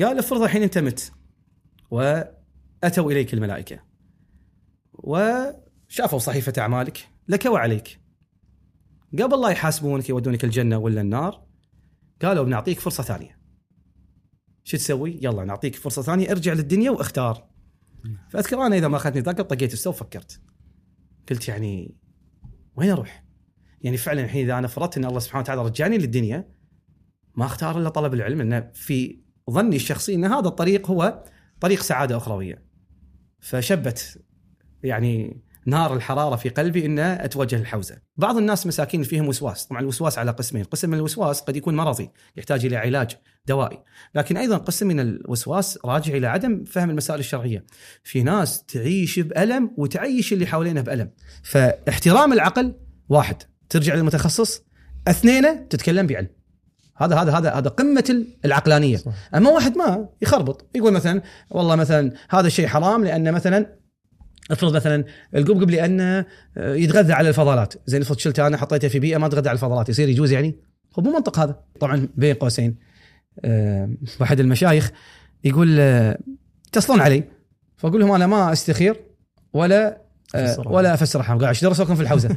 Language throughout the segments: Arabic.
قال افرض الحين انت مت وأتوا إليك الملائكة وشافوا صحيفة أعمالك لك وعليك قبل لا يحاسبونك يودونك الجنة ولا النار قالوا بنعطيك فرصة ثانية شو تسوي؟ يلا نعطيك فرصة ثانية ارجع للدنيا واختار فأذكر أنا إذا ما اخذتني ذاك طقيت السو وفكرت قلت يعني وين أروح؟ يعني فعلا الحين إذا أنا فرضت إن الله سبحانه وتعالى رجعني للدنيا ما أختار إلا طلب العلم انه في ظني الشخصي إن هذا الطريق هو طريق سعادة أخروية. فشبت يعني نار الحرارة في قلبي إن أتوجه للحوزه. بعض الناس مساكين فيهم وسواس، طبعا الوسواس على قسمين، قسم من الوسواس قد يكون مرضي يحتاج إلى علاج دوائي، لكن أيضا قسم من الوسواس راجع إلى عدم فهم المسائل الشرعية. في ناس تعيش بألم وتعيش اللي حوالينها بألم. فاحترام العقل واحد، ترجع للمتخصص، اثنين تتكلم بعلم. هذا هذا هذا هذا قمة العقلانية. صح. أما واحد ما يخربط يقول مثلا والله مثلا هذا الشيء حرام لأن مثلا افرض مثلا القبقب لأنه يتغذى على الفضلات. زين افرض شلته أنا حطيته في بيئة ما تغذى على الفضلات يصير يجوز يعني؟ هو مو منطق هذا. طبعا بين قوسين. أه واحد المشايخ يقول أه يتصلون علي؟ فأقول لهم أنا ما أستخير ولا أه ولا افسر احلام قاعد إيش درسوكم في الحوزة.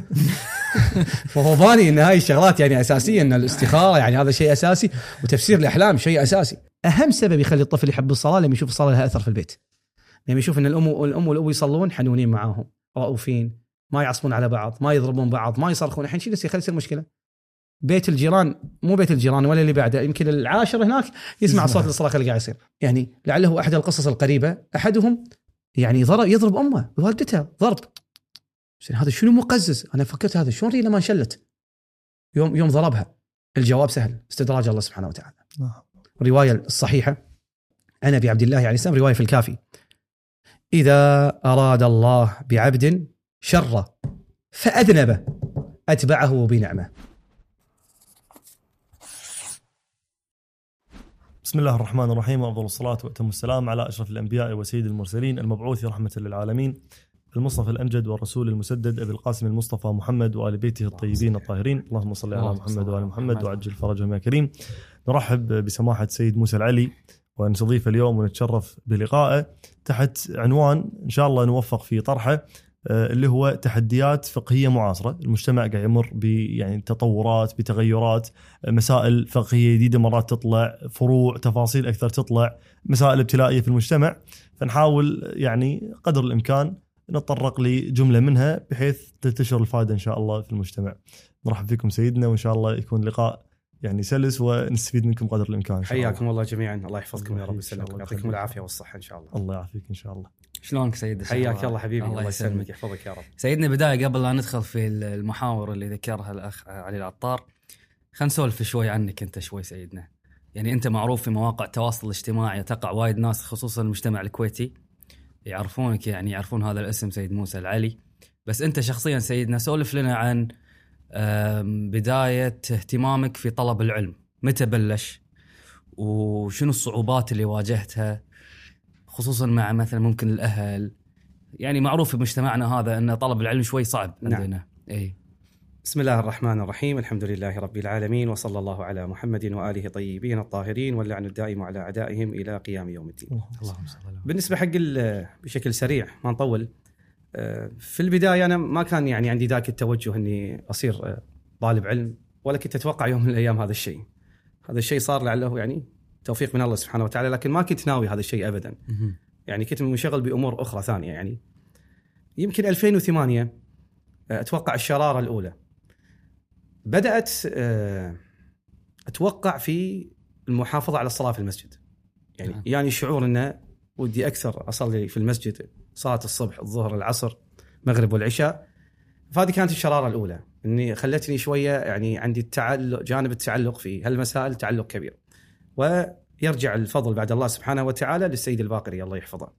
فهو باني إن هاي الشغلات يعني أساسية إن الاستخارة يعني هذا شيء أساسي وتفسير الأحلام شيء أساسي. أهم سبب يخلي الطفل يحب الصلاة لما يشوف الصلاة لها أثر في البيت. لما يشوف إن الأم والام والأبو يصلون حنونين معاهم رؤوفين ما يعصبون على بعض ما يضربون بعض ما يصرخون. الحين شو يصير؟ يصير مشكلة. بيت الجيران مو بيت الجيران ولا اللي بعده يمكن العاشر هناك يسمع صوت الصراخ اللي قاعد يصير. يعني لعله أحد القصص القريبة أحدهم يعني ضرب يضرب أمه والدته ضرب. هذا شنو مقزز؟ أنا فكرت هذا شلون لما انشلت يوم يوم ضربها. الجواب سهل استدراج الله سبحانه وتعالى. الرواية الصحيحة عن ابي عبد الله عليه السلام رواية في الكافي. إذا أراد الله بعبد شر فاذنبه أتبعه بنعمة. بسم الله الرحمن الرحيم وأفضل الصلاة وأتم السلام على أشرف الأنبياء وسيد المرسلين المبعوث رحمة للعالمين. المصطفى الأمجد والرسول المسدد أبي القاسم المصطفى محمد وآل بيته الطيبين الطاهرين. اللهم صل على محمد وآل محمد وعجل فرجهم يا كريم. نرحب بسماحة سيد موسى العلي ونستضيفه اليوم ونتشرف بلقائه. تحت عنوان إن شاء الله نوفق في طرحه اللي هو تحديات فقهية معاصرة، المجتمع قاعد يمر ب يعني تطورات بتغيرات، مسائل فقهية جديدة مرات تطلع، فروع، تفاصيل أكثر تطلع، مسائل ابتلائية في المجتمع، فنحاول يعني قدر الإمكان نتطرق لجملة منها بحيث تنتشر الفائدة إن شاء الله في المجتمع. نرحب فيكم سيدنا وإن شاء الله يكون لقاء يعني سلس ونستفيد منكم قدر الإمكان حياكم الله جميعا. الله يحفظكم يا رب ويسلمكم يعطيكم العافية والصحة إن شاء الله. الله يعافيك إن شاء الله. شلونك سيد حياك الله حبيبي. الله, الله يسلمك. يحفظك يا رب. سيدنا بداية قبل لا ندخل في المحاور اللي ذكرها الأخ علي العطار خلينا نسولف شوي عنك أنت شوي سيدنا. يعني أنت معروف في مواقع التواصل الاجتماعي تقع وايد ناس خصوصا المجتمع الكويتي. يعرفونك يعني يعرفون هذا الاسم سيد موسى العلي. بس انت شخصيا سيدنا سولف لنا عن بداية اهتمامك في طلب العلم. متى بلش؟ وشنو الصعوبات اللي واجهتها؟ خصوصا مع مثلا ممكن الأهل. يعني معروف في مجتمعنا هذا أن طلب العلم شوي صعب عندنا. نعم. اي بسم الله الرحمن الرحيم الحمد لله رب العالمين وصلى الله على محمد وآله الطيبين الطاهرين واللعن الدائم على أعدائهم إلى قيام يوم الدين. اللهم صل بالنسبة حق بشكل سريع ما نطول في البداية أنا ما كان يعني عندي ذاك التوجه إني أصير طالب علم ولا كنت أتوقع يوم من الأيام هذا الشيء. هذا الشيء صار لعله يعني توفيق من الله سبحانه وتعالى لكن ما كنت ناوي هذا الشيء ابدا. يعني كنت منشغل بأمور أخرى ثانية يعني. يمكن 2008 أتوقع الشرارة الأولى. بدأت أتوقع في المحافظة على الصلاة في المسجد. يعني نعم. يعني شعور انه ودي أكثر أصلي في المسجد صلاة الصبح الظهر العصر المغرب والعشاء. فهذه كانت الشرارة الأولى إني خلتني شوية يعني عندي التعلق جانب التعلق في هالمسائل تعلق كبير. ويرجع الفضل بعد الله سبحانه وتعالى للسيد الباقري الله يحفظه.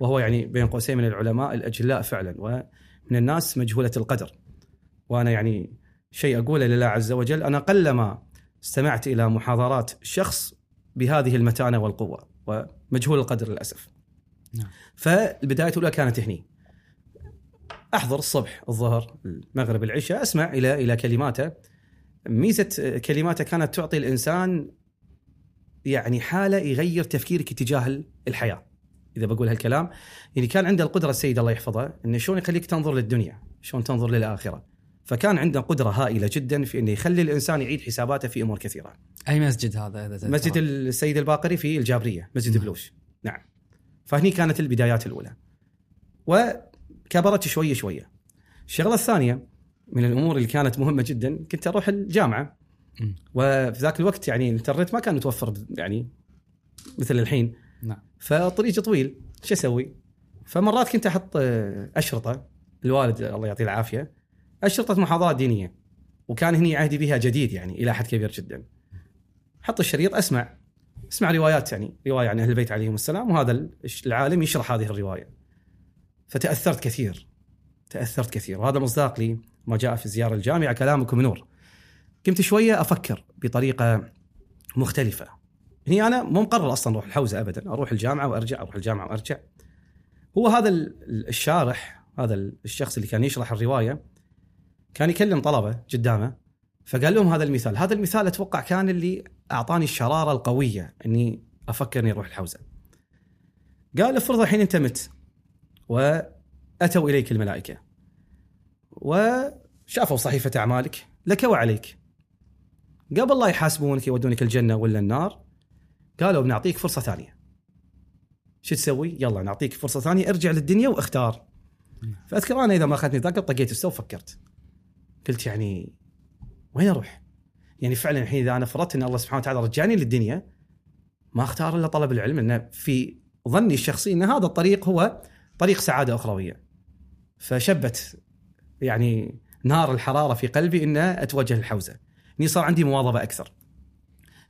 وهو يعني بين قوسين من العلماء الأجلاء فعلا ومن الناس مجهولة القدر. وأنا يعني شيء أقوله لله عز وجل أنا قلما استمعت إلى محاضرات شخص بهذه المتانة والقوة ومجهول القدر للأسف. نعم. فالبداية الأولى كانت هني. أحضر الصبح الظهر المغرب العشاء أسمع إلى إلى كلماته ميزة كلماته كانت تعطي الإنسان يعني حالة يغير تفكيرك تجاه الحياة إذا بقول هالكلام يعني كان عنده القدرة السيد الله يحفظه إنه شلون يخليك تنظر للدنيا شلون تنظر للآخرة فكان عنده قدرة هائلة جدا في إنه يخلي الإنسان يعيد حساباته في أمور كثيرة أي مسجد هذا تذكر؟ مسجد السيد الباقري في الجابرية مسجد نعم. بلوش نعم فهني كانت البدايات الأولى وكبرت شوية شوية الشغلة الثانية من الأمور اللي كانت مهمة جدا كنت أروح الجامعة. وفي ذاك الوقت يعني الانترنت ما كان متوفر يعني مثل الحين نعم فطريق طويل شو أسوي؟ فمرات كنت أحط أشرطة الوالد الله يعطيه العافية اشرطه محاضرات دينية وكان هني عهدي بها جديد يعني إلى حد كبير جدا. حط الشريط أسمع أسمع روايات يعني رواية عن أهل البيت عليهم السلام وهذا العالم يشرح هذه الرواية. فتأثرت كثير تأثرت كثير وهذا مصداق لي ما جاء في الزياره الجامعة كلامكم نور. قمت شوية أفكر بطريقة مختلفة. هني أنا مو مقرر أصلا أروح الحوزة ابدا، أروح الجامعة وأرجع أروح الجامعة وأرجع. هو هذا ال- الشارح هذا الشخص اللي كان يشرح الرواية كان يكلم طلبه قدامه فقال لهم هذا المثال، هذا المثال أتوقع كان اللي أعطاني الشرارة القوية إني أفكر إني أروح الحوزة. قال افرض الحين أنت مت وأتوا إليك الملائكة وشافوا صحيفة أعمالك لك وعليك. قبل لا يحاسبونك يودونك الجنة ولا النار قالوا بنعطيك فرصة ثانية. شو تسوي؟ يلا نعطيك فرصة ثانية ارجع للدنيا واختار. فأذكر أنا إذا ما أخذتني ذاك طقيت السو وفكرت. قلت يعني وين أروح؟ يعني فعلا الحين إذا أنا فرضت إن الله سبحانه وتعالى رجعني للدنيا ما أختار إلا طلب العلم لأن في ظني الشخصي إن هذا الطريق هو طريق سعادة أخروية. فشبت يعني نار الحرارة في قلبي إن أتوجه للحوزة. إني صار عندي مواظبة أكثر.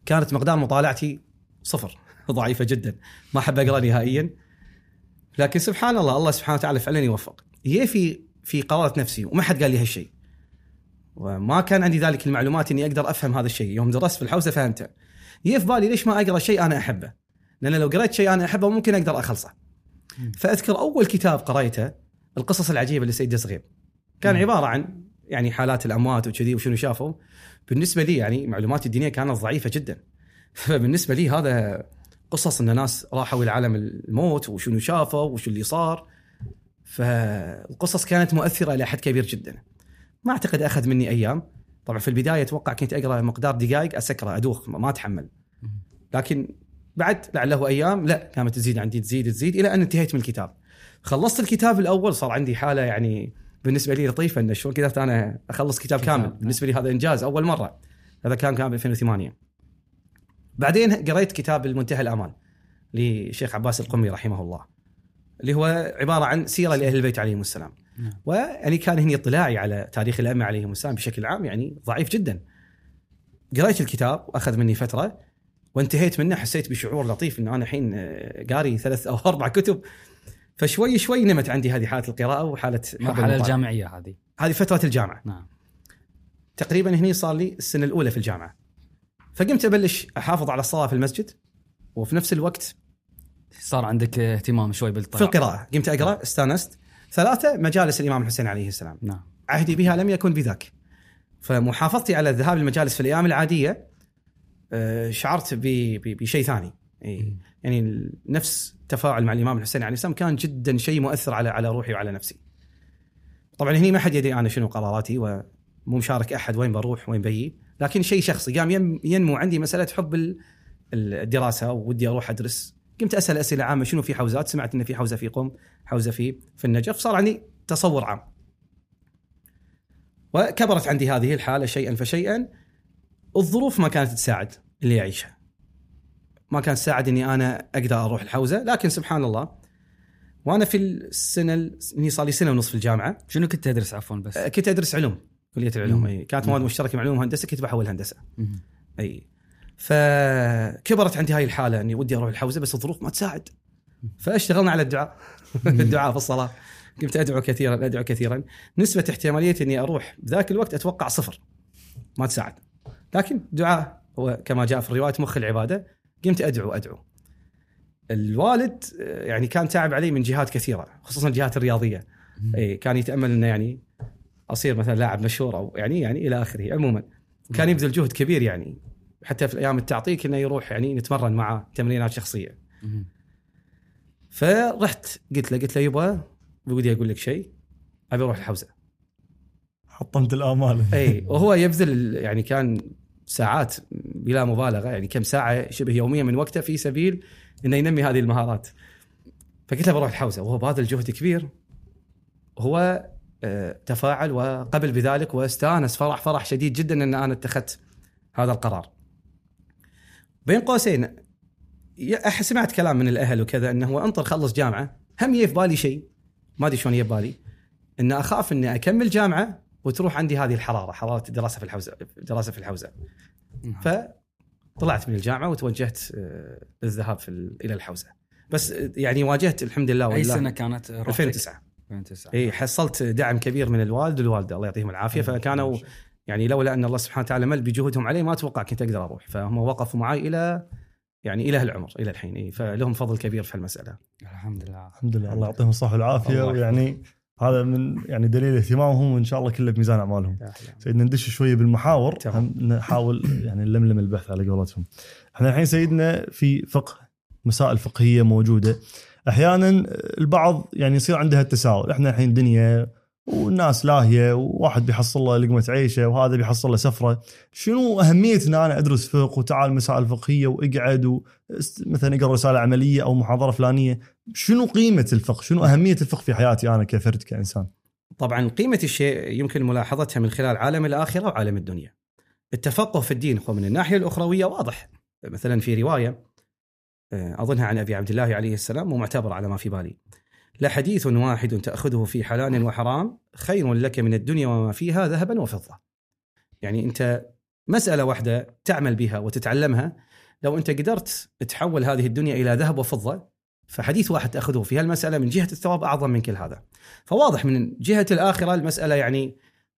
كانت مقدار مطالعتي صفر ضعيفة جدا ما أحب أقرأ نهائيا لكن سبحان الله الله سبحانه وتعالى فعلا يوفق هي في في قرارة نفسي وما حد قال لي هالشيء وما كان عندي ذلك المعلومات إني أقدر أفهم هذا الشيء. يوم درست في الحوزه فهمته. هي في بالي ليش ما أقرأ شيء أنا أحبه؟ لأن لو قريت شيء أنا أحبه ممكن أقدر أخلصه. فأذكر أول كتاب قريته القصص العجيبة لسيد صغير كان. عبارة عن يعني حالات الأموات وكذي وشنو شافوا. بالنسبة لي يعني معلوماتي الدينيه كانت ضعيفة جدا. فبالنسبة لي هذا قصص إن ناس راحوا إلى عالم الموت وشنو شافوا وشو اللي صار. فالقصص كانت مؤثرة إلى حد كبير جدا. ما أعتقد أخذ مني أيام. طبعا في البداية أتوقع كنت أقرأ مقدار دقائق أسكره أدوخ ما أتحمل. لكن بعد لعله أيام لا كانت تزيد عندي تزيد تزيد إلى أن انتهيت من الكتاب. خلصت الكتاب الأول صار عندي حالة يعني بالنسبة لي لطيفة انه شلون قدرت أنا أخلص كتاب كتاب، كامل. نعم. بالنسبة لي هذا إنجاز أول مرة. هذا كان كان ب 2008 بعدين قريت كتاب المنتهى الامان لشيخ عباس القمي رحمه الله اللي هو عبارة عن سيرة لأهل البيت عليهم السلام. نعم. ويعني كان هني اطلاعي على تاريخ الأئمة عليهم السلام بشكل عام يعني ضعيف جدا. قريت الكتاب وأخذ مني فترة وانتهيت منه حسيت بشعور لطيف إنه أنا الحين آه، قاري ثلاث أو أربع كتب فشوي شوي نمت عندي هذه حالة القراءة وحالة المرحله. الجامعية هذه. هذه فترة الجامعة. نعم. تقريبا هني صار لي السنة الأولى في الجامعة. فقمت أبلش أحافظ على الصلاة في المسجد وفي نفس الوقت صار عندك اهتمام شوي في بالطلعه القراءة. قمت أقرأ استانست ثلاثة مجالس الإمام الحسين عليه السلام. نعم. عهدي بها لم يكن بذاك. فمحافظتي على الذهاب للمجالس في الأيام العادية آه، شعرت بشيء ثاني. إي، يعني نفس التفاعل مع الإمام الحسين عليه السلام كان جدا شيء مؤثر على على روحي وعلى نفسي. طبعا هني ما حد يدري أنا شنو قراراتي ومو مشارك أحد وين بروح وين بيي، لكن شيء شخصي قام ين- ينمو عندي مسألة حب ال- الدراسة ودي أروح أدرس. قمت أسأل أسئلة عامة شنو في حوزات؟ سمعت إن في حوزة في قم، حوزة في في النجف، صار عندي تصور عام. وكبرت عندي هذه الحالة شيئا فشيئا الظروف ما كانت تساعد اللي يعيشها ما كانت تساعد إني أنا أقدر أروح الحوزة لكن سبحان الله وأنا في السنة ال- إني صار لي سنة ونص في الجامعة شنو كنت تدرس عفوا بس؟ كنت أدرس علوم كلية العلوم مم. أي كانت مواد مشتركة مع علوم وهندسة كنت بحول هندسة مم. أي فكبرت عندي هاي الحالة إني ودي أروح الحوزة بس الظروف ما تساعد. فاشتغلنا على الدعاء. الدعاء في الصلاة. قمت أدعو كثيرا أدعو كثيرا. نسبة احتماليه إني أروح بذاك الوقت أتوقع صفر. ما تساعد. لكن دعاء هو كما جاء في الرواية مخ العبادة. قمت أدعو أدعو. الوالد يعني كان تعب علي من جهات كثيرة خصوصا الجهات الرياضية. اي كان يتأمل إنه يعني أصير مثلا لاعب مشهور أو يعني يعني إلى آخره. عموما كان يبذل جهد كبير يعني. حتى في الأيام التعطيل كنا يروح يعني نتمرن معاه تمرينات شخصية. فرحت قلت له قلت له يبا بودي أقول لك شيء أبي أروح الحوزه حطمت الآمال. إي وهو يبذل يعني كان ساعات بلا مبالغة يعني كم ساعة شبه يوميا من وقته في سبيل إنه ينمي هذه المهارات. فقلت له بروح الحوزه وهو باذل جهد كبير هو آه، تفاعل وقبل بذلك واستانس فرح فرح شديد جدا إن أنا اتخذت هذا القرار. بين قوسين. سمعت كلام من الأهل وكذا إنه هو أنطر خلص جامعة هم في بالي شيء ما أدري شلون في بالي إن أخاف إني أكمل جامعة وتروح عندي هذه الحرارة حرارة الدراسه في الحوزه الدراسه في الحوزة. فطلعت من الجامعة وتوجهت آه، للذهاب في ال- إلى الحوزة. بس آه، يعني واجهت الحمد لله أي والله سنة كانت؟ رحتك؟ 2009 2009 إي حصلت دعم كبير من الوالد والوالدة الله يعطيهم العافية فكانوا يعني لولا أن الله سبحانه وتعالى مل بجهودهم علي ما أتوقع كنت أقدر أروح. فهم وقفوا معي إلى يعني إلى هالعمر إلى الحين. إيه فلهم فضل كبير في المساله الحمد لله الحمد لله. الله يعطيهم الصحة والعافية. ويعني هذا من يعني دليل اهتمامهم وإن شاء الله كله بميزان أعمالهم. سيدنا ندش شوية بالمحاور. نحاول يعني نلملم البحث على قولتهم. إحنا الحين سيدنا في فقه مسائل فقهية موجودة. أحيانا البعض يعني يصير عنده التساؤل إحنا الحين دنيا والناس لاهية وواحد بيحصل له لقمة عيشة وهذا بيحصل له سفرة. شنو اهميه ان أنا أدرس فقه وتعال مسائل فقهية وأقعد مثلا أقرأ رسالة عملية أو محاضرة فلانية. شنو قيمة الفقه؟ شنو أهمية الفقه في حياتي أنا كفرد كإنسان؟ طبعا قيمة الشيء يمكن ملاحظتها من خلال عالم الآخرة وعالم الدنيا. التفقه في الدين هو من الناحية الأخروية واضح. مثلا في رواية آه، أظنها عن أبي عبد الله عليه السلام ومعتبر على ما في بالي. لحديث واحد تأخذه في حلال وحرام خير لك من الدنيا وما فيها ذهبا وفضة. يعني أنت مسألة واحدة تعمل بها وتتعلمها. لو أنت قدرت تحول هذه الدنيا إلى ذهب وفضة فحديث واحد تأخذه في هالمسألة من جهة الثواب أعظم من كل هذا. فواضح من جهة الآخرة المسألة يعني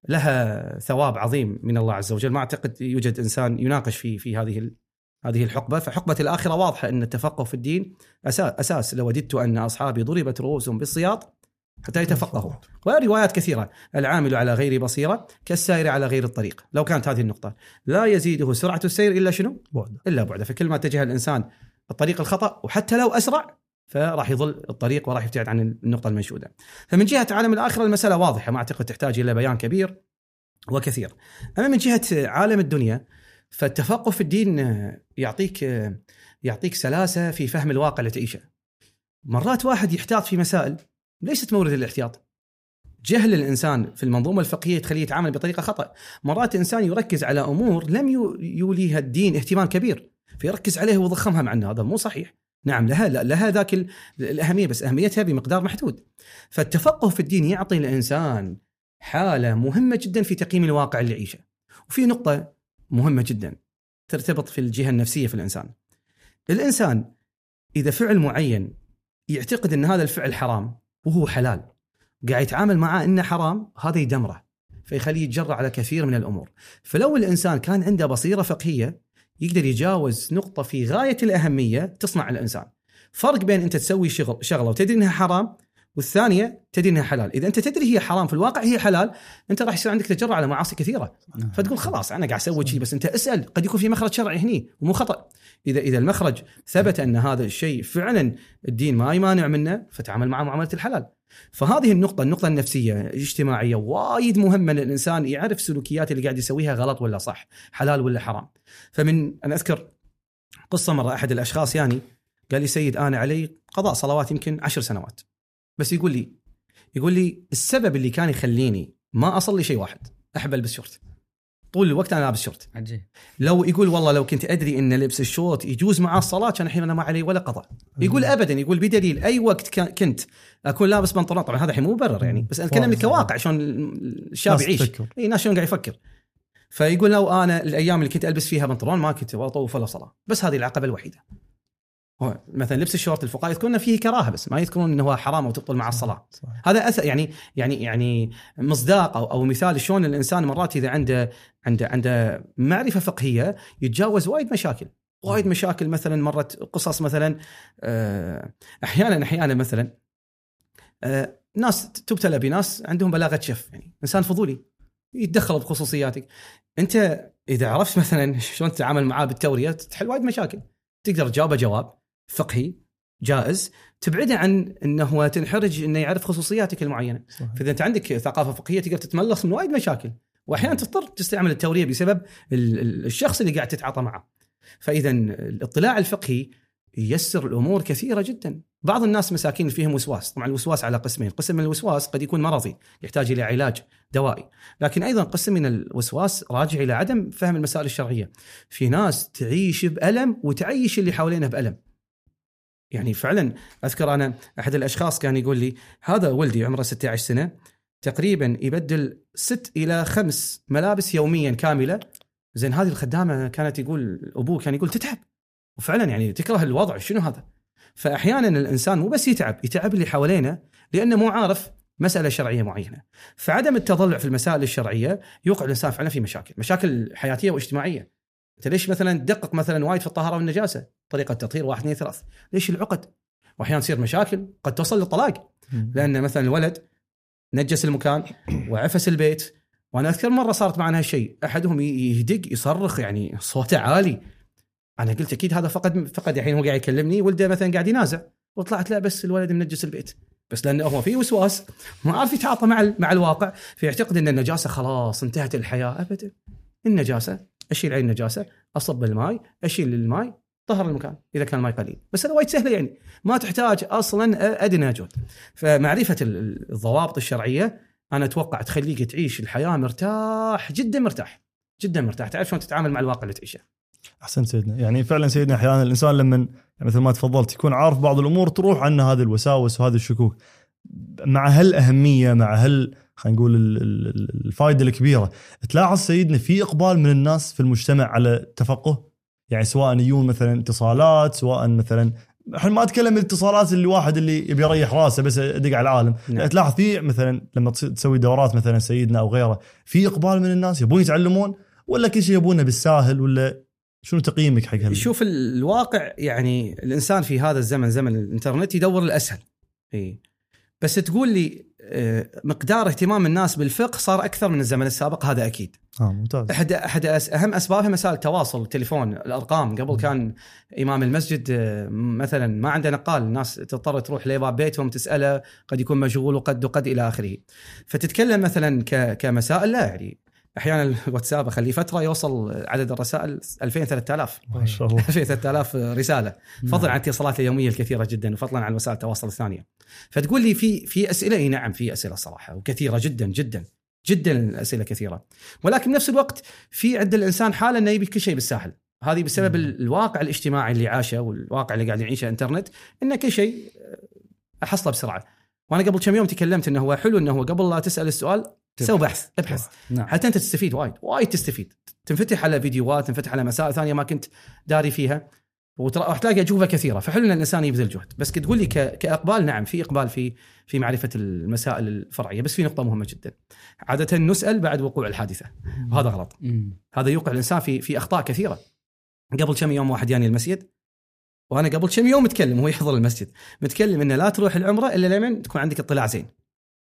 لها ثواب عظيم من الله عز وجل. ما أعتقد يوجد إنسان يناقش في في هذه هذه الحقبة. فحقبة الآخرة واضحة أن التفقه في الدين أساس أساس. لو وددت أن أصحابي ضربت رؤوسهم بالسياط حتى يتفقهوا. وروايات كثيرة. العامل على غير بصيرة كالسائر على غير الطريق. لو كانت هذه النقطة. لا يزيده سرعة السير إلا شنو؟ بعد. إلا بعده فكل ما اتجه الإنسان الطريق الخطأ وحتى لو أسرع فراح يضل الطريق وراح يبتعد عن النقطة المنشودة. فمن جهة عالم الآخرة المسألة واضحة. ما أعتقد تحتاج إلى بيان كبير وكثير. أما من جهة عالم الدنيا فالتفقه في الدين يعطيك يعطيك سلاسة في فهم الواقع اللي تعيشه. مرات واحد يحتاط في مسائل ليست مورد الاحتياط. جهل الإنسان في المنظومة الفقهية تخليه يتعامل بطريقة خطأ، مرات إنسان يركز على أمور لم يو- يوليها الدين اهتمام كبير، فيركز عليها ويضخمها مع انه هذا مو صحيح. نعم لها لها ذاك ال- الأهمية بس أهميتها بمقدار محدود. فالتفقه في الدين يعطي الإنسان حالة مهمة جدا في تقييم الواقع اللي يعيشه. وفي نقطة مهمة جدا ترتبط في الجهة النفسية في الإنسان. الإنسان إذا فعل معين يعتقد إن هذا الفعل حرام وهو حلال قاعد يتعامل معاه إنه حرام هذا يدمره فيخليه يتجرأ على كثير من الأمور فلو الإنسان كان عنده بصيرة فقهية يقدر يجاوز نقطة في غاية الأهمية تصنع الإنسان فرق بين أنت تسوي شغل شغلة وتدري إنها حرام والثانية تدري إنها حلال. إذا أنت تدري هي حرام في الواقع هي حلال. أنت راح يصير عندك تجرأ على معاصي كثيرة. فتقول خلاص أنا قاعد أسوي شيء بس أنت اسأل. قد يكون في مخرج شرعي هني ومو خطأ. إذا إذا المخرج ثبت أن هذا الشيء فعلا الدين ما يمانع منه فتعامل معه معاملة الحلال. فهذه النقطة النقطة النفسية الاجتماعية وايد مهمة للإنسان يعرف سلوكيات اللي قاعد يسويها غلط ولا صح حلال ولا حرام. فمن أنا أذكر قصة مرة أحد الأشخاص يعني قال لي سيد أنا علي قضاء صلوات يمكن عشر سنوات. بس يقول لي يقول لي السبب اللي كان يخليني ما أصلي شيء واحد أحب ألبس شورت طول الوقت أنا لابس شورت عجيب لو يقول والله لو كنت أدري إن لبس الشورت يجوز مع الصلاة كان الحين أنا ما علي ولا قضاء. يقول ابدا يقول بدليل أي وقت كنت أكون لابس بنطلون طبعا هذا الحين مو مبرر يعني بس أتكلم لك كواقع شلون الشاب يعيش. اي ناس شلون قاعد يفكر. فيقول لو أنا الأيام اللي كنت ألبس فيها بنطلون ما كنت أطوف ولا صلاة بس هذه العقبة الوحيدة. هو مثلا لبس الشورت الفقهاء يذكرون فيه كراهة بس ما يذكرون إنه هو حرام أو تبطل مع الصلاة. صحيح. هذا اثر يعني يعني يعني مصداق أو أو مثال شلون الإنسان مرات إذا عنده عنده عنده معرفة فقهية يتجاوز وايد مشاكل وايد مشاكل مثلا مرت قصص مثلا آه، أحيانا أحيانا مثلا آه، ناس تبتلى بناس عندهم بلاغة شف يعني إنسان فضولي يتدخل بخصوصياتك أنت إذا عرفت مثلا شلون تتعامل معاه بالتورية تحل وايد مشاكل تقدر تجاوبه جواب فقهي جائز. تبعده عن إنه هو تنحرج إنه يعرف خصوصياتك المعينة. صحيح. فإذا أنت عندك ثقافة فقهية تقدر تتملص من وايد مشاكل واحيانا تضطر تستعمل التورية بسبب ال- ال- الشخص اللي قاعد تتعاطى معه. فإذا الاطلاع الفقهي ييسر الأمور كثيرة جدا. بعض الناس مساكين فيهم وسواس. طبعا الوسواس على قسمين. قسم من الوسواس قد يكون مرضي يحتاج إلى علاج دوائي. لكن أيضا قسم من الوسواس راجع إلى عدم فهم المسائل الشرعية. في ناس تعيش بألم وتعيش اللي حوالينها بألم. يعني فعلا أذكر أنا أحد الأشخاص كان يقول لي هذا ولدي عمره 16 سنة تقريبا يبدل ست إلى خمس ملابس يوميا كاملة. زين هذه الخدامة كانت يقول أبوه كان يقول تتعب. وفعلا يعني تكره الوضع شنو هذا؟ فاحيانا الإنسان مو بس يتعب يتعب اللي حوالينه لأنه مو عارف مسألة شرعية معينة. فعدم التضلع في المسائل الشرعية يوقع الإنسان فعلا في مشاكل مشاكل حياتية واجتماعية. انت ليش مثلا تدقق مثلا وايد في الطهارة والنجاسة؟ طريقة تطهير واحد اثنين ثلاث. ليش العقد؟ واحيانا تصير مشاكل قد توصل للطلاق. لأن مثلا الولد نجس المكان وعفس البيت وأنا أذكر مرة صارت معنا هالشيء. أحدهم يهدق يصرخ يعني صوته عالي. أنا قلت أكيد هذا فقد فقد الحين هو قاعد يكلمني. ولده مثلا قاعد ينازع. وطلعت لا بس الولد منجس البيت. بس لأنه هو فيه وسواس ما عارف يتعاطى مع مع الواقع. فيعتقد إن النجاسة خلاص انتهت الحياة. ابدا. النجاسة أشيل عين النجاسه أصب الماء أشيل الماء طهر المكان إذا كان الماء قليل. بس هذا وايد سهله يعني. ما تحتاج أصلا أدنى جهد فمعرفة ال- الضوابط الشرعية أنا أتوقع تخليك تعيش الحياة مرتاح جدا مرتاح جدا مرتاح. تعرف شلون تتعامل مع الواقع اللي تعيشه. أحسنت سيدنا. يعني فعلا سيدنا أحيانا الإنسان لما يعني مثل ما تفضلت يكون عارف بعض الأمور تروح عنه هذه الوساوس وهذه الشكوك. مع هالأهمية مع هال خلينا نقول ال- ال- الفائدة الكبيرة. تلاحظ سيدنا في إقبال من الناس في المجتمع على التفقه؟ يعني سواء يجون مثلا اتصالات سواء مثلا الحين ما أتكلم الاتصالات اللي واحد اللي يبي يريح راسه بس يدق على العالم. نعم. لا تلاحظ في مثلا لما تسوي دورات مثلا سيدنا أو غيره في إقبال من الناس يبون يتعلمون ولا كل شيء يبونه بالساهل ولا شنو تقييمك حق هال شوف الواقع يعني الإنسان في هذا الزمن زمن الإنترنت يدور الأسهل. اي بس تقول لي مقدار اهتمام الناس بالفقه صار أكثر من الزمن السابق هذا أكيد. آه ممتاز. احد أحد أهم اسبابها مسائل التواصل التليفون الأرقام. قبل كان إمام المسجد آه، مثلا ما عنده نقال الناس تضطر تروح لباب بيتهم تسأله قد يكون مشغول وقد وقد إلى آخره. فتتكلم مثلا كمسائل لا يعني أحيانا الواتساب أخليه فترة يوصل عدد الرسائل 2000 3000 ما شاء الله. 2000 3000 رسالة. فضلا عن اتصالات اليومية الكثيرة جدا وفضلا عن وسائل التواصل الثانية. فتقول لي في في أسئلة إي نعم في أسئلة صراحة وكثيرة جدا جدا جدا الاسئله كثيرة. ولكن بنفس الوقت في عند الإنسان حالة إنه يبي كل شيء بالساهل. هذه بسبب مم. ال- الواقع الاجتماعي اللي عاشه والواقع اللي قاعد يعيشه الانترنت إنه كل شيء آه، أحصله بسرعة. وأنا قبل كم يوم تكلمت إنه هو حلو إنه هو قبل لا تسأل السؤال سوي بحث ابحث. نعم. حتى انت تستفيد وايد وايد تستفيد. تنفتح على فيديوهات تنفتح على مسائل ثانية ما كنت داري فيها. وترى راح تلاقي أجوبة كثيرة. فحلو ان الإنسان يبذل جهد. بس تقول لي كإقبال نعم في إقبال في في معرفة المسائل الفرعية. بس في نقطة مهمة جدا. عادة نسأل بعد وقوع الحادثة. وهذا غلط. هذا يوقع الإنسان في في أخطاء كثيرة. قبل كم يوم واحد جاني المسجد وأنا قبل كم يوم متكلم وهو يحضر المسجد. متكلم إنه لا تروح العمرة إلا لمن تكون عندك اطلاع زين.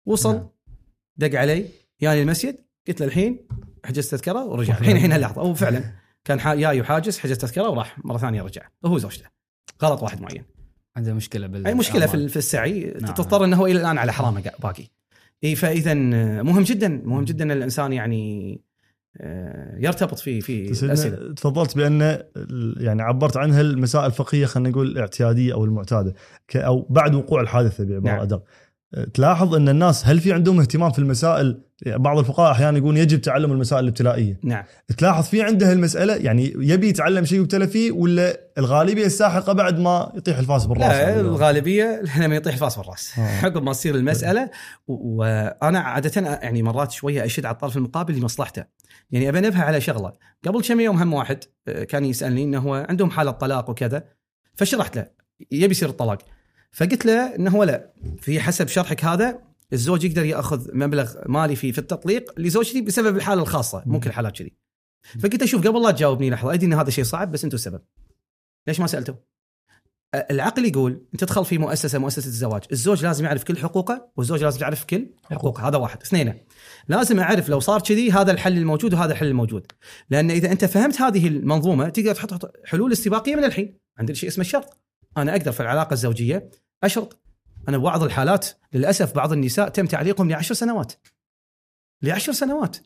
وصل نعم. دق علي. جاني المسجد قلت له الحين حجز تذكرة ورجع. الحين الحين هاللحظه هو فعلا كان حا- جاي وحاجز حجز تذكرة وراح مرة ثانية رجع. وهو زوجته. غلط واحد معين. عنده مشكلة بال أي مشكلة في في السعي. نعم. تضطر إنه هو إلى الآن على حرامة باقي. إي فاذا مهم جدا مهم جدا إن الإنسان يعني آه، يرتبط في في الاسئله تفضلت بان يعني عبرت عنها المسائل الفقهية خلينا نقول الاعتيادية أو المعتادة ك- أو بعد وقوع الحادثة بعباره نعم. ادق تلاحظ إن الناس هل في عندهم اهتمام في المسائل بعض الفقهاء أحيانا يقول يجب تعلم المسائل الابتلائية. نعم. تلاحظ في عنده المسألة يعني يبي يتعلم شيء يبتلى فيه ولا الغالبية الساحقة بعد ما يطيح الفاس بالرأس؟ لا الغالبية لما يطيح الفاس بالرأس. آه. عقب ما تصير المسألة وأنا عادة يعني مرات شوية أشد على الطرف المقابل لمصلحته. يعني ابى انبه على شغلة. قبل كم يوم هم واحد آه، كان يسألني إنه هو عندهم حالة طلاق وكذا فشرحت له. يبي يصير الطلاق. فقلت له إنه هو لا في حسب شرحك هذا الزوج يقدر ياخذ مبلغ مالي في في التطليق لزوجتي بسبب الحالة الخاصة. مو كل الحالات كذي. فقلت له شوف قبل لا تجاوبني لحظة. أدري إن هذا شيء صعب بس أنتم السبب. ليش ما سألتوا؟ العقل يقول أنت تدخل في مؤسسة مؤسسة الزواج، الزوج لازم يعرف كل حقوقه والزوج لازم يعرف كل حقوقه، هذا واحد، اثنين لازم أعرف لو صار كذي هذا الحل الموجود وهذا الحل الموجود، لأن إذا أنت فهمت هذه المنظومة تقدر تحط حلول استباقية من الحين، عندنا شيء اسمه الشرط. أنا أقدر في العلاقة الزوجية أشرط. أنا ببعض الحالات للأسف بعض النساء تم تعليقهم لعشر سنوات. لعشر سنوات.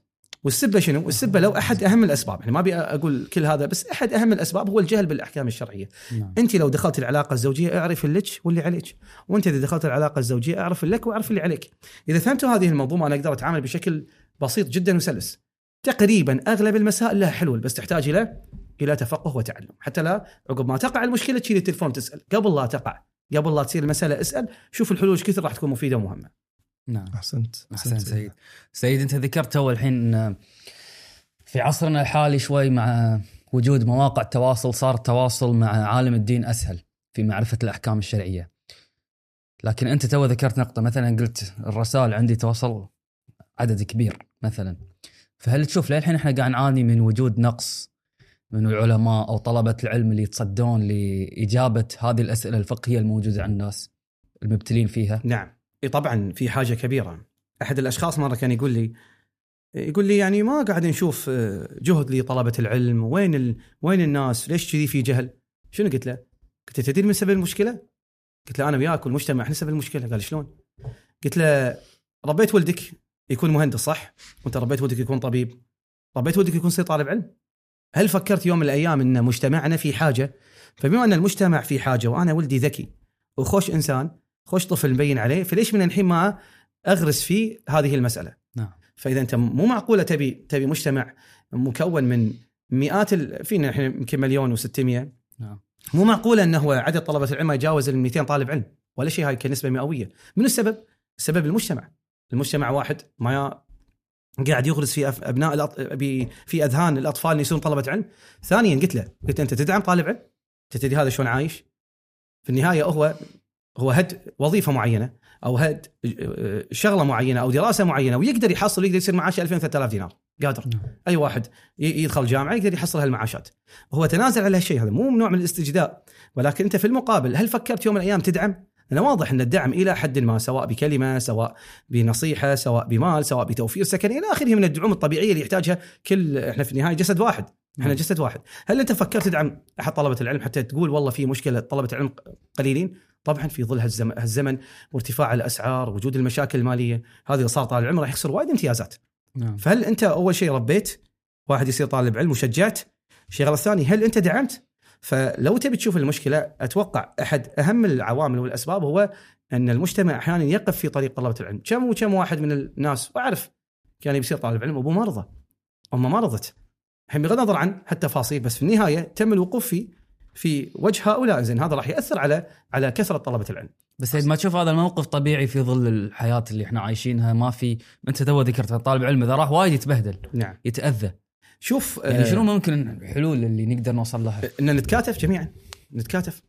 والسبة شنو؟ السبه لو أحد أهم الأسباب، يعني ما أبي أقول كل هذا بس أحد أهم الأسباب هو الجهل بالأحكام الشرعية. نعم. أنت لو دخلت العلاقة الزوجية أعرف اللك واللي عليك، وأنت إذا دخلت العلاقة الزوجية أعرف لك وأعرف اللي عليك. إذا فهمتوا هذه المنظومه أنا أقدر أتعامل بشكل بسيط جدا وسلس. تقريبا أغلب المسائل لها حلول بس تحتاج إلى إلى تفقه وتعلم، حتى لا عقب ما تقع المشكلة تشيل التليفون تسأل، قبل لا تقع، قبل لا تصير المسألة اسأل، شوف الحلول إيش كثر راح تكون مفيدة ومهمة. نعم. أحسنت احسن سيد. سيد. أنت ذكرت تو الحين إن في عصرنا الحالي شوي مع وجود مواقع التواصل صار التواصل مع عالم الدين أسهل في معرفة الأحكام الشرعية. لكن أنت تو ذكرت نقطة مثلا قلت الرسائل عندي توصل عدد كبير مثلا. فهل تشوف للحين إحنا قاعد نعاني من وجود نقص من العلماء أو طلبة العلم اللي يتصدون لإجابة هذه الأسئلة الفقهية الموجودة عند الناس المبتلين فيها. نعم. إي طبعا في حاجة كبيرة. أحد الأشخاص مرة كان يقول لي يقول لي يعني ما قاعد نشوف آه، جهد لطلبة العلم. وين ال... وين الناس؟ ليش كذي في جهل؟ شنو؟ قلت له قلت له تدري من سبب المشكلة؟ قلت له أنا وياك والمجتمع إحنا سبب المشكلة. قال شلون؟ قلت له ربيت ولدك يكون مهندس صح؟ وأنت ربيت ولدك يكون طبيب. ربيت ولدك يكون يصير طالب علم؟ هل فكرت يوم من الأيام إن مجتمعنا في حاجة؟ فبما أن المجتمع في حاجة وأنا ولدي ذكي وخوش إنسان خوش طفل مبين عليه فليش من الحين ما أغرس فيه هذه المسألة؟ نعم. فإذا أنت مو معقولة تبي تبي مجتمع مكون من مئات ال... فينا إحنا يمكن مليون و600 نعم. مو معقولة إنه هو عدد طلبة العلم يتجاوز ال 200 طالب علم ولا شيء هاي كنسبة مئوية. من السبب؟ السبب المجتمع. المجتمع واحد ما قاعد يغرس في أبناء الأط... في أذهان الأطفال ان يصيرون طلبة علم. ثانيا قلت له قلت أنت تدعم طالب علم؟ أنت تدري هذا شلون عايش؟ في النهاية هو هو هد وظيفة معينة أو هد آه، شغلة معينة أو دراسة معينة ويقدر يحصل ويقدر يصير معاشه 2000 3000 دينار. قادر. نعم. أي واحد يدخل جامعة يقدر يحصل هالمعاشات. هو تنازل على هالشيء هذا مو نوع من الاستجداء. ولكن أنت في المقابل هل فكرت يوم من الأيام تدعم؟ لأن واضح أن الدعم إلى حد ما سواء بكلمة سواء بنصيحة سواء بمال سواء بتوفير سكن إلى آخره من الدعوم الطبيعية اللي يحتاجها كل إحنا في النهاية جسد واحد. إحنا نعم. جسد واحد. هل أنت فكرت تدعم أحد طلبة العلم حتى تقول والله في مشكلة طلبة العلم قليلين؟ طبعا في ظل هالزمن, هالزمن وارتفاع الأسعار وجود المشاكل المالية هذه إذا صار طالب علم راح يخسر وايد امتيازات. نعم. فهل أنت أول شيء ربيت؟ واحد يصير طالب علم وشجعت. الشغلة الثانية هل أنت دعمت؟ فلو تبي تشوف المشكلة أتوقع أحد أهم العوامل والأسباب هو أن المجتمع أحيانا يقف في طريق طلبة العلم. كم وكم واحد من الناس وأعرف كان بيصير طالب علم ابوه ما رضى أمه ما رضت الحين بغض النظر عن التفاصيل بس في النهاية تم الوقوف في في وجه هؤلاء. زين هذا راح يأثر على على كثرة طلبة العلم. بس ما تشوف هذا الموقف طبيعي في ظل الحياة اللي إحنا عايشينها ما في أنت تو ذكرت طالب علم إذا راح وايد يتبهدل نعم. يتأذى. شوف يعني آه، شنو ممكن الحلول اللي نقدر نوصل لها؟ إن نتكاتف جميعا نتكاتف.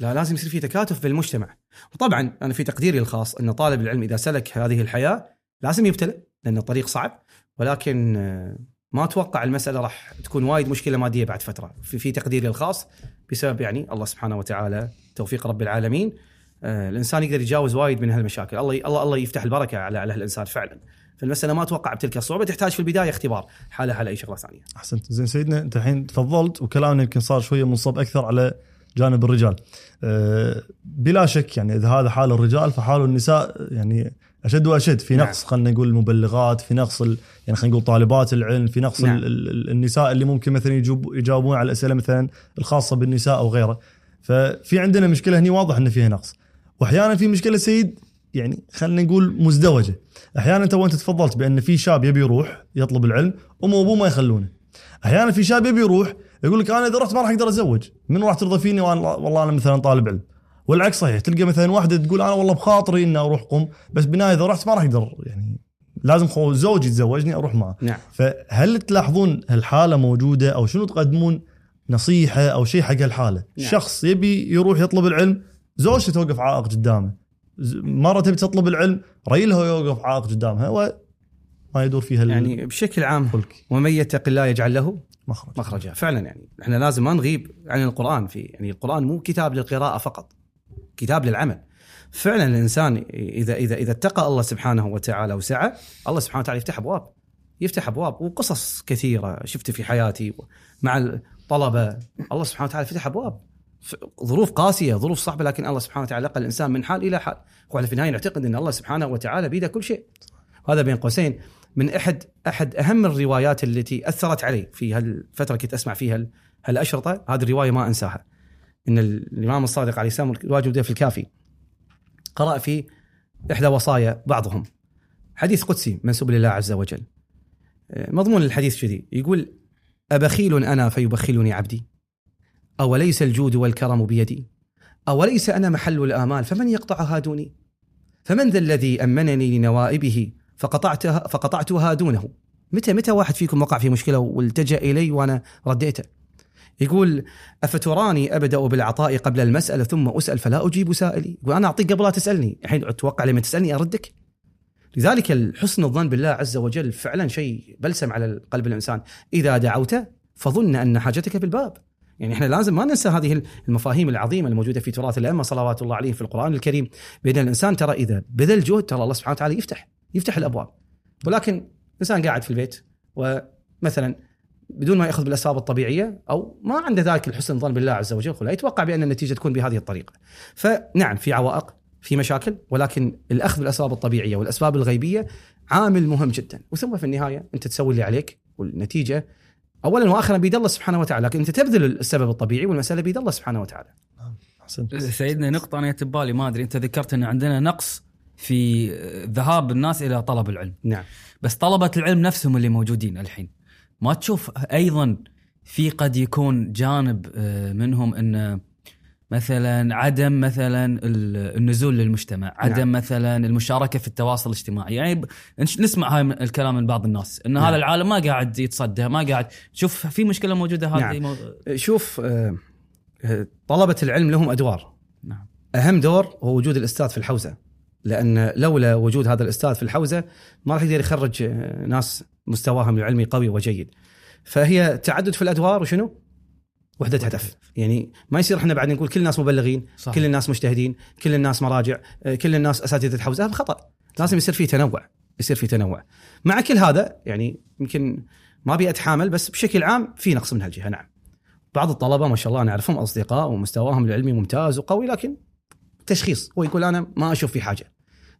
لا لازم يصير في تكاتف بالمجتمع. وطبعا أنا في تقديري الخاص إن طالب العلم إذا سلك هذه الحياة لازم يبتلى لأن الطريق صعب. ولكن آه، ما أتوقع المسألة راح تكون وايد مشكلة مادية بعد فترة. في, في تقديري الخاص بسبب يعني الله سبحانه وتعالى توفيق رب العالمين آه، الإنسان يقدر يتجاوز وايد من هالمشاكل. الله الله الله يفتح البركة على على هالإنسان فعلا. فالمسألة ما أتوقع بتلك الصعوبة تحتاج في البداية اختبار. حالها على أي شغلة ثانية. أحسنت. زين سيدنا أنت الحين تفضلت وكلامنا يمكن صار شوية منصب أكثر على جانب الرجال. أه بلا شك يعني إذا هذا حال الرجال فحال النساء يعني أشد وأشد. في نعم. نقص خلينا نقول المبلغات في نقص ال- يعني خلينا نقول طالبات العلم في نقص نعم. ال- ال- النساء اللي ممكن مثلا يجوب يجاوبون على الأسئلة مثلا الخاصة بالنساء أو غيره. ففي عندنا مشكلة هني واضح إن فيها نقص. واحيانا في مشكلة سيد يعني خلينا نقول مزدوجة. أحيانا أنت وانت تفضلت بأن في شاب يبي يروح يطلب العلم امه وابوه ما يخلونه. أحيانا في شاب يبي يروح يقول لك أنا إذا رحت ما راح أقدر أتزوج. من راح ترضى فيني وأنا والله أنا مثلا طالب علم. والعكس صحيح تلقى مثلا واحدة تقول أنا والله بخاطري إني أروح قم بس بالنهاية إذا رحت ما راح أقدر يعني لازم خو زوجي يتزوجني أروح معه. نعم. فهل تلاحظون هالحالة موجودة أو شنو تقدمون نصيحة أو شيء حق هالحالة؟ نعم. شخص يبي يروح يطلب العلم زوجته توقف عائق قدامه. مرة تبي تطلب العلم ريلها يوقف عائق قدامها و ما يدور فيها يعني بشكل عام الفلك. ومن يتق الله يجعل له مخرج. مخرجا. فعلا يعني إحنا لازم ما نغيب عن القرآن في يعني القرآن مو كتاب للقراءة فقط كتاب للعمل. فعلا الإنسان إذا إذا إذا اتقى الله سبحانه وتعالى وسعى الله سبحانه وتعالى يفتح أبواب يفتح أبواب وقصص كثيرة شفت في حياتي مع الطلبة الله سبحانه وتعالى فتح أبواب. ظروف قاسية ظروف صعبة لكن الله سبحانه وتعالى نقل الإنسان من حال إلى حال. وإحنا في النهاية نعتقد أن الله سبحانه وتعالى بيده كل شيء. وهذا بين قوسين. من أحد أحد أهم الروايات التي أثرت علي في هالفترة كنت أسمع فيها هال- هالأشرطة. هذه الرواية ما أنساها. إن الإمام الصادق عليه السلام الواجب في الكافي. قرأ في إحدى وصايا بعضهم. حديث قدسي منسوب لله عز وجل. آه، مضمون الحديث كذي يقول أبخيل أنا فيبخلني عبدي. أوليس الجود والكرم بيدي؟ أوليس أنا محل الآمال؟ فمن يقطعها دوني؟ فمن ذا الذي أمنني لنوائبه فقطعتها فقطعتها دونه؟ متى متى واحد فيكم وقع في مشكلة والتجأ إلي وأنا رديته؟ يقول أفتراني أبدأ بالعطاء قبل المسألة ثم أسأل فلا أجيب سائلي؟ وأنا أعطيك قبل لا تسألني. الحين أتوقع لما تسألني أردك. لذلك الحسن الظن بالله عز وجل فعلا شيء بلسم على قلب الإنسان. إذا دعوت فظن أن حاجتك بالباب يعني إحنا لازم ما ننسى هذه المفاهيم العظيمة الموجودة في تراث الأئمة صلوات الله عليهم في القرآن الكريم. بان الإنسان ترى إذا بذل جهد ترى الله سبحانه وتعالى يفتح يفتح الأبواب. ولكن إنسان قاعد في البيت ومثلا بدون ما يأخذ بالأسباب الطبيعية أو ما عنده ذاك الحسن الظن بالله عز وجل ولا يتوقع بأن النتيجة تكون بهذه الطريقة. فنعم في عوائق في مشاكل ولكن الأخذ بالأسباب الطبيعية والأسباب الغيبية عامل مهم جدا. وثم في النهاية أنت تسوي اللي عليك والنتيجة اولا واخرا بيد الله سبحانه وتعالى لكن أنت تبذل السبب الطبيعي والمسألة بيد الله سبحانه وتعالى. أحسنت. سيدنا نقطة أنا جت ببالي ما أدري أنت ذكرت أن عندنا نقص في ذهاب الناس إلى طلب العلم. نعم. بس طلبة العلم نفسهم اللي موجودين الحين. ما تشوف أيضا في قد يكون جانب آه، منهم أن مثلا عدم مثلا ال- النزول للمجتمع عدم نعم. مثلا المشاركة في التواصل الاجتماعي يعني نسمع هاي الكلام من بعض الناس أن نعم. هذا العالم ما قاعد يتصدى ما قاعد شوف في مشكلة موجودة هذه نعم. مو... شوف آه، آه، طلبة العلم لهم أدوار نعم أهم دور هو وجود الأستاذ في الحوزة لأن لولا وجود هذا الأستاذ في الحوزة ما راح يقدر يخرج آه، ناس مستواهم العلمي قوي وجيد فهي تعدد في الأدوار وشنو؟ وحدة هدف. يعني ما يصير إحنا بعد نقول كل الناس مبلغين صح. كل الناس مجتهدين كل الناس مراجع آه، كل الناس أساتذة حوزة. هذا خطأ. لازم يصير في تنوع يصير في تنوع. مع كل هذا يعني يمكن ما أبي أتحامل بس بشكل عام في نقص من هالجهة. نعم. بعض الطلبة ما شاء الله نعرفهم أصدقاء ومستواهم العلمي ممتاز وقوي لكن تشخيص. هو يقول أنا ما أشوف في حاجة.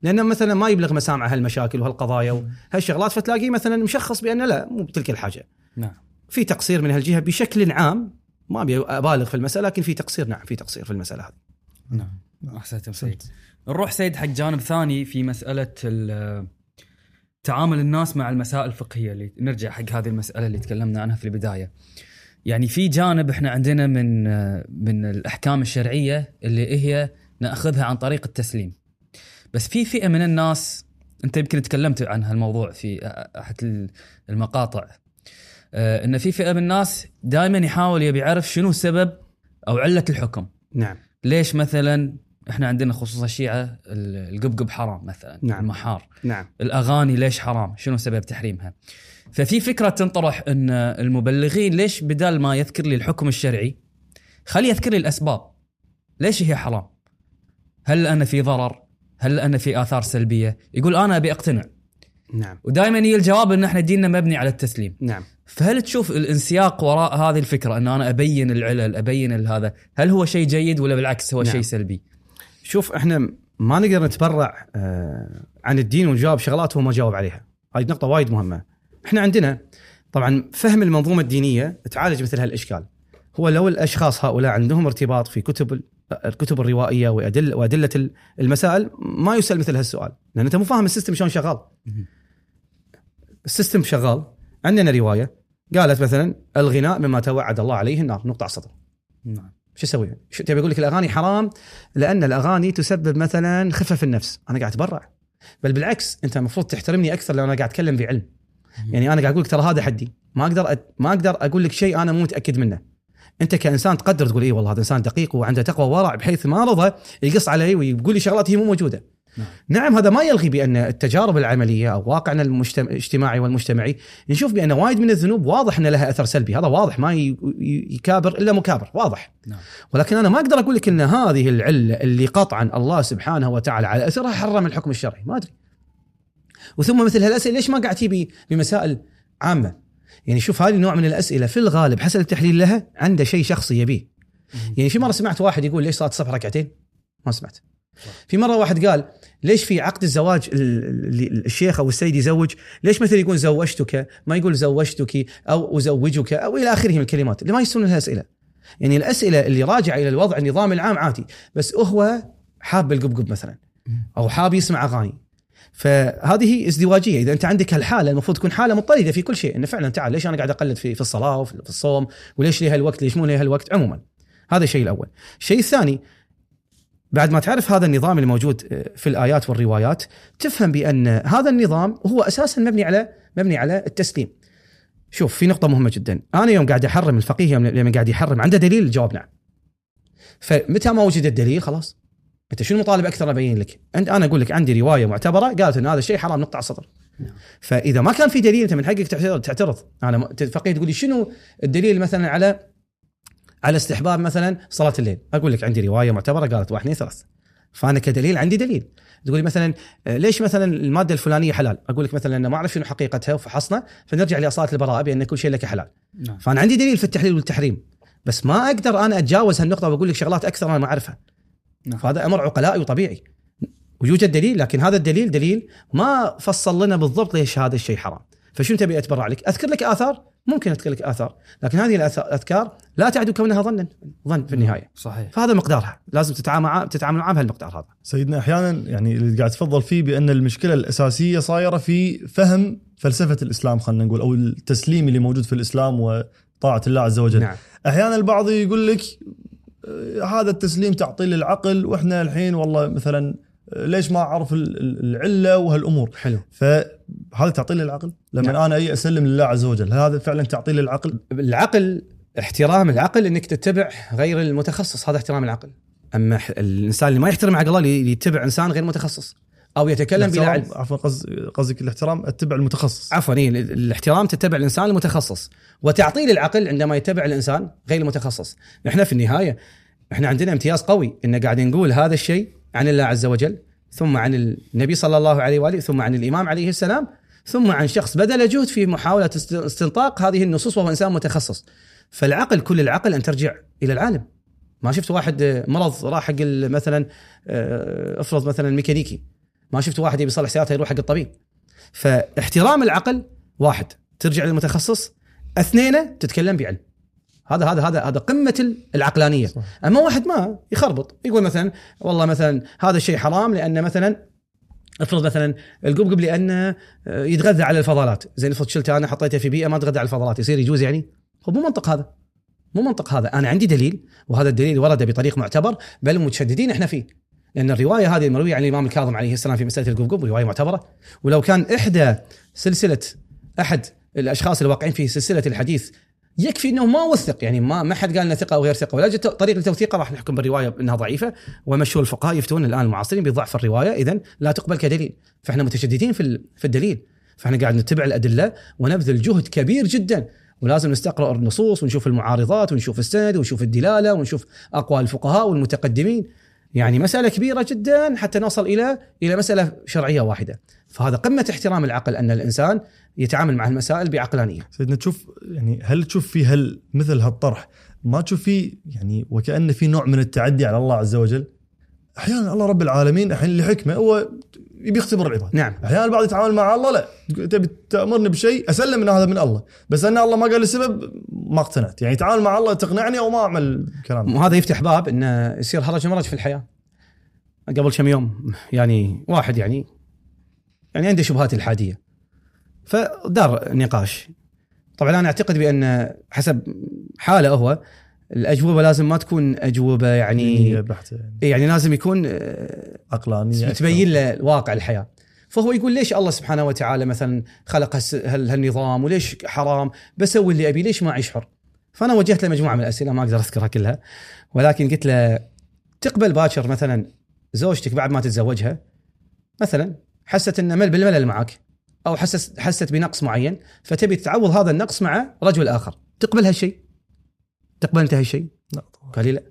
لأنه مثلا ما يبلغ مسامع هالمشاكل وهالقضايا وهالشغلات فتلاقيه مثلا مشخص بأنه لا مو بتلك الحاجة. نعم. في تقصير من هالجهة بشكل عام ما أبي أبالغ في المسألة لكن في تقصير نعم في تقصير في المسألة هذه نعم احسنت سيد نروح سيد حق جانب ثاني في مسألة ال- تعامل الناس مع المسائل الفقهية اللي نرجع حق هذه المسألة اللي تكلمنا عنها في البداية. يعني في جانب إحنا عندنا من من الأحكام الشرعية اللي هي نأخذها عن طريق التسليم. بس في فئة من الناس أنت يمكن تكلمت عن هالموضوع في أحد المقاطع إن في فئة من الناس دائما يحاول يبي يعرف شنو سبب أو علة الحكم. نعم. ليش مثلا إحنا عندنا خصوصا الشيعة ال- القبقب حرام مثلا نعم. المحار. نعم. الأغاني ليش حرام؟ شنو سبب تحريمها؟ ففي فكرة تنطرح إن المبلغين ليش بدال ما يذكر لي الحكم الشرعي خلي يذكر لي الأسباب. ليش هي حرام؟ هل أنا في ضرر؟ هل أنا في آثار سلبية؟ يقول أنا أبي أقتنع. نعم. ودائما هي الجواب إن إحنا ديننا مبني على التسليم. نعم. فهل تشوف الانسياق وراء هذه الفكرة؟ إن أنا أبين العلل أبين هذا. هل هو شيء جيد ولا بالعكس هو نعم. شيء سلبي؟ شوف إحنا ما نقدر نتبرع آه، عن الدين ونجاوب شغلات هو ما جاوب عليها. هذه نقطة وايد مهمة. إحنا عندنا طبعا فهم المنظومة الدينية تعالج مثل هالإشكال. هو لو الأشخاص هؤلاء عندهم ارتباط في كتب ال- الكتب الروائية وادله وأدلة ال- المسائل ما يسأل مثل هالسؤال. لأن أنت مو فاهم ال system شلون شغال. ال system شغال. عندنا رواية. قالت مثلا الغناء مما توعد الله عليه النار نقطة على السطر نعم شو أسوي؟ شو تبي أقول لك الأغاني حرام لأن الأغاني تسبب مثلا خفه في النفس، أنا قاعد أتبرع. بل بالعكس أنت المفروض تحترمني أكثر لو أنا قاعد أتكلم بعلم. يعني أنا قاعد أقول لك ترى هذا حدي، ما أقدر أ... ما أقدر أقول لك شيء أنا مو متأكد منه. أنت كإنسان تقدر تقول اي والله هذا إنسان دقيق وعنده تقوى وورع بحيث ما رضى يقص علي ويقول لي شغلات هي مو موجودة. نعم. نعم هذا ما يلغي بأن التجارب العملية أو واقعنا الاجتماعي والمجتمعي نشوف بأن وايد من الذنوب واضح أن لها أثر سلبي. هذا واضح ما يكابر إلا مكابر واضح. نعم. ولكن أنا ما أقدر أقول لك أن هذه العلة اللي قطعا الله سبحانه وتعالى على أثرها حرم الحكم الشرعي. ما أدري. وثم مثل هالأسئلة ليش ما قاعد تجي بمسائل عامة؟ يعني شوف هذه النوع من الأسئلة في الغالب حسب التحليل لها عنده شيء شخصي يبيه. يعني في مرة سمعت واحد يقول ليش صلاه الصبح ركعتين؟ ما سمعت. في مرة واحد قال ليش في عقد الزواج ال- ال- الشيخ أو السيد يزوج ليش مثلا يقول زوجتك ما يقول زوجتك أو أزوجك أو إلى آخره من الكلمات اللي ما يسون لها أسئلة. يعني الأسئلة اللي راجعة إلى الوضع النظام العام عادي بس هو حاب القبقب مثلا أو حاب يسمع أغاني. فهذه ازدواجية. إذا أنت عندك هالحالة المفروض تكون حالة مضطردة في كل شيء. إنه فعلا تعال ليش أنا قاعد أقلد في في الصلاة وفي في الصوم؟ وليش لي هالوقت؟ ليش مو لي هالوقت؟ عموما. هذا الشيء الأول. الشيء الثاني بعد ما تعرف هذا النظام الموجود في الآيات والروايات تفهم بأن هذا النظام هو أساسا مبني على مبني على التسليم شوف في نقطة مهمة جدا، أنا يوم قاعد أحرم الفقيه يوم لما قاعد يحرم عنده دليل الجواب نعم. فمتى ما وجد الدليل خلاص أنت شنو مطالب أكثر أبين لك؟ أنت أنا أقول لك عندي رواية معتبرة قالت أن هذا الشيء حرام نقطع السطر. نعم. فإذا ما كان في دليل أنت من حقك تعترض تعترض، أنا م- فقيه تقول لي شنو الدليل مثلا على على استحباب مثلا صلاة الليل، أقول لك عندي رواية معتبرة قالت واحد اثنين ثلاث. فأنا كدليل عندي دليل. تقول مثلا آه، ليش مثلا المادة الفلانية حلال؟ أقول لك مثلا أنا ما أعرف شنو حقيقتها وفحصنا فنرجع لأصالة البراءة بأن كل شيء لك حلال. نعم. فأنا عندي دليل في التحليل والتحريم بس ما أقدر أنا أتجاوز هالنقطة وأقول لك شغلات أكثر أنا ما أعرفها. نعم. فهذا أمر عقلائي وطبيعي. ويوجد دليل لكن هذا الدليل دليل ما فصل لنا بالضبط ليش هذا الشيء حرام. فشو تبي أتبرع لك؟ أذكر لك آثار ممكن أذكر لك آثار لكن هذه الأذكار لا تعد كونها ظنا ظن في النهاية. صحيح فهذا مقدارها لازم تتعامل مع تتعامل معها بهالمقدار هذا. سيدنا أحيانا يعني اللي قاعد تفضل فيه بأن المشكلة الأساسية صايرة في فهم فلسفة الإسلام خلينا نقول أو التسليم اللي موجود في الإسلام وطاعة الله عز وجل. نعم. أحيانا البعض يقول لك آه، هذا التسليم تعطيل العقل وإحنا الحين والله مثلا ليش ما أعرف ال- ال- العلة وهالأمور؟ حلو. فهذا تعطيل للعقل لما نعم. أنا أي أسلم لله عز وجل هذا فعلا تعطيل للعقل العقل؟ احترام العقل إنك تتبع غير المتخصص هذا احترام العقل. أما الإنسان اللي ما يحترم عقل الله اللي يتبع إنسان غير متخصص أو يتكلم بلا علم عفوا قصد- قصدك الاحترام اتبع المتخصص. عفوا إيه، ال- الاحترام تتبع الإنسان المتخصص وتعطيل العقل عندما يتبع الإنسان غير المتخصص. إحنا في النهاية إحنا عندنا امتياز قوي إن قاعد نقول هذا الشيء عن الله عز وجل ثم عن النبي صلى الله عليه وآله ثم عن الإمام عليه السلام ثم عن شخص بذل جهد في محاولة است- استنطاق هذه النصوص وهو إنسان متخصص. فالعقل كل العقل أن ترجع إلى العالم. ما شفت واحد مرض راح حق مثلا آه، افرض مثلا ميكانيكي. ما شفت واحد يبي يصلح سيارته يروح حق الطبيب. فاحترام العقل واحد ترجع للمتخصص. اثنين تتكلم بعلم. هذا هذا هذا هذا قمة العقلانية. صح. أما واحد ما يخربط يقول مثلا والله مثلا هذا الشيء حرام لأن مثلا افرض مثلا القبقب لأنه آه، يتغذى على الفضلات. زين افرض شلته أنا حطيته في بيئة ما تغذى على الفضلات يصير يجوز يعني؟ هو مو منطق هذا. مو منطق هذا. أنا عندي دليل وهذا الدليل ورد بطريق معتبر بل متشددين إحنا فيه. لأن الرواية هذه المروية عن الإمام الكاظم عليه السلام في مسألة القبقب رواية معتبرة. ولو كان إحدى سلسلة أحد الأشخاص الواقعين في سلسلة الحديث يكفي إنه ما وثق يعني ما ما حد قال إنه ثقة أو غير ثقة ولا طريق التوثيق راح نحكم بالرواية إنها ضعيفة ومشهور الفقهاء يفتون الآن المعاصرين بضعف الرواية اذا لا تقبل كدليل. فإحنا متشددين في في الدليل. فإحنا قاعد نتبع الأدلة ونبذل جهد كبير جدا ولازم نستقرأ النصوص ونشوف المعارضات ونشوف السند ونشوف الدلالة ونشوف أقوال الفقهاء والمتقدمين. يعني مسألة كبيرة جدا حتى نصل إلى إلى مسألة شرعية واحدة. فهذا قمة احترام العقل أن الإنسان يتعامل مع المسائل بعقلانية. سيدنا تشوف يعني هل تشوف في هل مثل هالطرح؟ ما تشوف فيه يعني وكأن في نوع من التعدي على الله عز وجل؟ أحيانا الله رب العالمين الحين لحكمة هو يبي يختبر العباد نعم. أحيانا البعض يتعامل مع الله؟ لا. تبي تأمرني بشيء أسلم إن هذا من الله. بس أن الله ما قال لي السبب ما اقتنعت. يعني يتعامل مع الله تقنعني أو ما أعمل كلام. وهذا يفتح باب انه يصير هرج ومرج في الحياة. قبل كم يوم يعني واحد يعني يعني عنده شبهات الحادية. فدار نقاش. طبعا أنا أعتقد بأن حسب حاله هو الأجوبة لازم ما تكون أجوبة يعني بحتة. يعني يعني لازم يكون آه، عقلانية. تبين له واقع الحياة. فهو يقول ليش الله سبحانه وتعالى مثلا خلق هالنظام وليش حرام؟ بسوي اللي أبي ليش ما أعيش حر؟ فأنا وجهت له مجموعة من الأسئلة ما أقدر أذكرها كلها. ولكن قلت له تقبل باكر مثلا زوجتك بعد ما تتزوجها؟ مثلا حست ان مل بالملل معك أو حست حست بنقص معين فتبي تعوض هذا النقص مع رجل آخر. تقبل هالشيء. تقبل أنت هالشيء لا طبعا قال لي لا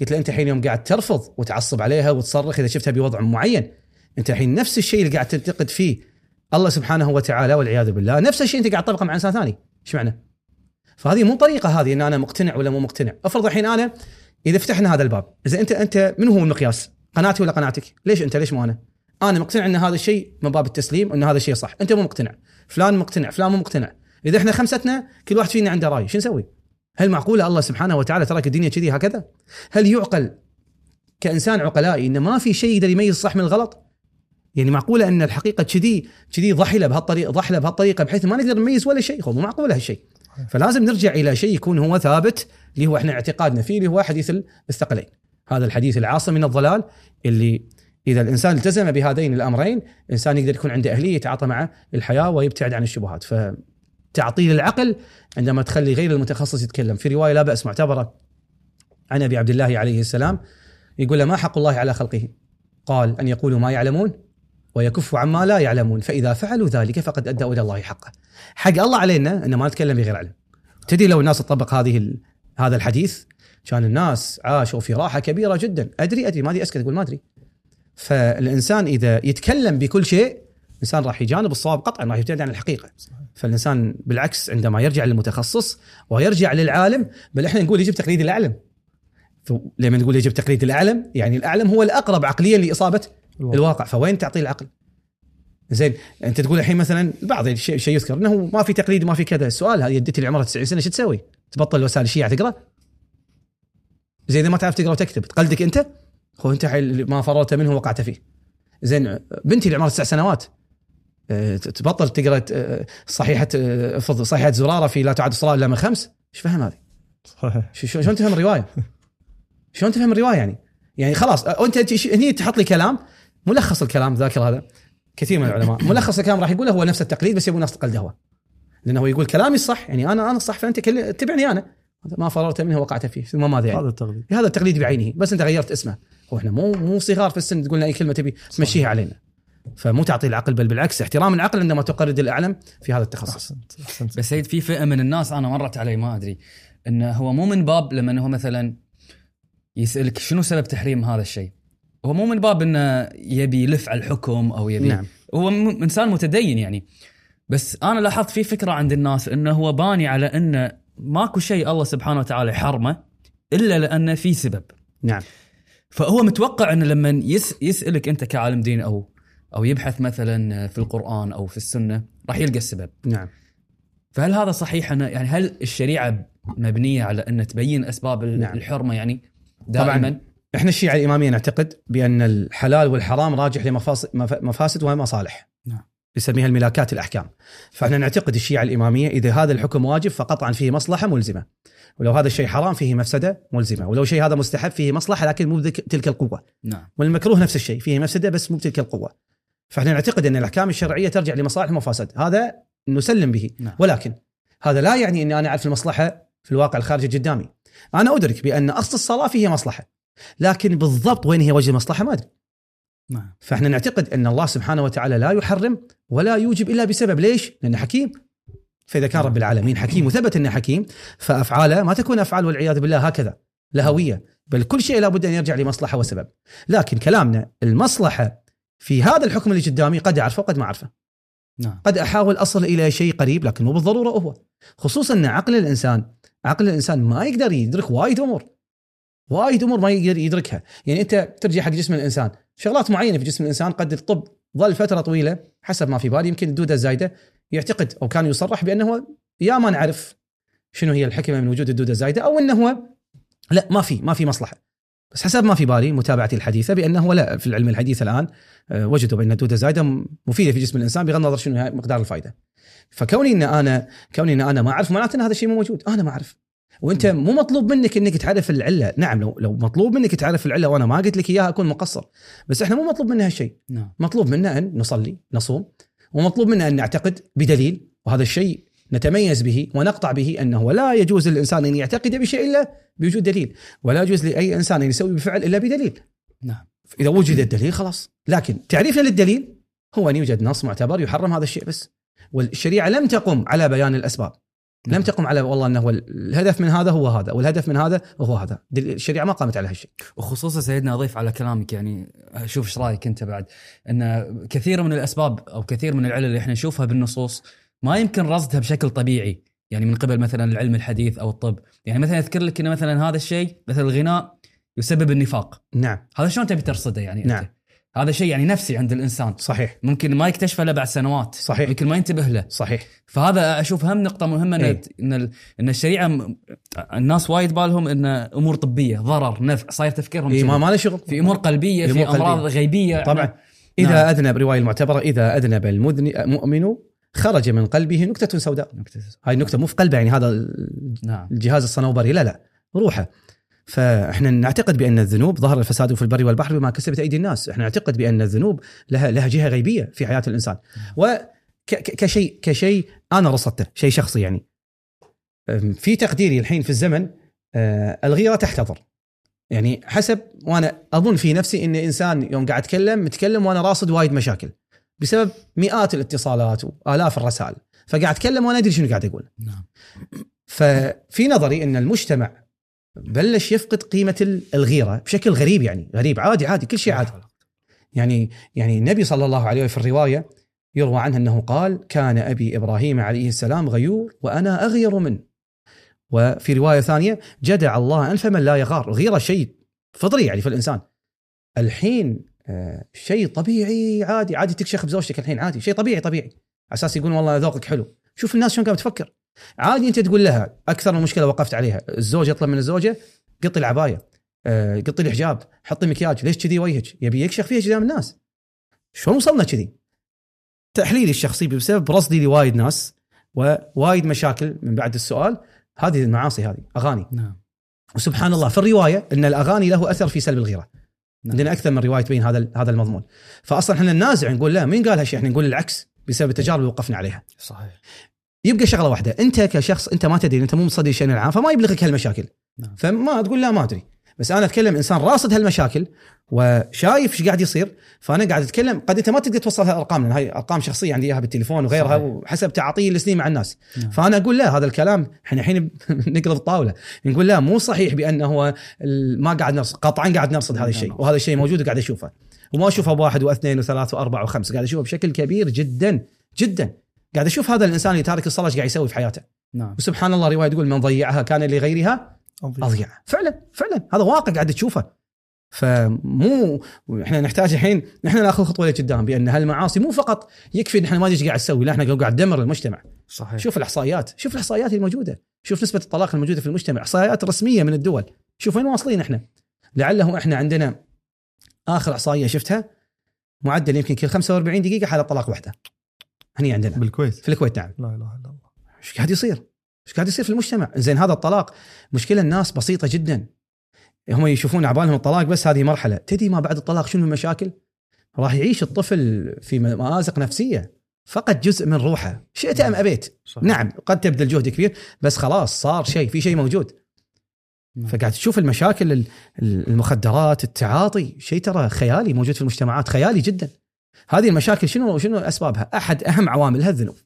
قلت له أنت الحين يوم قاعد ترفض وتعصب عليها وتصرخ إذا شفتها بوضع معين أنت الحين نفس الشيء اللي قاعد تنتقد فيه الله سبحانه وتعالى والعياذ بالله نفس الشيء أنت قاعد تطبقه مع إنسان ثاني إيش معنى؟ فهذه مو طريقة هذه إن أنا مقتنع ولا مو مقتنع افرض الحين أنا إذا فتحنا هذا الباب إذا أنت أنت من هو المقياس؟ قناتي ولا قناتك؟ ليش أنت ليش مو أنا؟ أنا مقتنع إن هذا الشيء من باب التسليم وإن هذا الشيء صح، أنت مو مقتنع، فلان مقتنع، فلان مو مقتنع، إذا إحنا خمستنا كل واحد فينا عنده رأي، شو نسوي؟ هل معقولة الله سبحانه وتعالى ترك الدنيا كذي هكذا؟ هل يعقل كإنسان عقلائي إن ما في شيء يقدر يميز الصح من الغلط؟ يعني معقولة أن الحقيقة كذي كذي ضحلة بهالطريقه ضحلة بهالطريقة بحيث ما نقدر نميز ولا شيء هو مو معقولة هالشيء فلازم نرجع إلى شيء يكون هو ثابت اللي هو إحنا اعتقادنا فيه اللي هو حديث الثقلين هذا الحديث العاصم من الضلال اللي إذا الإنسان التزم بهذين الأمرين الانسان يقدر يكون عنده أهلية يتعاطى مع الحياة ويبتعد عن الشبهات فتعطيل العقل عندما تخلي غير المتخصص يتكلم. في رواية لا بأس معتبرة عن أبي عبد الله عليه السلام يقول له ما حق الله على خلقه؟ قال أن يقولوا ما يعلمون ويكفوا عما لا يعلمون فإذا فعلوا ذلك فقد أدوا إلى الله حقه. حق الله علينا ان ما نتكلم بغير علم. تدري لو الناس تطبق هذه. هذا الحديث كان الناس عاشوا في راحة كبيرة جدا. أدري أدري ما أدري أسكت أقول ما أدري. فالإنسان إذا يتكلم بكل شيء الإنسان راح يجانب الصواب قطعا راح يبتعد عن الحقيقة فالإنسان بالعكس عندما يرجع للمتخصص ويرجع للعالم بل إحنا نقول يجب تقليد الأعلم لما نقول يجب تقليد الأعلم يعني الأعلم هو الأقرب عقليا لإصابة الواقع. الواقع فوين تعطيل العقل زين أنت تقول الحين مثلا بعض الشيء شيء يذكر إنه ما في تقليد وما في كذا السؤال هذه جدتي اللي عمرها 90 سنة شو تسوي؟ تبطل وسائل الشيعة تقرأ؟ زين إذا ما تعرف تقرأ وتكتب تقلدك أنت؟ هو أنت ما فررت منه وقعت فيه. زين بنتي اللي عمرها تسع سنوات تبطل تقرأ آه، صحيحة افرض صحيحة زرارة في لا تعد الصلاه إلا من خمس إيش فهم هذه؟ صحيح شلون تفهم الرواية؟ شلون تفهم الرواية يعني؟ يعني خلاص أنت هني تحط لي كلام ملخص الكلام ذاكر هذا كثير من العلماء ملخص الكلام راح يقوله هو نفس التقليد بس يبغى الناس تقلده هو لأنه هو يقول كلامي الصح يعني أنا أنا الصح فأنت اتبعني أنا ما فررت منه وقعت فيه ثم ماذا يعني؟ هذا التقليد هذا التقليد بعينه بس أنت غيرت اسمه هو إحنا مو مو صغار في السن تقول لنا أي كلمة تبي تمشيها علينا فمو تعطي العقل بل بالعكس احترام العقل عندما تقلد الأعلم في هذا التخصص. أحسنت أحسنت. بس سيد في فئة من الناس أنا مرت علي ما أدري إنه هو مو من باب لما هو مثلا يسألك شنو سبب تحريم هذا الشيء. هو مو من باب إنه يبي يلف على الحكم أو يبي نعم. هو م- إنسان متدين يعني. بس أنا لاحظت في فكرة عند الناس إنه هو باني على إنه ماكو شيء الله سبحانه وتعالى يحرمه إلا لأنه في سبب. نعم. فهو متوقع إنه لما يس يسألك أنت كعالم دين أو أو يبحث مثلا في القرآن أو في السنة راح يلقى السبب. نعم. فهل هذا صحيح؟ أنا يعني هل الشريعة مبنية على أن تبين أسباب نعم. الحرمة يعني دائما؟ طبعاً. إحنا الشيعة الإمامية نعتقد بأن الحلال والحرام راجح لمفاصد مف- مفاسد ومصالح. نعم. نسميها الملاكات الأحكام. فإحنا نعتقد الشيعة الإمامية إذا هذا الحكم واجب فقطعا فيه مصلحة ملزمة. ولو هذا الشيء حرام فيه مفسدة ملزمة. ولو شيء هذا مستحب فيه مصلحة لكن مو بذك- تلك القوة. نعم. والمكروه نفس الشيء فيه مفسدة بس مو بتلك القوة. فاحنا نعتقد أن الأحكام الشرعية ترجع لمصالح ومفاسد هذا نسلم به. نعم. ولكن هذا لا يعني أني أنا أعرف المصلحة في الواقع الخارجي قدامي أنا أدرك بأن أصل الصلاة فيها مصلحة لكن بالضبط وين هي وجه المصلحة ما أدري. نعم. فاحنا نعتقد أن الله سبحانه وتعالى لا يحرم ولا يوجب إلا بسبب ليش؟ لأنه حكيم. فإذا كان رب العالمين حكيم وثبت أنه حكيم فأفعاله ما تكون أفعال والعياذ بالله هكذا لهوية. بل كل شيء لابد أن يرجع لمصلحة وسبب. لكن كلامنا المصلحة في هذا الحكم اللي قدامي قد أعرفه وقد ما أعرفه. نعم. قد أحاول أصل إلى شيء قريب لكن مو بالضرورة هو. خصوصا إن عقل الإنسان عقل الإنسان ما يقدر يدرك وايد أمور. وايد أمور ما يقدر يدركها. يعني أنت ترجع حق جسم الإنسان. شغلات معينة في جسم الإنسان قد الطب ظل فترة طويلة حسب ما في بالي يمكن الدودة الزايدة. يعتقد أو كان يصرح بأنه يا ما نعرف شنو هي الحكمة من وجود الدودة الزايدة أو إنه هو لا ما في ما في مصلحة. بس حسب ما في بالي متابعتي الحديثة بأنه لا في العلم الحديث الآن آه، وجدوا بأن الدودة الزايده مفيدة في جسم الإنسان بغض النظر شنو مقدار الفائده فكوني إن أنا كوني إن أنا ما أعرف معناته إن هذا الشيء مو موجود. أنا ما أعرف. وأنت مو مطلوب منك إنك تعرف العلة. نعم لو لو مطلوب منك تعرف العلة وأنا ما قلت لك إياها أكون مقصر. بس إحنا مو مطلوب منا هالشيء. نعم. مطلوب منا أن نصلي نصوم ومطلوب منا أن نعتقد بدليل وهذا الشيء نتميز به ونقطع به أنه لا يجوز للإنسان أن يعتقد بشيء إلا بوجود دليل ولا يجوز لأي إنسان أن يسوي بفعل إلا بدليل. نعم. إذا وجد الدليل خلاص. لكن تعريفنا للدليل هو أن يوجد نص معتبر يحرم هذا الشيء بس. والشريعة لم تقم على بيان الأسباب. لم نعم. تقم على والله أنه الهدف من هذا هو هذا والهدف من هذا هو هذا. الشريعة ما قامت على هالشيء وخصوصا سيدنا أضيف على كلامك يعني أشوف إيش رأيك أنت بعد. أن كثير من الأسباب أو كثير من العلل اللي إحنا نشوفها بالنصوص ما يمكن رصدها بشكل طبيعي. يعني من قبل مثلا العلم الحديث أو الطب. يعني مثلا اذكر لك ان مثلا هذا الشيء مثل الغناء يسبب النفاق. نعم. هذا شلون تبي ترصده يعني نعم. انت هذا شيء يعني نفسي عند الإنسان. صحيح. ممكن ما يكتشفه إلا بعد سنوات. صحيح. يمكن ما ينتبه له. صحيح. فهذا أشوف هم نقطة مهمة إن إيه. إن إن الشريعة م- الناس وايد بالهم إن أمور طبية ضرر نفع صاير تفكيرهم إيه ما. ما له شغل. في أمور قلبية في أمراض. غيبية. طبعا. إذا نعم. أذنب رواية المعتبرة إذا أذنب المؤمن خرج من قلبه نكتة سوداء. هاي النكته مو في قلبه يعني هذا نعم. الجهاز الصنوبري. لا لا روحه. فإحنا نعتقد بأن الذنوب ظهر الفساد في البر والبحر بما كسبت أيدي الناس، إحنا نعتقد بأن الذنوب لها لها جهة غيبية في حياة الإنسان. وكشيء كشيء أنا رصدته، شيء شخصي يعني. في تقديري الحين في الزمن آه، الغيرة تحتضر. يعني حسب وأنا أظن في نفسي إن إنسان يوم قاعد أتكلم متكلم وأنا راصد وايد مشاكل. بسبب مئات الاتصالات وآلاف الرسائل، فقاعد أتكلم وأنا أدري شنو قاعد أقول. نعم. ففي نظري إن المجتمع بلش يفقد قيمة ال- الغيرة بشكل غريب يعني غريب. عادي عادي كل شيء عادي. يعني يعني النبي صلى الله عليه وسلم في الرواية يروى عنه أنه قال كان أبي إبراهيم عليه السلام غيور وأنا أغير منه. وفي رواية ثانية جدع الله أنف من لا يغار. الغيره شيء فطري يعني في الإنسان. الحين شيء طبيعي عادي عادي تكشخ بزوجتك الحين عادي شيء طبيعي طبيعي. على أساس يقولون والله ذوقك حلو. شوف الناس شلون كانت تفكر. عادي أنت تقول لها أكثر من مشكلة وقفت عليها. الزوج يطلب من الزوجة قطي العباية آه، قطي الحجاب حطي مكياج ليش كذي وجهك؟ يبي يكشخ فيها قدام الناس. شلون وصلنا كذي؟ تحليلي الشخصي بسبب رصدي لوايد ناس ووايد مشاكل من بعد السؤال. هذه المعاصي هذه أغاني. نعم. وسبحان الله في الرواية إن الأغاني له أثر في سلب الغيرة. نعم. عندنا أكثر من رواية تبين هذا هذا المضمون. فاصلا إحنا ننازع نقول لا مين قال هالشيء؟ إحنا نقول العكس بسبب التجارب اللي وقفنا عليها. صحيح. يبقى شغلة واحدة أنت كشخص أنت ما تدري أنت مو مصدي الشأن العام فما يبلغك هالمشاكل. نعم. فما تقول لا ما أدري. بس أنا أتكلم إنسان راصد هالمشاكل وشايف إيش قاعد يصير فأنا قاعد أتكلم قد أنت ما تقدر توصلها ارقام لأن هاي أرقام شخصية عندي إياها بالتليفون وغيرها صحيح. وحسب تعاطي السنين مع الناس نعم. فأنا أقول لا هذا الكلام إحنا الحين نقلب الطاولة نقول لا مو صحيح بأنه هو ما قاعد نرصد قطعا قاعد نرصد هذا الشيء نعم. وهذا الشيء موجود وقاعد أشوفه وما اشوفه بواحد واثنين وثلاث وأربع وخمس قاعد أشوفه بشكل كبير جدا جدا قاعد أشوف هذا الإنسان اللي تارك الصلاة إيش قاعد يسوي في حياته نعم وسبحان الله رواية تقول من ضيعها كان لغيرها اضيع فعلا فعلا. هذا واقع قاعد تشوفه. فمو إحنا نحتاج الحين نحن نأخذ خطوة لقدام بأن هالمعاصي مو فقط يكفي إن إحنا ما ندري إيش قاعد نسوي لا إحنا قاعد ندمر المجتمع. صحيح. شوف الإحصائيات شوف الإحصائيات الموجودة. شوف نسبة الطلاق الموجودة في المجتمع إحصائيات رسمية من الدول. شوف وين واصلين إحنا. لعله إحنا عندنا آخر إحصائية شفتها معدل يمكن كل 45 دقيقة حاله طلاق واحدة هني عندنا. بالكويت. في الكويت نعم. لا إله إلا الله. إيش قاعد يصير؟ إيش قاعد يصير في المجتمع؟ زين هذا الطلاق مشكلة الناس بسيطة جدا هم يشوفون عبالهم الطلاق بس هذه مرحلة، تدري ما بعد الطلاق شنو المشاكل؟ راح يعيش الطفل في مآزق نفسية فقد جزء من روحه، شئت أم أبيت، صحيح. نعم قد تبذل جهد كبير بس خلاص صار شيء في شيء موجود، نعم. فقاعد تشوف المشاكل ال- ال- المخدرات، التعاطي، شيء ترى خيالي موجود في المجتمعات، خيالي جدا. هذه المشاكل شنو شنو أسبابها؟ أحد أهم عواملها الذنوب.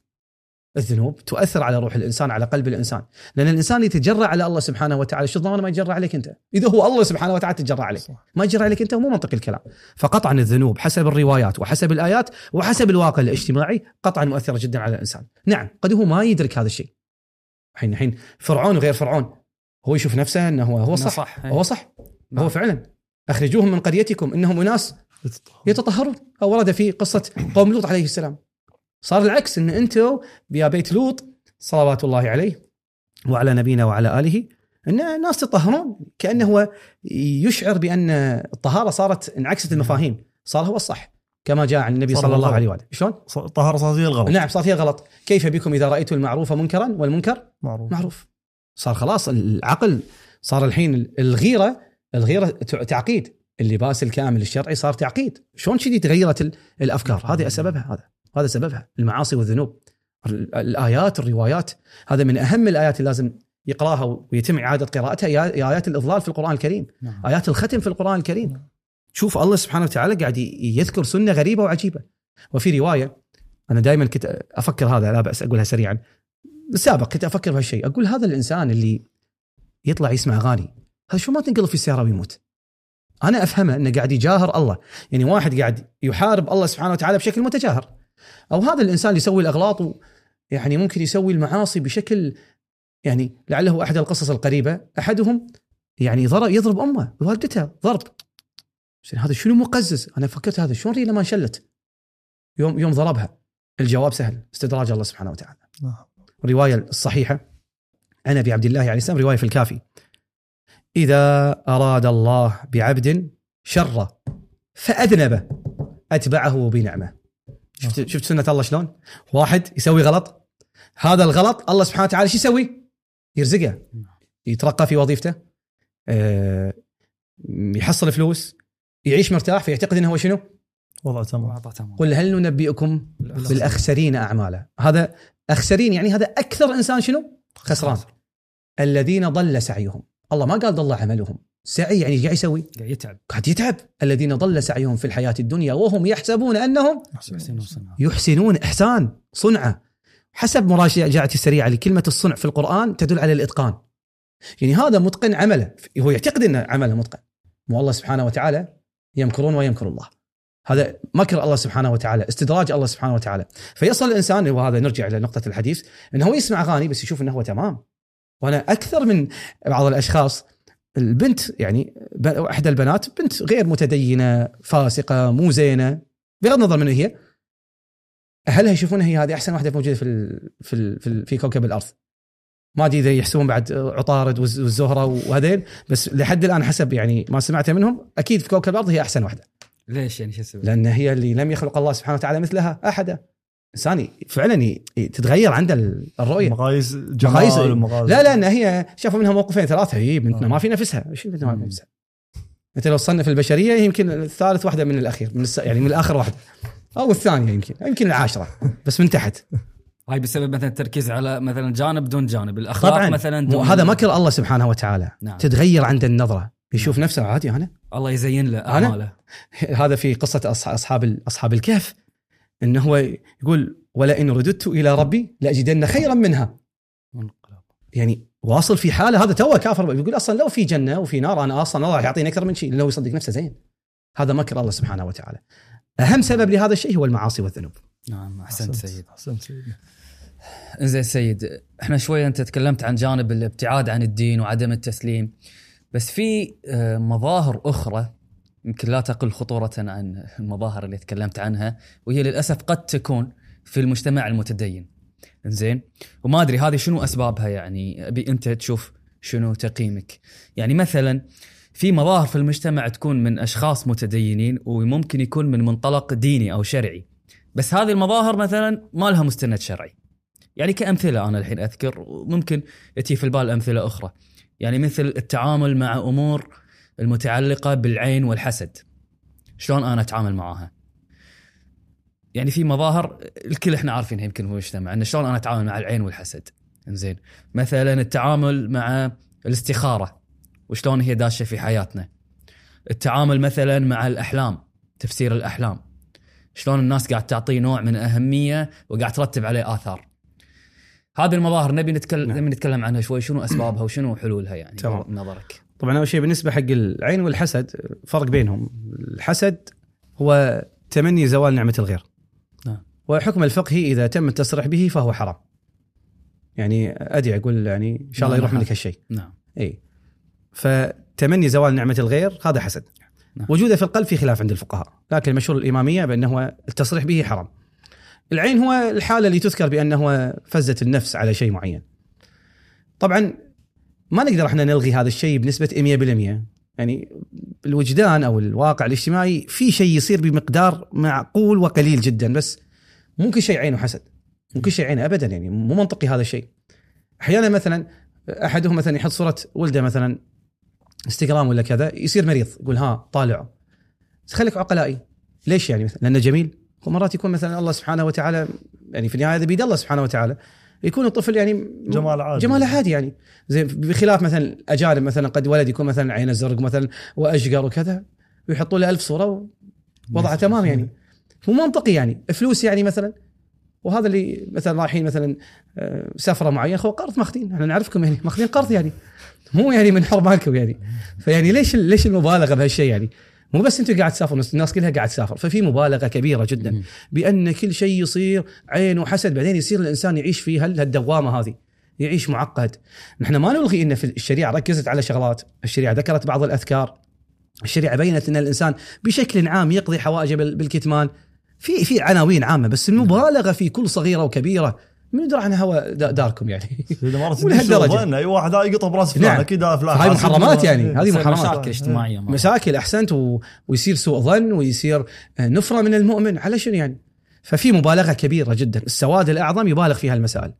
الذنوب تؤثر على روح الإنسان على قلب الإنسان. لأن الإنسان يتجرع على الله سبحانه وتعالى. شو ضمانه ما يتجرع عليك أنت. إذا هو الله سبحانه وتعالى تجرع عليك. ما يتجرع عليك أنت مو منطقي الكلام. فقطعا الذنوب حسب الروايات وحسب الآيات وحسب الواقع الاجتماعي قطعا مؤثرة جدا على الإنسان. نعم قد هو ما يدرك هذا الشيء. الحين الحين فرعون وغير فرعون. هو يشوف نفسه إنه هو هو صح, صح، إيه. هو صح. نعم. هو فعلا. أخرجوهم من قريتكم إنهم أناس يتطهرون. ورد في قصة قوم لوط عليه السلام. صار العكس أن أنتم يا بيت لوط صلوات الله عليه وعلى نبينا وعلى آله أن الناس تطهرون كأنه هو يشعر بأن الطهارة صارت انعكست المفاهيم صار هو الصح كما جاء عن النبي صلى الله الغلط. عليه وآله. شلون؟ طهارة صارت الغلط. نعم صار فيها غلط كيف بكم إذا رأيتم المعروف منكرا والمنكر؟ معروف. معروف. صار خلاص العقل صار الحين الغيرة الغيرة تع- تعقيد. اللباس الكامل الشرعي صار تعقيد. شلون كذي تغيرت ال- الأفكار؟ هذه سببها هذا. هذا سببها المعاصي والذنوب. ال- الآيات الروايات هذا من أهم الآيات اللي لازم يقراها ويتم إعادة قراءتها يا يا آيات الإضلال في القرآن الكريم. نعم. آيات الختم في القرآن الكريم. تشوف الله سبحانه وتعالى قاعد يذكر سنة غريبة وعجيبة. وفي رواية أنا دائما كنت أفكر هذا لا بأس أقولها سريعا. بالسابق كنت أفكر بهالشيء أقول هذا الإنسان اللي يطلع يسمع أغاني هذا شو ما تنقلب في السيارة ويموت؟ أنا أفهمه إنه قاعد يجاهر الله. يعني واحد قاعد يحارب الله سبحانه وتعالى بشكل متجاهر. أو هذا الإنسان اللي يسوي الأغلاط يعني ممكن يسوي المعاصي بشكل يعني لعله أحد القصص القريبة أحدهم يعني ضرب يضرب أمه والدته ضرب هذا شنو مقزز؟ أنا فكرت هذا شلون ريله ما انشلت؟ يوم يوم ضربها الجواب سهل استدراج الله سبحانه وتعالى. نعم. الرواية الصحيحة عن أبي عبد الله عليه السلام رواية في الكافي. إذا أراد الله بعبد شر فاذنبه أتبعه بنعمة. شفت شفت سنة الله شلون؟ واحد يسوي غلط. هذا الغلط الله سبحانه وتعالى شو يسوي؟ يرزقه. يترقى في وظيفته. آه، يحصل فلوس. يعيش مرتاح فيعتقد إنه هو شنو؟ وضع تمام. وضع تمام. قل هل ننبئكم بالأخسرين. أعمالا؟ هذا أخسرين يعني هذا أكثر إنسان شنو؟ خسران. الذين ضل سعيهم. الله ما قال ضل عملهم. سعي يعني قاعد يسوي؟ قاعد يتعب. قاعد يتعب. الذين ضل سعيهم في الحياة الدنيا وهم يحسبون أنهم يحسن وصنع. يحسنون. إحسان. صنعة. حسب مراجعتي السريعة لكلمة الصنع في القرآن تدل على الإتقان. يعني هذا متقن عمله. هو يعتقد أن عمله متقن. والله سبحانه وتعالى يمكرون ويمكر الله. هذا مكر الله سبحانه وتعالى استدراج الله سبحانه وتعالى. فيصل الإنسان وهذا نرجع إلى نقطة الحديث إنه هو يسمع اغاني بس يشوف إنه هو تمام. وأنا أكثر من بعض الأشخاص البنت يعني إحدى البنات بنت غير متدينة فاسقة مو زينة. بغض النظر من هي اهلها يشوفونها هي هذه أحسن واحدة موجودة في في في, في كوكب الأرض؟ ما أدري إذا يحسبون بعد عطارد والز- والزهرة وهذيل بس لحد الآن حسب يعني ما سمعته منهم أكيد في كوكب الأرض هي أحسن واحدة. ليش يعني شو السبب؟ لأن هي اللي لم يخلق الله سبحانه وتعالى مثلها أحدا. انسان فعلا تتغير عنده ال- الرؤية. مقاييس مقاييس- لا لا إن هي شافوا منها موقفين ثلاثة هي بنتنا آه. ما في نفسها. إيش بنتنا ما في. نفسها؟ انت لو تصنف البشرية يمكن الثالث واحدة من الأخير من الس... يعني من الآخر واحدة. أو الثانية يمكن يمكن العاشرة بس من تحت. هاي بسبب مثلا التركيز على مثلا جانب دون جانب. الأخلاق طبعا. مثلا دون هذا مكر الله سبحانه وتعالى. نعم. تتغير عنده النظرة. يشوف نفسه عادي أنا؟ الله يزين له؟ أعماله. هذا في قصة اصحاب أصحاب الكهف. إنه هو يقول ولئن رددت إلى ربي لأجدن خيرا منها. يعني واصل في حالة هذا توه كافر. يقول أصلا لو في جنة وفي نار أنا أصلا الله يعطيني أكثر من شيء لو يصدق نفسه زين. هذا مكر الله سبحانه وتعالى. أهم سبب لهذا الشيء هو المعاصي والذنوب. نعم أحسنت سيد. أحسنت سيدنا زين سيد إحنا شوية أنت تكلمت عن جانب الابتعاد عن الدين وعدم التسليم بس في آه، مظاهر أخرى يمكن لا تقل خطورة عن المظاهر اللي تكلمت عنها وهي للأسف قد تكون في المجتمع المتدين. زين وما أدري هذه شنو أسبابها يعني؟ أبي أنت تشوف شنو تقييمك. يعني مثلا في مظاهر في المجتمع تكون من أشخاص متدينين وممكن يكون من منطلق ديني أو شرعي. بس هذه المظاهر مثلا ما لها مستند شرعي. يعني كأمثلة أنا الحين أذكر وممكن ياتي في البال أمثلة أخرى. يعني مثل التعامل مع أمور المتعلقة بالعين والحسد. شلون أنا أتعامل معاها يعني في مظاهر الكل إحنا عارفينها يمكن في المجتمع إن شلون أنا أتعامل مع العين والحسد؟ إنزين. مثلا التعامل مع الاستخارة وشلون هي داشة في حياتنا. التعامل مثلا مع الأحلام تفسير الأحلام. شلون الناس قاعد تعطيه نوع من أهمية وقاعد ترتب عليه آثار. هذه المظاهر نبي نتكلم نعم. نبي نتكلم عنها شوي شنو أسبابها وشنو حلولها يعني؟ تمام. نظرك. طبعا أول شيء بالنسبة حق العين والحسد فرق بينهم. الحسد هو تمني زوال نعمة الغير. نعم. وحكم الفقهي إذا تم التصريح به فهو حرام. يعني أدعي أقول يعني إن شاء الله نعم، يروح نعم. منك هالشيء. نعم. اي فتمني زوال نعمة الغير هذا حسد. نعم. وجوده في القلب في خلاف عند الفقهاء لكن المشهور الإمامية بأنه هو التصريح به حرام. العين هو الحالة اللي تذكر بأنه فزه النفس على شيء معين. طبعا ما نقدر إحنا نلغي هذا الشيء بنسبة 100% يعني الوجدان أو الواقع الاجتماعي في شيء يصير بمقدار معقول وقليل جدا بس مو كل شيء عينه حسد. مو كل شيء عينه ابدا يعني مو منطقي هذا الشيء. أحيانا مثلا أحدهم مثلا يحط صورة ولده مثلا إنستغرام ولا كذا يصير مريض يقول ها طالعه خليك عقلائي. ليش يعني مثلا؟ لأنه جميل. ومرات يكون مثلا الله سبحانه وتعالى يعني في النهاية هذا بيد الله سبحانه وتعالى. يكون الطفل يعني جمال عادي. جماله عادي يعني. زي بخلاف مثلا الأجانب مثلا قد ولد يكون مثلا عينه زرق مثلا وأشقر وكذا ويحطوا له ألف صورة ووضعه تمام يعني. مو منطقي يعني. فلوس يعني مثلا وهذا اللي مثلا رايحين مثلا آه، سفرة معين خو قرض ماخذين. إحنا نعرفكم يعني ماخذين قرض يعني. مو يعني من حرمانكم يعني. فيعني ليش ليش المبالغة بهالشيء يعني؟ مو بس أنتم قاعد تسافروا الناس كلها قاعد تسافر. ففي مبالغة كبيرة جدا مم. بأن كل شيء يصير عين وحسد. بعدين يصير الإنسان يعيش في هال- هالدوامة هذه يعيش معقد. نحن ما نلغي إن في الشريعة ركزت على شغلات. الشريعة ذكرت بعض الأذكار. الشريعة بينت إن الإنسان بشكل عام يقضي حوائجه بال- بالكتمان. في في عناوين عامة بس المبالغة في كل صغيرة وكبيرة من يدري عن هوا دا- داركم يعني هالدرجة. ظن أي واحد يقطع براس فلان نعم. أكيد هذا فلان هاي حاسب محرمات يعني، هذه محرمات. مشاكل اجتماعية مرة. مشاكل أحسنت و... ويصير سوء ظن ويصير نفرة من المؤمن على شنو يعني؟ ففي مبالغة كبيرة جدا، السواد الأعظم يبالغ في هالمسائل.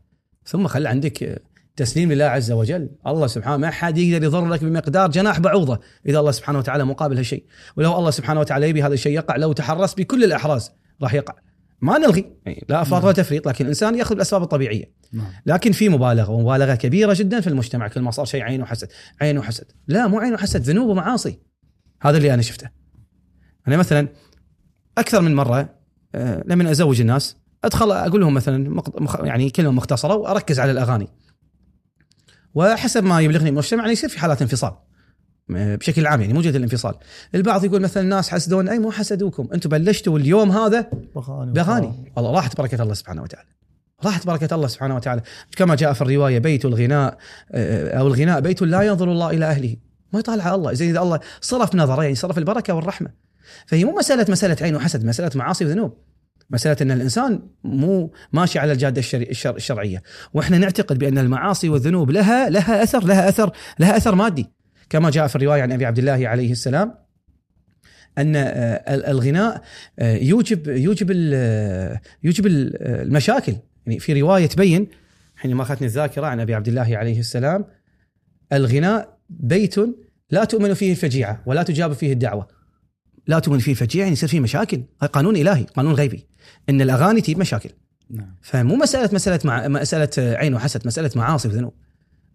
ثم خلي عندك تسليم لله عز وجل، الله سبحانه ما حد يقدر يضر لك بمقدار جناح بعوضة إذا الله سبحانه وتعالى مقابل هالشيء، ولو الله سبحانه وتعالى يبي هذا الشيء يقع لو تحرص بكل الأحراز راح يقع. ما نلغي يعني لا أفراط ولا تفريط لكن الإنسان يأخذ بالاسباب الطبيعية. نعم. لكن في مبالغة ومبالغه كبيرة جدا في المجتمع كل ما صار شيء عين وحسد عين وحسد. لا مو عين وحسد ذنوب ومعاصي. هذا اللي أنا شفته. أنا مثلا أكثر من مرة آه، لما أزوج الناس أدخل أقول لهم مثلا يعني كلمة مختصرة وأركز على الأغاني. وحسب ما يبلغني المجتمع يعني يصير في حالات انفصال. بشكل عام يعني مو جد الانفصال. البعض يقول مثلا الناس حسدون أي مو حسدوكم أنتم بلشتوا اليوم هذا بغاني باغاني والله راحت بركة الله سبحانه وتعالى. راحت بركة الله سبحانه وتعالى. كما جاء في الرواية بيت الغناء آه، أو الغناء بيت لا ينظر الله إلى أهله. ما يطالع الله. زي إذا الله صرف نظره يعني صرف البركة والرحمة. فهي مو مسألة مسألة عين وحسد مسألة معاصي وذنوب. مسألة أن الإنسان مو ماشي على الجادة الشري الشر الشرعية. وإحنا نعتقد بأن المعاصي والذنوب لها لها أثر لها أثر لها أثر مادي. كما جاء في الرواية عن أبي عبد الله عليه السلام أن آه، ال- الغناء آه، يوجب يوجب ال- يوجب ال- المشاكل. يعني في رواية تبين حينما أخذتني الذاكرة عن أبي عبد الله عليه السلام الغناء بيت لا تؤمن فيه الفجيعة ولا تجاب فيه الدعوة. لا تؤمن فيه الفجيعة يعني يصير فيه مشاكل. هذا قانون إلهي قانون غيبي. إن الأغاني تجيب مشاكل. نعم. فمو مسألة مسألة مع مسألة عين وحسد مسألة معاصي وذنوب.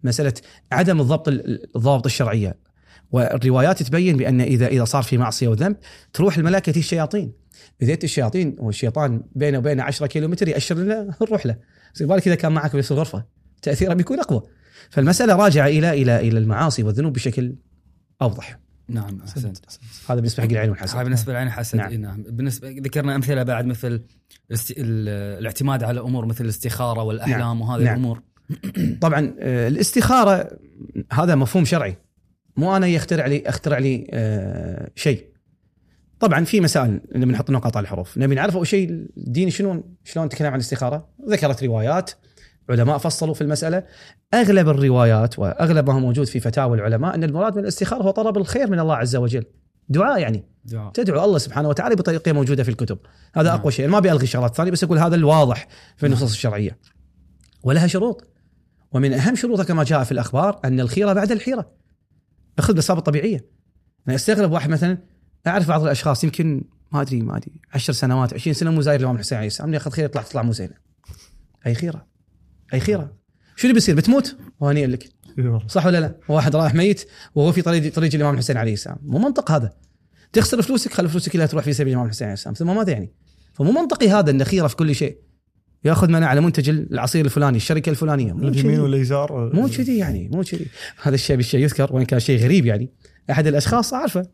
مسألة عدم الضبط الضوابط الشرعية. والروايات تبين بأن إذا إذا صار في معصية وذنب تروح الملائكة الشياطين. إذا الشياطين والشيطان بينه وبينه 10 كيلو متر يأشر لنا نروح له. زي بالك إذا كان معك بنفس الغرفة تأثيره بيكون أقوى. فالمسألة راجعة إلى إلى إلى المعاصي والذنوب بشكل أوضح. نعم أحسنت. هذا بالنسبة حق العين والحسد هاي بالنسبة لعين حسد نعم. نعم. بالنسبة ذكرنا أمثلة بعد مثل الاعتماد على أمور مثل الاستخارة والأحلام نعم. وهذه نعم. الأمور. طبعا آه، الاستخارة هذا مفهوم شرعي. مو أنا يخترع لي أخترع لي آه، شيء. طبعا في مسائل نبي نحط نقاط على الحروف. نبي نعرف أول شيء الدين شنو؟ شلون تكلم عن الاستخارة؟ ذكرت روايات علماء فصلوا في المسألة. أغلب الروايات واغلب ما هو موجود في فتاوى العلماء أن المراد من الاستخارة هو طلب الخير من الله عز وجل. دعاء يعني. دعاء. تدعو الله سبحانه وتعالى بطريقة موجودة في الكتب. هذا نعم. أقوى شيء. ما ابي الغي الشغلات الثانية بس أقول هذا الواضح في النصوص الشرعية. ولها شروط. ومن أهم شروطها كما جاء في الأخبار أن الخيرة بعد الحيرة. اخذ بالاسباب الطبيعية. أنا أستغرب واحد مثلا أعرف بعض الأشخاص يمكن ما أدري ما أدري 10 سنوات 20 سنة مو زاير الامام الحسين عليه السلام ياخذ خيره يطلع تطلع مو زينة. أي خيرة؟ أي خيرة؟ شو اللي بيصير؟ بتموت؟ وهنيئا لك. صح ولا لا؟ واحد رايح ميت وهو في طريق طريق الإمام الحسين عليه السلام، مو منطق هذا. تخسر فلوسك خلي فلوسك كلها تروح في سبيل الإمام الحسين عليه السلام، ثم ماذا يعني؟ فمو منطقي هذا إن خيرة في كل شيء. ياخذ منع على منتج العصير الفلاني، الشركة الفلانية، مو اليمين كذي. واليسار مو كذي يعني مو كذي. هذا الشيء بالشيء يذكر وإن كان شيء غريب يعني. أحد الأشخاص أعرفه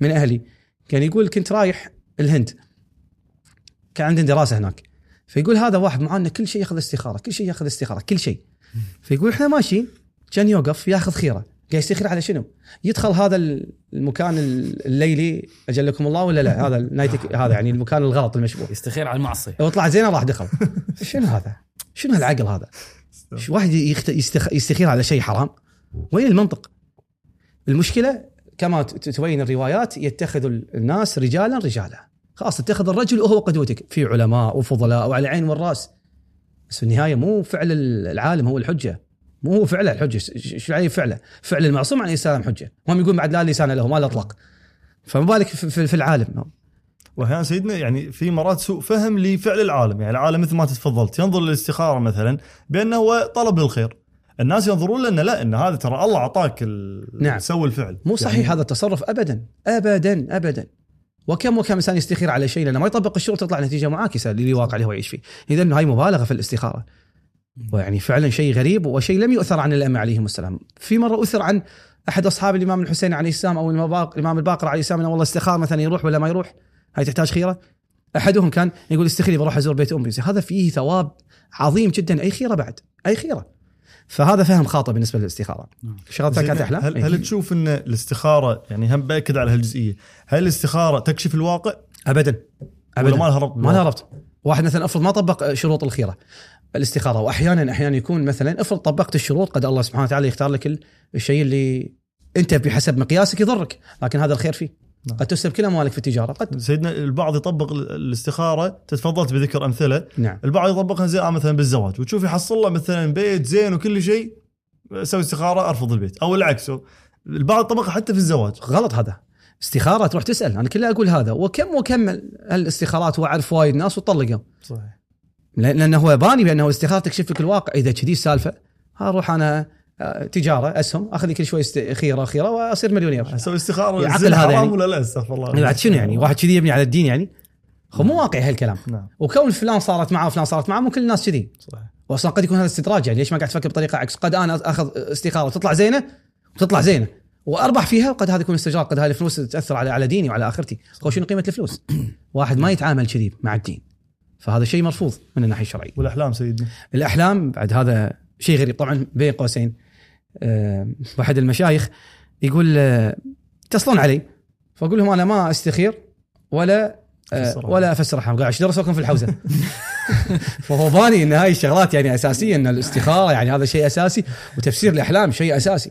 من أهلي. كان يقول كنت رايح الهند. كان عندنا دراسة هناك. فيقول هذا واحد معانا كل شيء ياخذ استخارة كل شيء ياخذ استخارة كل شيء. فيقول إحنا ماشيين كان يوقف ياخذ خيرة. قاعد يستخير على شنو؟ يدخل هذا المكان الليلي اجلكم الله ولا لا؟ هذا النايت هذا يعني المكان الغلط المشبوه. يستخير على المعصية. لو طلع زينه راح دخل. شنو هذا؟ شنو هالعقل هذا؟ شو واحد يخت... يستخ... يستخير على شيء حرام؟ وين المنطق؟ المشكلة كما ت- تبين الروايات يتخذ الناس رجالا رجالا. خلاص اتخذ الرجل وهو قدوتك. في علماء وفضلاء وعلى العين والرأس. بس في النهاية مو فعل العالم هو الحجة. مو هو فعله الحجة شو عليه فعله؟ فعل المعصوم عليه السلام حجه هم يقول بعد لا لسان له ما له إطلاق. فما بالك في, في, العالم. واحيانا سيدنا يعني في مرات سوء فهم لفعل العالم. يعني العالم مثل ما تفضلت ينظر للاستخارة مثلا بأنه هو طلب للخير. الناس ينظرون لنا لا إن هذا ترى الله أعطاك. نعم. سوي الفعل. مو صحيح يعني هذا التصرف ابدا ابدا ابدا. وكم وكم إنسان يستخير على شيء لأنه ما يطبق الشروط تطلع نتيجة معاكسة للواقع اللي هو يعيش فيه، اذا هاي مبالغة في الاستخارة. ويعني فعلا شيء غريب وشيء لم يؤثر عن الأئمة عليهم السلام. في مرة أثر عن أحد أصحاب الإمام الحسين عليه السلام أو المباق- الإمام الباقر عليه السلام إنه والله استخار مثلا يروح ولا ما يروح هاي تحتاج خيرة. أحدهم كان يقول استخيري بروح أزور بيت أمي، هذا فيه ثواب عظيم جدا أي خيرة بعد، أي خيرة. فهذا فهم خاطئ بالنسبة للاستخارة. نعم. شغلتك زين، كانت احلام؟ هل, إيه. هل تشوف إن الاستخارة يعني هم بأكد على هالجزئية هل الاستخارة تكشف الواقع ابدا ولا ما لها ربط ما لها ربط واحد مثلا أفرض ما طبق شروط الخيرة الاستخارة. واحيانا أحيانا يكون مثلا افرض طبقت الشروط قد الله سبحانه وتعالى يختار لك ال- الشيء اللي أنت بحسب مقياسك يضرك لكن هذا الخير فيه. نعم. قد تسلب كل أموالك في التجارة قد سيدنا البعض يطبق ال- الاستخارة. تفضلت بذكر أمثلة. نعم. البعض يطبقها زي مثلا بالزواج. وتشوف يحصل له مثلا بيت زين وكل شيء أسوي استخارة أرفض البيت. أو العكس. البعض طبقها حتى في الزواج. غلط هذا. استخارة تروح تسأل. أنا كله أقول هذا. وكم وكم الاستخارات؟ وأعرف وايد ناس وطلقوا صحيح. لأنه هو باني بأنه الاستخاره تكشف لك الواقع. إذا كذي السالفة أروح أنا آه، تجارة أسهم أخذ لي كل شوي خيرة خيرة وأصير مليونير. أسوي استخارة يعقل الزنا هذا يعني. ولا لا استغفر الله. بعد شنو يعني؟ واحد كذي يبني على الدين يعني؟ هو مو واقعي هالكلام. نعم. وكون فلان صارت معه وفلان صارت معه مو كل الناس كذي. صحيح. واصلا قد يكون هذا استدراج يعني. ليش ما قاعد تفكر بطريقة عكس؟ قد أنا أخذ استخارة وتطلع زينة وتطلع زينة. واربح فيها وقد هذا يكون استجرار قد هذه الفلوس تأثر على على ديني وعلى آخرتي. هو شنو قيمة الفلوس؟ واحد ما يتعامل كذي مع الدين. فهذا شيء مرفوض من الناحية الشرعية. والأحلام سيدنا. الأحلام بعد هذا شيء غريب. طبعا بين قوسين آه، واحد المشايخ يقول آه، يتصلون علي؟ فأقول لهم أنا ما أستخير ولا آه، أفسر ولا افسر احلام قاعد إيش درسوكم في الحوزة. فهو باني إن هاي الشغلات يعني أساسية إن الاستخارة يعني هذا شيء أساسي وتفسير الأحلام شيء أساسي.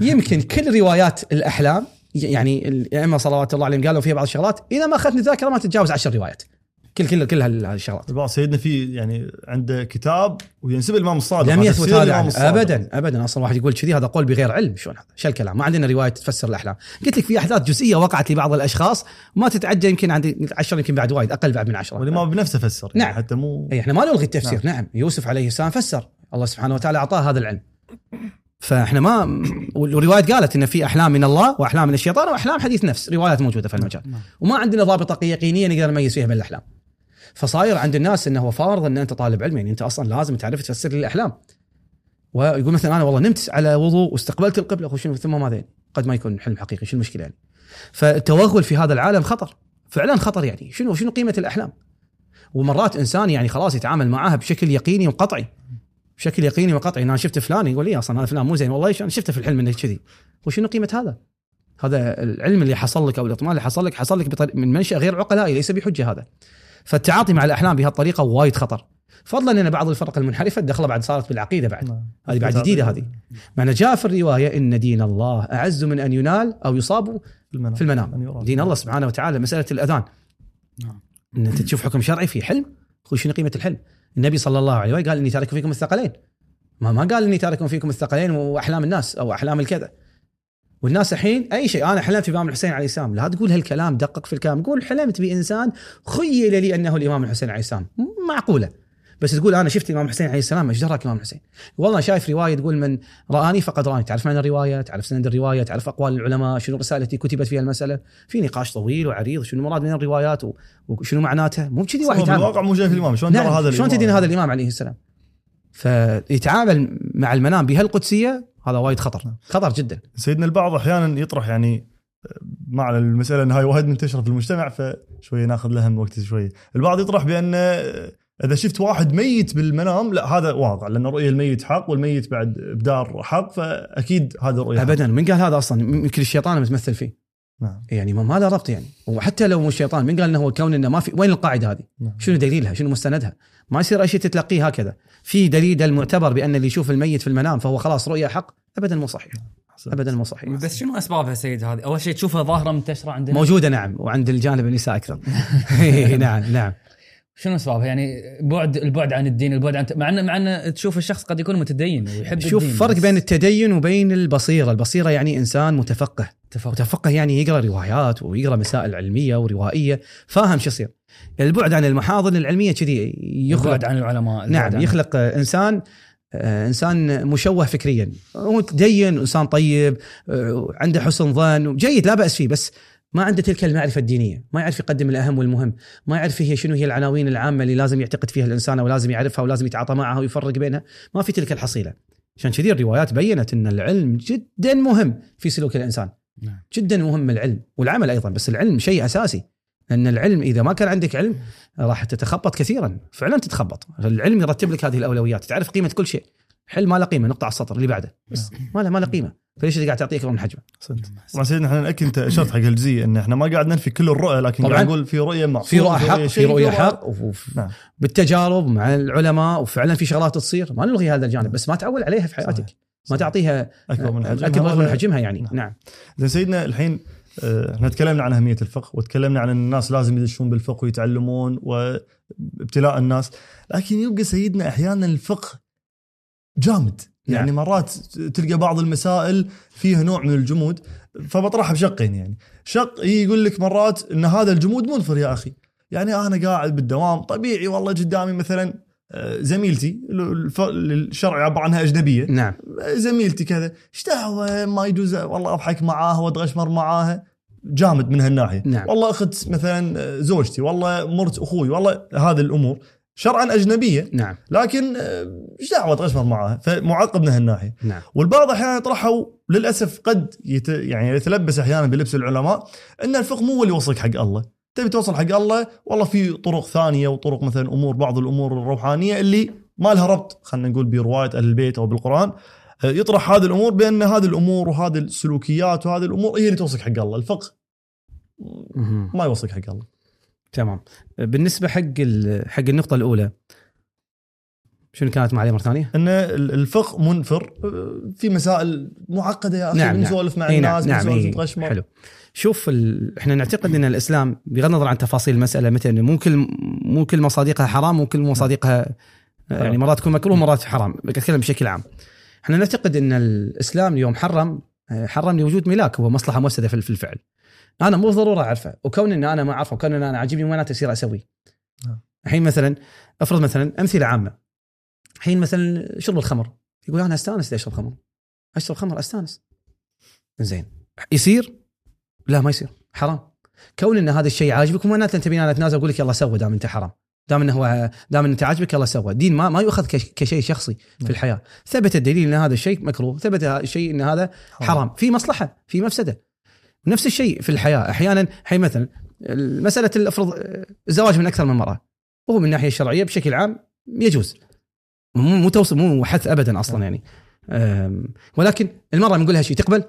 يمكن كل روايات الأحلام يعني الأئمة صلوات الله عليهم قالوا فيها بعض الشغلات إذا ما اخذت الذاكره ما تتجاوز عشر روايات. كل كل كل هالشغلات البعض سيدنا في يعني عنده كتاب وينسب الإمام الصادق. لم يثبت هذا. ابدا ابدا. أصلا واحد يقول كذي هذا قول بغير علم. شلون هذا؟ شو الكلام؟ ما عندنا رواية تفسر الأحلام، قلت لك في أحداث جزئية وقعت لبعض الأشخاص ما تتعدى يمكن عندي 10 يمكن بعد وايد أقل بعد من 10 والإمام بنفسه فسر. يعني نعم. حتى مو اي إحنا ما نلغي التفسير. نعم. نعم. يوسف عليه السلام فسر. الله سبحانه وتعالى أعطاه هذا العلم. فإحنا ما والروايات قالت إن في أحلام من الله وأحلام من الشيطان وأحلام حديث نفس. روايات موجودة في المجال. نعم. وما عندنا ضابطه يقينية نقدر نميز فيها بين الأحلام. فصاير عند الناس إنه هو فارض إن أنت طالب علم يعني أنت أصلا لازم تعرف تفسر لي الأحلام. ويقول مثلا أنا والله نمت على وضوء واستقبلت القبلة أخو شنو؟ ثم ماذا؟ قد ما يكون حلم حقيقي شو المشكلة يعني؟ فالتوغل في هذا العالم خطر فعلا خطر يعني. شنو شنو قيمة الأحلام؟ ومرات إنسان يعني خلاص يتعامل معاها بشكل يقيني وقطعي بشكل يقيني وقطعي. أنا شفت فلان يقول لي أصلا هذا فلان مو زين والله أنا شفته في الحلم إنه كذي. وشنو قيمة هذا؟ هذا العلم اللي حصل لك أو الإطمئنان اللي حصل لك حصل لك من منشأ غير عقلائي ليس بحجة هذا. فالتعاطي مع الأحلام بهالطريقة وايد خطر. فضلا أن بعض الفرق المنحرفة دخل بعد صارت بالعقيدة بعد. نعم. هذه بعد جديدة هذه. معنى جاء في الرواية إن دين الله أعز من أن ينال أو يصاب في المنام في. دين الله سبحانه وتعالى مسألة الأذان. نعم. إن أنت تشوف حكم شرعي في حلم أخوي شنو قيمة الحلم؟ النبي صلى الله عليه وسلم قال إني تارك فيكم الثقلين. ما ما قال إني تارك فيكم الثقلين وأحلام الناس أو أحلام الكذا. والناس الحين أي شيء أنا حلمت بامام الحسين عليه السلام. لا تقول هالكلام دقق في الكلام. قول حلمت بإنسان خيل لي أنه الإمام الحسين عليه السلام. معقولة. بس تقول أنا شفت الامام الحسين عليه السلام إيش دراك الامام الحسين؟ والله شايف رواية تقول من رآني فقد رآني. تعرف معنى الرواية؟ تعرف سند الرواية؟ تعرف أقوال العلماء؟ شنو الرسائل التي كتبت فيها المسألة؟ في نقاش طويل وعريض. شنو المراد من الروايات وشنو معناتها مو كذي واحد يتعامل. بالواقع مو شايف الإمام. شلون ترى نعم. هذا شلون تدين هذا الإمام عليه السلام؟ فيتعامل مع المنام بهالقدسية هذا وايد خطر خطر جدا سيدنا البعض أحيانا يطرح يعني مع المسألة ان هاي وايد منتشرة في المجتمع فشوية ناخذ لها من وقت شوية البعض يطرح بأن إذا شفت واحد ميت بالمنام لا هذا واقع لأن رؤية الميت حق والميت بعد بدار حق فأكيد هذا رؤيه حق. ابدا من قال هذا أصلا يمكن الشيطان متمثل فيه نعم يعني ما ما له ربط يعني وحتى لو مو الشيطان من قال إنه هو كون إنه ما في وين القاعدة هذه؟ نعم. شنو دليلها؟ شنو مستندها؟ ما يصير اشياء تتلقيه هكذا. في دليل المعتبر بأن اللي يشوف الميت في المنام فهو خلاص رؤيا حق ابدا مو صحيح. ابدا مو صحيح. بس شنو أسبابها سيد هذه؟ أول شيء تشوفها ظاهرة منتشرة عندنا؟ موجودة نعم وعند الجانب النساء أكثر. نعم نعم. شنو أسبابها؟ يعني بعد البعد عن الدين، البعد عن مع إن مع إن تشوف الشخص قد يكون متدين ويحب شوف الدين فرق بس بين التدين وبين البصيرة، البصيرة يعني إنسان متفقه، تفرق متفقه يعني يقرأ روايات ويقرأ مسائل علمية وروائية، فاهم شو يصير. البعد عن المحاضن العلمية كذي يخلق البعد عن العلماء نعم عن- يخلق إنسان آه، إنسان مشوه فكريا هو دين إنسان طيب آه، عنده حسن ظن جيد لا بأس فيه بس ما عنده تلك المعرفة الدينية، ما يعرف يقدم الأهم والمهم، ما يعرف هي شنو هي العناوين العامة اللي لازم يعتقد فيها الإنسان ولازم يعرفها ولازم يتعاطى معها ويفرق بينها، ما في تلك الحصيلة. عشان كذي الروايات بينت إن العلم جدا مهم في سلوك الإنسان. نعم. جدا مهم العلم والعمل أيضا بس العلم شيء أساسي. لأن العلم إذا ما كان عندك علم راح تتخبط كثيرا، فعلا تتخبط، العلم يرتب لك هذه الأولويات، تعرف قيمة كل شيء. حل ما له قيمة نقطع السطر اللي بعده بس ما له ما له قيمة فليش اللي قاعد تعطيه اكبر من حجمه احسنت طبعا سيدنا إحنا ناكد أنت اشرت حق الجزئيه إن إحنا ما قاعد ننفي كل الرؤى لكن طبعاً. قاعد نقول في رؤية معصومه في رؤى حق في شيء، رؤية حق نعم. بالتجارب مع العلماء وفعلا في شغلات تصير ما نلغي هذا الجانب بس ما تعول عليها في حياتك صحيح. ما تعطيها أكبر من حجمها أكبر من حجمها يعني. نعم. نعم. زين سيدنا الحين آه، إحنا تكلمنا عن أهمية الفقه وتكلمنا عن ان الناس لازم يدشون بالفقه ويتعلمون وابتلاء الناس لكن يبقى سيدنا أحيانا الفقه جامد. يعني نعم. مرات تلقى بعض المسائل فيها نوع من الجمود فبطرحها بشقين يعني. شق يقول لك مرات إن هذا الجمود منفر يا أخي. يعني أنا قاعد بالدوام طبيعي والله قدامي مثلا آه، زميلتي الف- الشرع عبر عنها أجنبية. نعم. زميلتي كذا إيش دعوه ما يجوز والله أضحك معاها واتغشمر معاها. جامد من هالناحية. نعم. والله أخت مثلا زوجتي والله مرت أخوي والله هذه الأمور. شرعا أجنبية. نعم. لكن إيش دعوه اتغشمر معاها. فمعقب من هالناحية. نعم. والبعض أحيانا يطرحوا للأسف قد يت يعني يتلبس أحيانا بلبس العلماء إن الفقه مو هو اللي يوصلك حق الله. تبي توصل حق الله والله في طرق ثانية وطرق مثلا أمور بعض الأمور الروحانية اللي ما لها ربط خلينا نقول برواية أهل البيت أو بالقرآن آه، يطرح هذه الأمور بأن هذه الأمور وهذه السلوكيات وهذه الأمور هي اللي توصلك حق الله الفقه. ما يوصلك حق الله تمام بالنسبة حق حق النقطة الأولى شنو كانت معي مرة ثانية؟ أن ال- الفقه منفر آه، في مسائل معقدة يا أخي نعم، نعم. بنسولف مع إي الناس نعم نعم. حلو شوف ال... إحنا نعتقد إن الإسلام بغض النظر عن تفاصيل المسألة مثل إنه مو كل مو كل مصادقها حرام مو كل مصادقها يعني مرات تكون مكروه مرات حرام. بتكلم بشكل عام. إحنا نعتقد إن الإسلام اليوم حرم حرم لوجود ملاك هو مصلحة مفسدة في الفعل. أنا مو ضرورة أعرفه. وكون إن أنا ما أعرفه وكون إن أنا عاجبني وين اصير أسوي. نعم. الحين مثلا افرض مثلا أمثلة عامة. الحين مثلا شرب الخمر. يقول أنا أستانس أشرب خمر؟ أشرب خمر أستانس. زين. يصير؟ لا ما يصير. حرام. كون إن هذا الشيء عاجبك معناته أنت تبيني أنا اتنازل أقول لك يلا سوى دام أنت حرام. دام إنه هو دام أنت عاجبك يلا سوى. الدين ما ما يؤخذ كش- كشيء شخصي في الحياة. ثبت الدليل إن هذا الشيء مكروه ثبت الشيء إن هذا حرام. في مصلحة في مفسدة. نفس الشيء في الحياة. أحيانا حي مثلا مسألة الأفرض الزواج من أكثر من مره وهو من الناحيه الشرعيه بشكل عام يجوز. مو مو توصل مو حث ابدا أصلا يعني. أم، ولكن المرأة بنقول لها شيء تقبل؟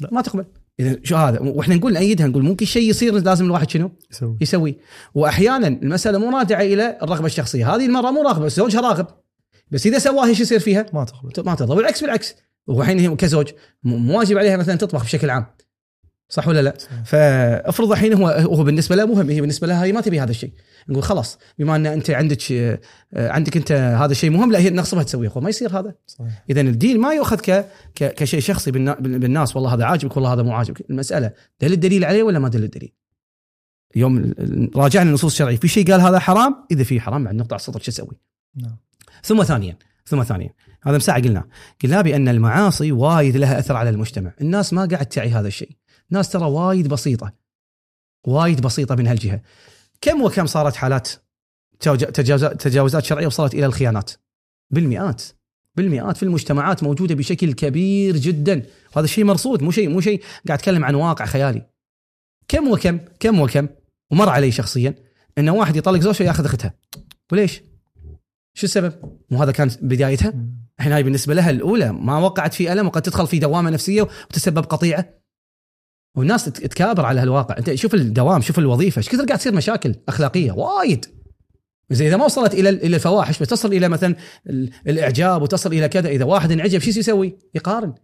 لا. ما تقبل. إذا شو هذا؟ وإحنا نقول نأيدها نقول ممكن شيء يصير لازم الواحد شنو؟ يسوي. يسوي. وأحيانا المسألة مو راجعة إلى الرغبة الشخصية. هذه المراه مو راغبة بس زوجها راغب. بس إذا سواها إيش يصير فيها؟ ما تقبل ما ترضى بالعكس بالعكس. هو الحين هي كزوج مو واجب عليها مثلا تطبخ بشكل عام. صح ولا لا؟ صحيح. فافرض الحين هو هو بالنسبة له مهم هي بالنسبة لها هي ما تبي هذا الشيء. نقول خلاص بما أن أنت عندك آه، عندك أنت هذا الشيء مهم لا هي نغصبها تسويه. ما يصير هذا. اذا الدين ما يؤخذ ك... كشيء شخصي بالنا... بالناس. والله هذا عاجبك والله هذا مو عاجبك. المسألة دل الدليل عليه ولا ما دل الدليل؟ يوم راجعنا النصوص الشرعيه في شيء قال هذا حرام؟ إذا في حرام بعد نقطع السطر شو أسوي؟ نعم. ثم ثانيا ثم ثانيا. هذا مساعة قلنا قلنا بأن المعاصي وايد لها أثر على المجتمع. الناس ما قاعد تعي هذا الشيء. ناس ترى وايد بسيطة وايد بسيطة من هالجهة. كم وكم صارت حالات تجاوز- تجاوز- تجاوزات شرعية وصلت إلى الخيانات؟ بالمئات بالمئات في المجتمعات موجودة بشكل كبير جدا. وهذا الشيء مرصود مو شيء مو شيء قاعد أتكلم عن واقع خيالي. كم وكم كم وكم ومر علي شخصيا إن واحد يطلق زوجته ياخذ أختها. وليش؟ شو السبب؟ مو هذا كان بدايتها؟ الحين هاي بالنسبة لها الأولى ما وقعت في ألم وقد تدخل في دوامة نفسية وتسبب قطيعة؟ والناس تكابر على هالواقع. انت شوف الدوام شوف الوظيفة. إيش كثر قاعد تصير مشاكل أخلاقية؟ وايد. زي إذا ما وصلت إلى إلى الفواحش بس تصل إلى مثلا ال- الإعجاب وتصل إلى كذا إذا واحد انعجب شو يسوي؟ يقارن.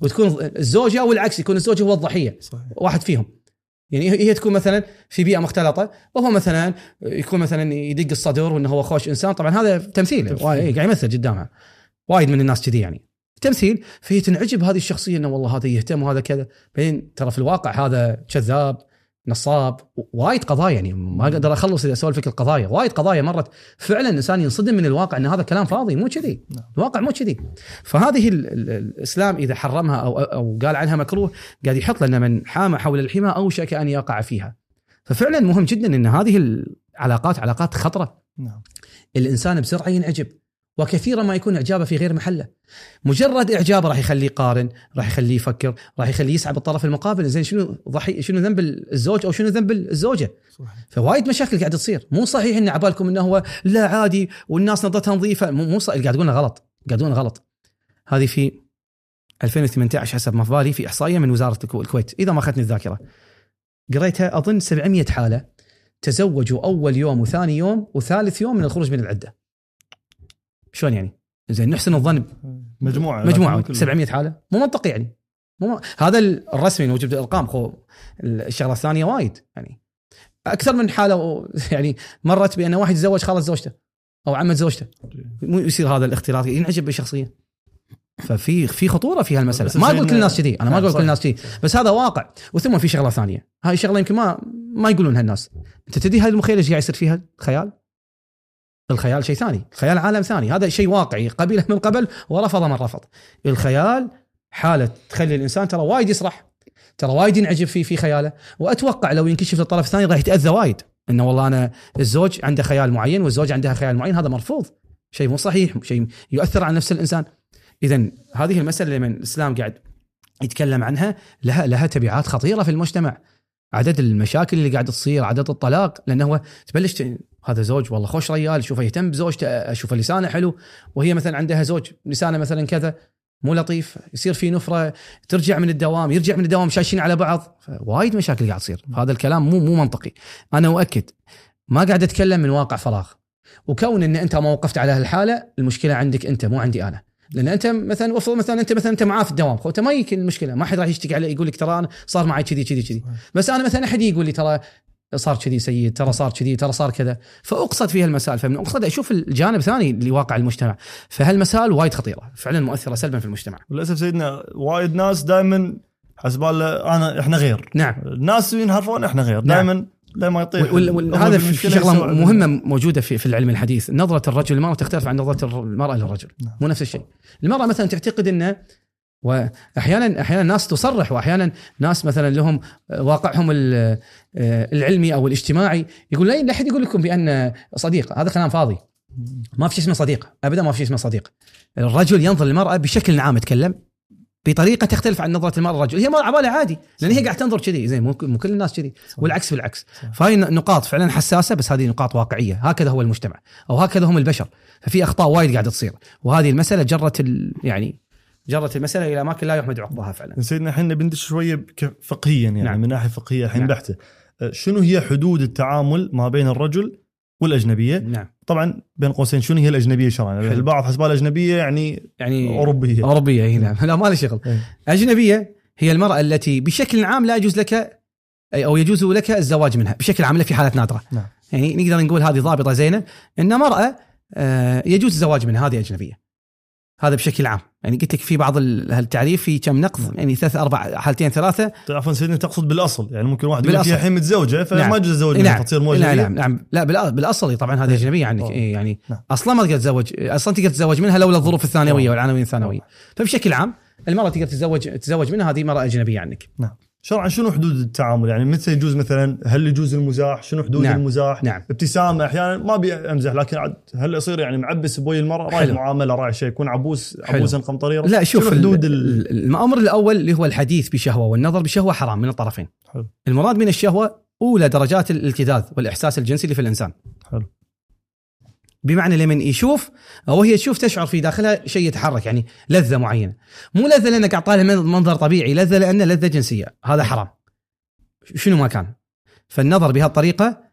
وتكون الزوجة والعكس يكون الزوج هو الضحية. صحيح. واحد فيهم. يعني هي تكون مثلا في بيئة مختلطة وهو مثلا يكون مثلا يدق الصدر وإنه هو خوش إنسان. طبعا هذا تمثيل. قاعد يمثل قدامها. وايد من الناس كذي يعني. تمثيل فهي تنعجب هذه الشخصية إنه والله هذا يهتم وهذا كذا. بعدين ترى في الواقع هذا كذاب نصاب وايد قضايا يعني ما أقدر أخلص إذا اسولف لك القضايا. وايد قضايا مرت فعلا الانسان ينصدم من الواقع إن هذا كلام فاضي مو كذي. نعم. الواقع مو كذي. فهذه ال- ال- الإسلام إذا حرمها أو أو قال عنها مكروه قاعد يحط لنا من حام حول الحمى اوشك أن يقع فيها. ففعلا مهم جدا إن هذه العلاقات علاقات خطرة. نعم. الإنسان بسرعة ينعجب. وكثيرا ما يكون إعجابه في غير محله. مجرد اعجابه راح يخليه يقارن راح يخليه يفكر راح يخليه يسعى بالطرف المقابل. زين شنو ضحي شنو ذنب الزوج أو شنو ذنب الزوجة؟ صحيح. فوايد مشاكل قاعدة تصير. مو صحيح إن عبالكم إنه هو لا عادي والناس نظرتها نظيفة. مو مو صحيح. قاعد تقولنا غلط. قاعد تقولنا غلط. هذه في 2018 حسب ما في بالي في إحصائية من وزارة الكو- الكويت. إذا ما أخذتني الذاكرة. قريتها أظن 700 حالة تزوجوا أول يوم وثاني يوم وثالث يوم من الخروج من العدة. شلون يعني؟ زين نحسن الظن مجموعة مجموعة لكن كل- 700 حالة. مو منطقي يعني. مو م... هذا الرسمي موجود بالارقام خو الشغلة الثانية وايد يعني. أكثر من حالة يعني مرت بأن واحد يتزوج خالد زوجته أو عمة زوجته مو يصير هذا الاختلاط ينعجب بالشخصيه ففي في خطورة في هالمسألة. ما أقول كل الناس كذي أنا ما نعم، أقول كل. الناس كذي. بس هذا واقع. وثم في شغلة ثانية. هاي الشغله يمكن ما ما يقولونها الناس أنت تدري هاي المخيله إيش قاعد يصير فيها؟ خيال الخيال شيء ثاني الخيال عالم ثاني. هذا شيء واقعي قبله من قبل ورفض من رفض. الخيال حالة تخلي الإنسان ترى وايد يسرح ترى وايد ينعجب في في خياله. وأتوقع لو ينكشف للطرف الثاني راح يتأذى وايد. إنه والله أنا الزوج عنده خيال معين والزوجه عندها خيال معين هذا مرفوض. شيء مو صحيح شيء يؤثر على نفس الإنسان. اذا هذه المسألة اللي من الإسلام قاعد يتكلم عنها لها لها تبعات خطيرة في المجتمع. عدد المشاكل اللي قاعدة تصير عدد الطلاق لأنه هو تبلش هذا زوج والله خوش ريال شوفه يهتم بزوجته أشوفه لسانه حلو. وهي مثلا عندها زوج لسانه مثلا كذا مو لطيف يصير في نفرة ترجع من الدوام يرجع من الدوام شاشين على بعض. وايد مشاكل قاعد تصير. هذا الكلام مو مو منطقي. أنا أؤكد ما قاعد أتكلم من واقع فراغ. وكون إن أنت ما وقفت على هالحالة المشكلة عندك أنت مو عندي أنا. لأن أنت مثلا افرض مثلا أنت مثلا أنت معاه في الدوام أنت ما يمكن المشكلة. ما حد راح يشتكي عليه يقول لك ترى أنا صار معي كذي كذي كذي. بس أنا مثلا أحد يقول لي ترى صار كذي سيد ترى صار كذي ترى صار كذا. فأقصد فيها المسائل فمن أقصد أشوف الجانب الثاني لواقع المجتمع. فهالمسائل وايد خطيرة فعلا مؤثرة سلبا في المجتمع. للأسف سيدنا وايد ناس دائما حسبال أنا إحنا غير. نعم. الناس ينحرفون إحنا غير. نعم. دائما لما يطيح. وال- وال- هم هذا في شغلة مهمة موجودة في في العلم الحديث. نظرة الرجل للمرأة تختلف عن نظرة المرأة للرجل. نعم. مو نفس الشيء. المرأة مثلا تعتقد إنه واحيانا أحيانا ناس تصرح وأحيانا ناس مثلا لهم واقعهم ال- العلمي أو الاجتماعي يقول لا أحد يقول لكم بأن صديق هذا كلام فاضي. ما في شيء اسمه صديق ابدا ما في شيء اسمه صديق. الرجل ينظر للمرأة بشكل عام اتكلم بطريقة تختلف عن نظرة المرأة للرجل هي مرة عبالها عادي لأن هي قاعد تنظر كذي زين مو كل الناس كذي والعكس بالعكس. صح. فهاي نقاط فعلا حساسة بس هذه نقاط واقعية. هكذا هو المجتمع أو هكذا هم البشر. ففي أخطاء وايد قاعدة تصير. وهذه المسألة جرت. يعني جرت المسألة إلى أماكن لا يحمد عقباها فعلا. سيدنا إحنا بندش شوية فقهيا يعني نعم. من ناحية فقهية الحين نعم. بحتة. أه، شنو هي حدود التعامل ما بين الرجل والأجنبية؟ نعم. طبعا بين قوسين شنو هي الأجنبية شرعا؟ حلو. البعض حسبها الأجنبية يعني يعني أوروبية. أوروبية هي نعم. لا ما لي شغل. إيه. أجنبية هي المرأة التي بشكل عام لا يجوز لك أو يجوز لك الزواج منها بشكل عام لا في حالات نادرة. نعم. يعني نقدر نقول هذه ضابطة زينة إن مرأة آه، يجوز الزواج منها هذه أجنبية. هذا بشكل عام. يعني قلت لك في بعض ال- هالتعريف في كم نقض يعني ثلاث أربع حالتين ثلاثة. عفوا سيدنا تقصد بالأصل. يعني ممكن واحد يقول الحين متزوجة فما نعم. يجوز الزواج نعم. تصير مو لا أجنبية. نعم نعم. لا بالأصل طبعا هذه أجنبية عنك طبعاً. إيه يعني نعم. أصلا ما تقدر تتزوج أصلا تقدر تتزوج منها لولا الظروف الثانوية. والعناوين الثانوية. فبشكل عام المرأة تقدر تتزوج تتزوج منها هذه مرأة أجنبية عنك. شرعا شنو حدود التعامل يعني متى يجوز مثلا هل يجوز المزاح شنو حدود نعم. المزاح نعم. ابتسامة أحيانا ما أبي أمزح لكن عاد هل يصير يعني معبس بوي المرأة راعي حلو. معامله راعي شيء يكون عبوس. عبوسا قمطريرا لا شوف حدود ال... ال- الأمر الأول اللي هو الحديث بشهوة والنظر بشهوة حرام من الطرفين حلو. المراد من الشهوة أولى درجات الالتذاذ والإحساس الجنسي اللي في الإنسان حلو. بمعنى لمن يشوف أو هي تشوف تشعر في داخلها شيء يتحرك يعني لذة معينة. مو لذة لأنك من- منظر طبيعي لذة لأنه لذة جنسية. هذا حرام. شنو ما كان. فالنظر بهالطريقة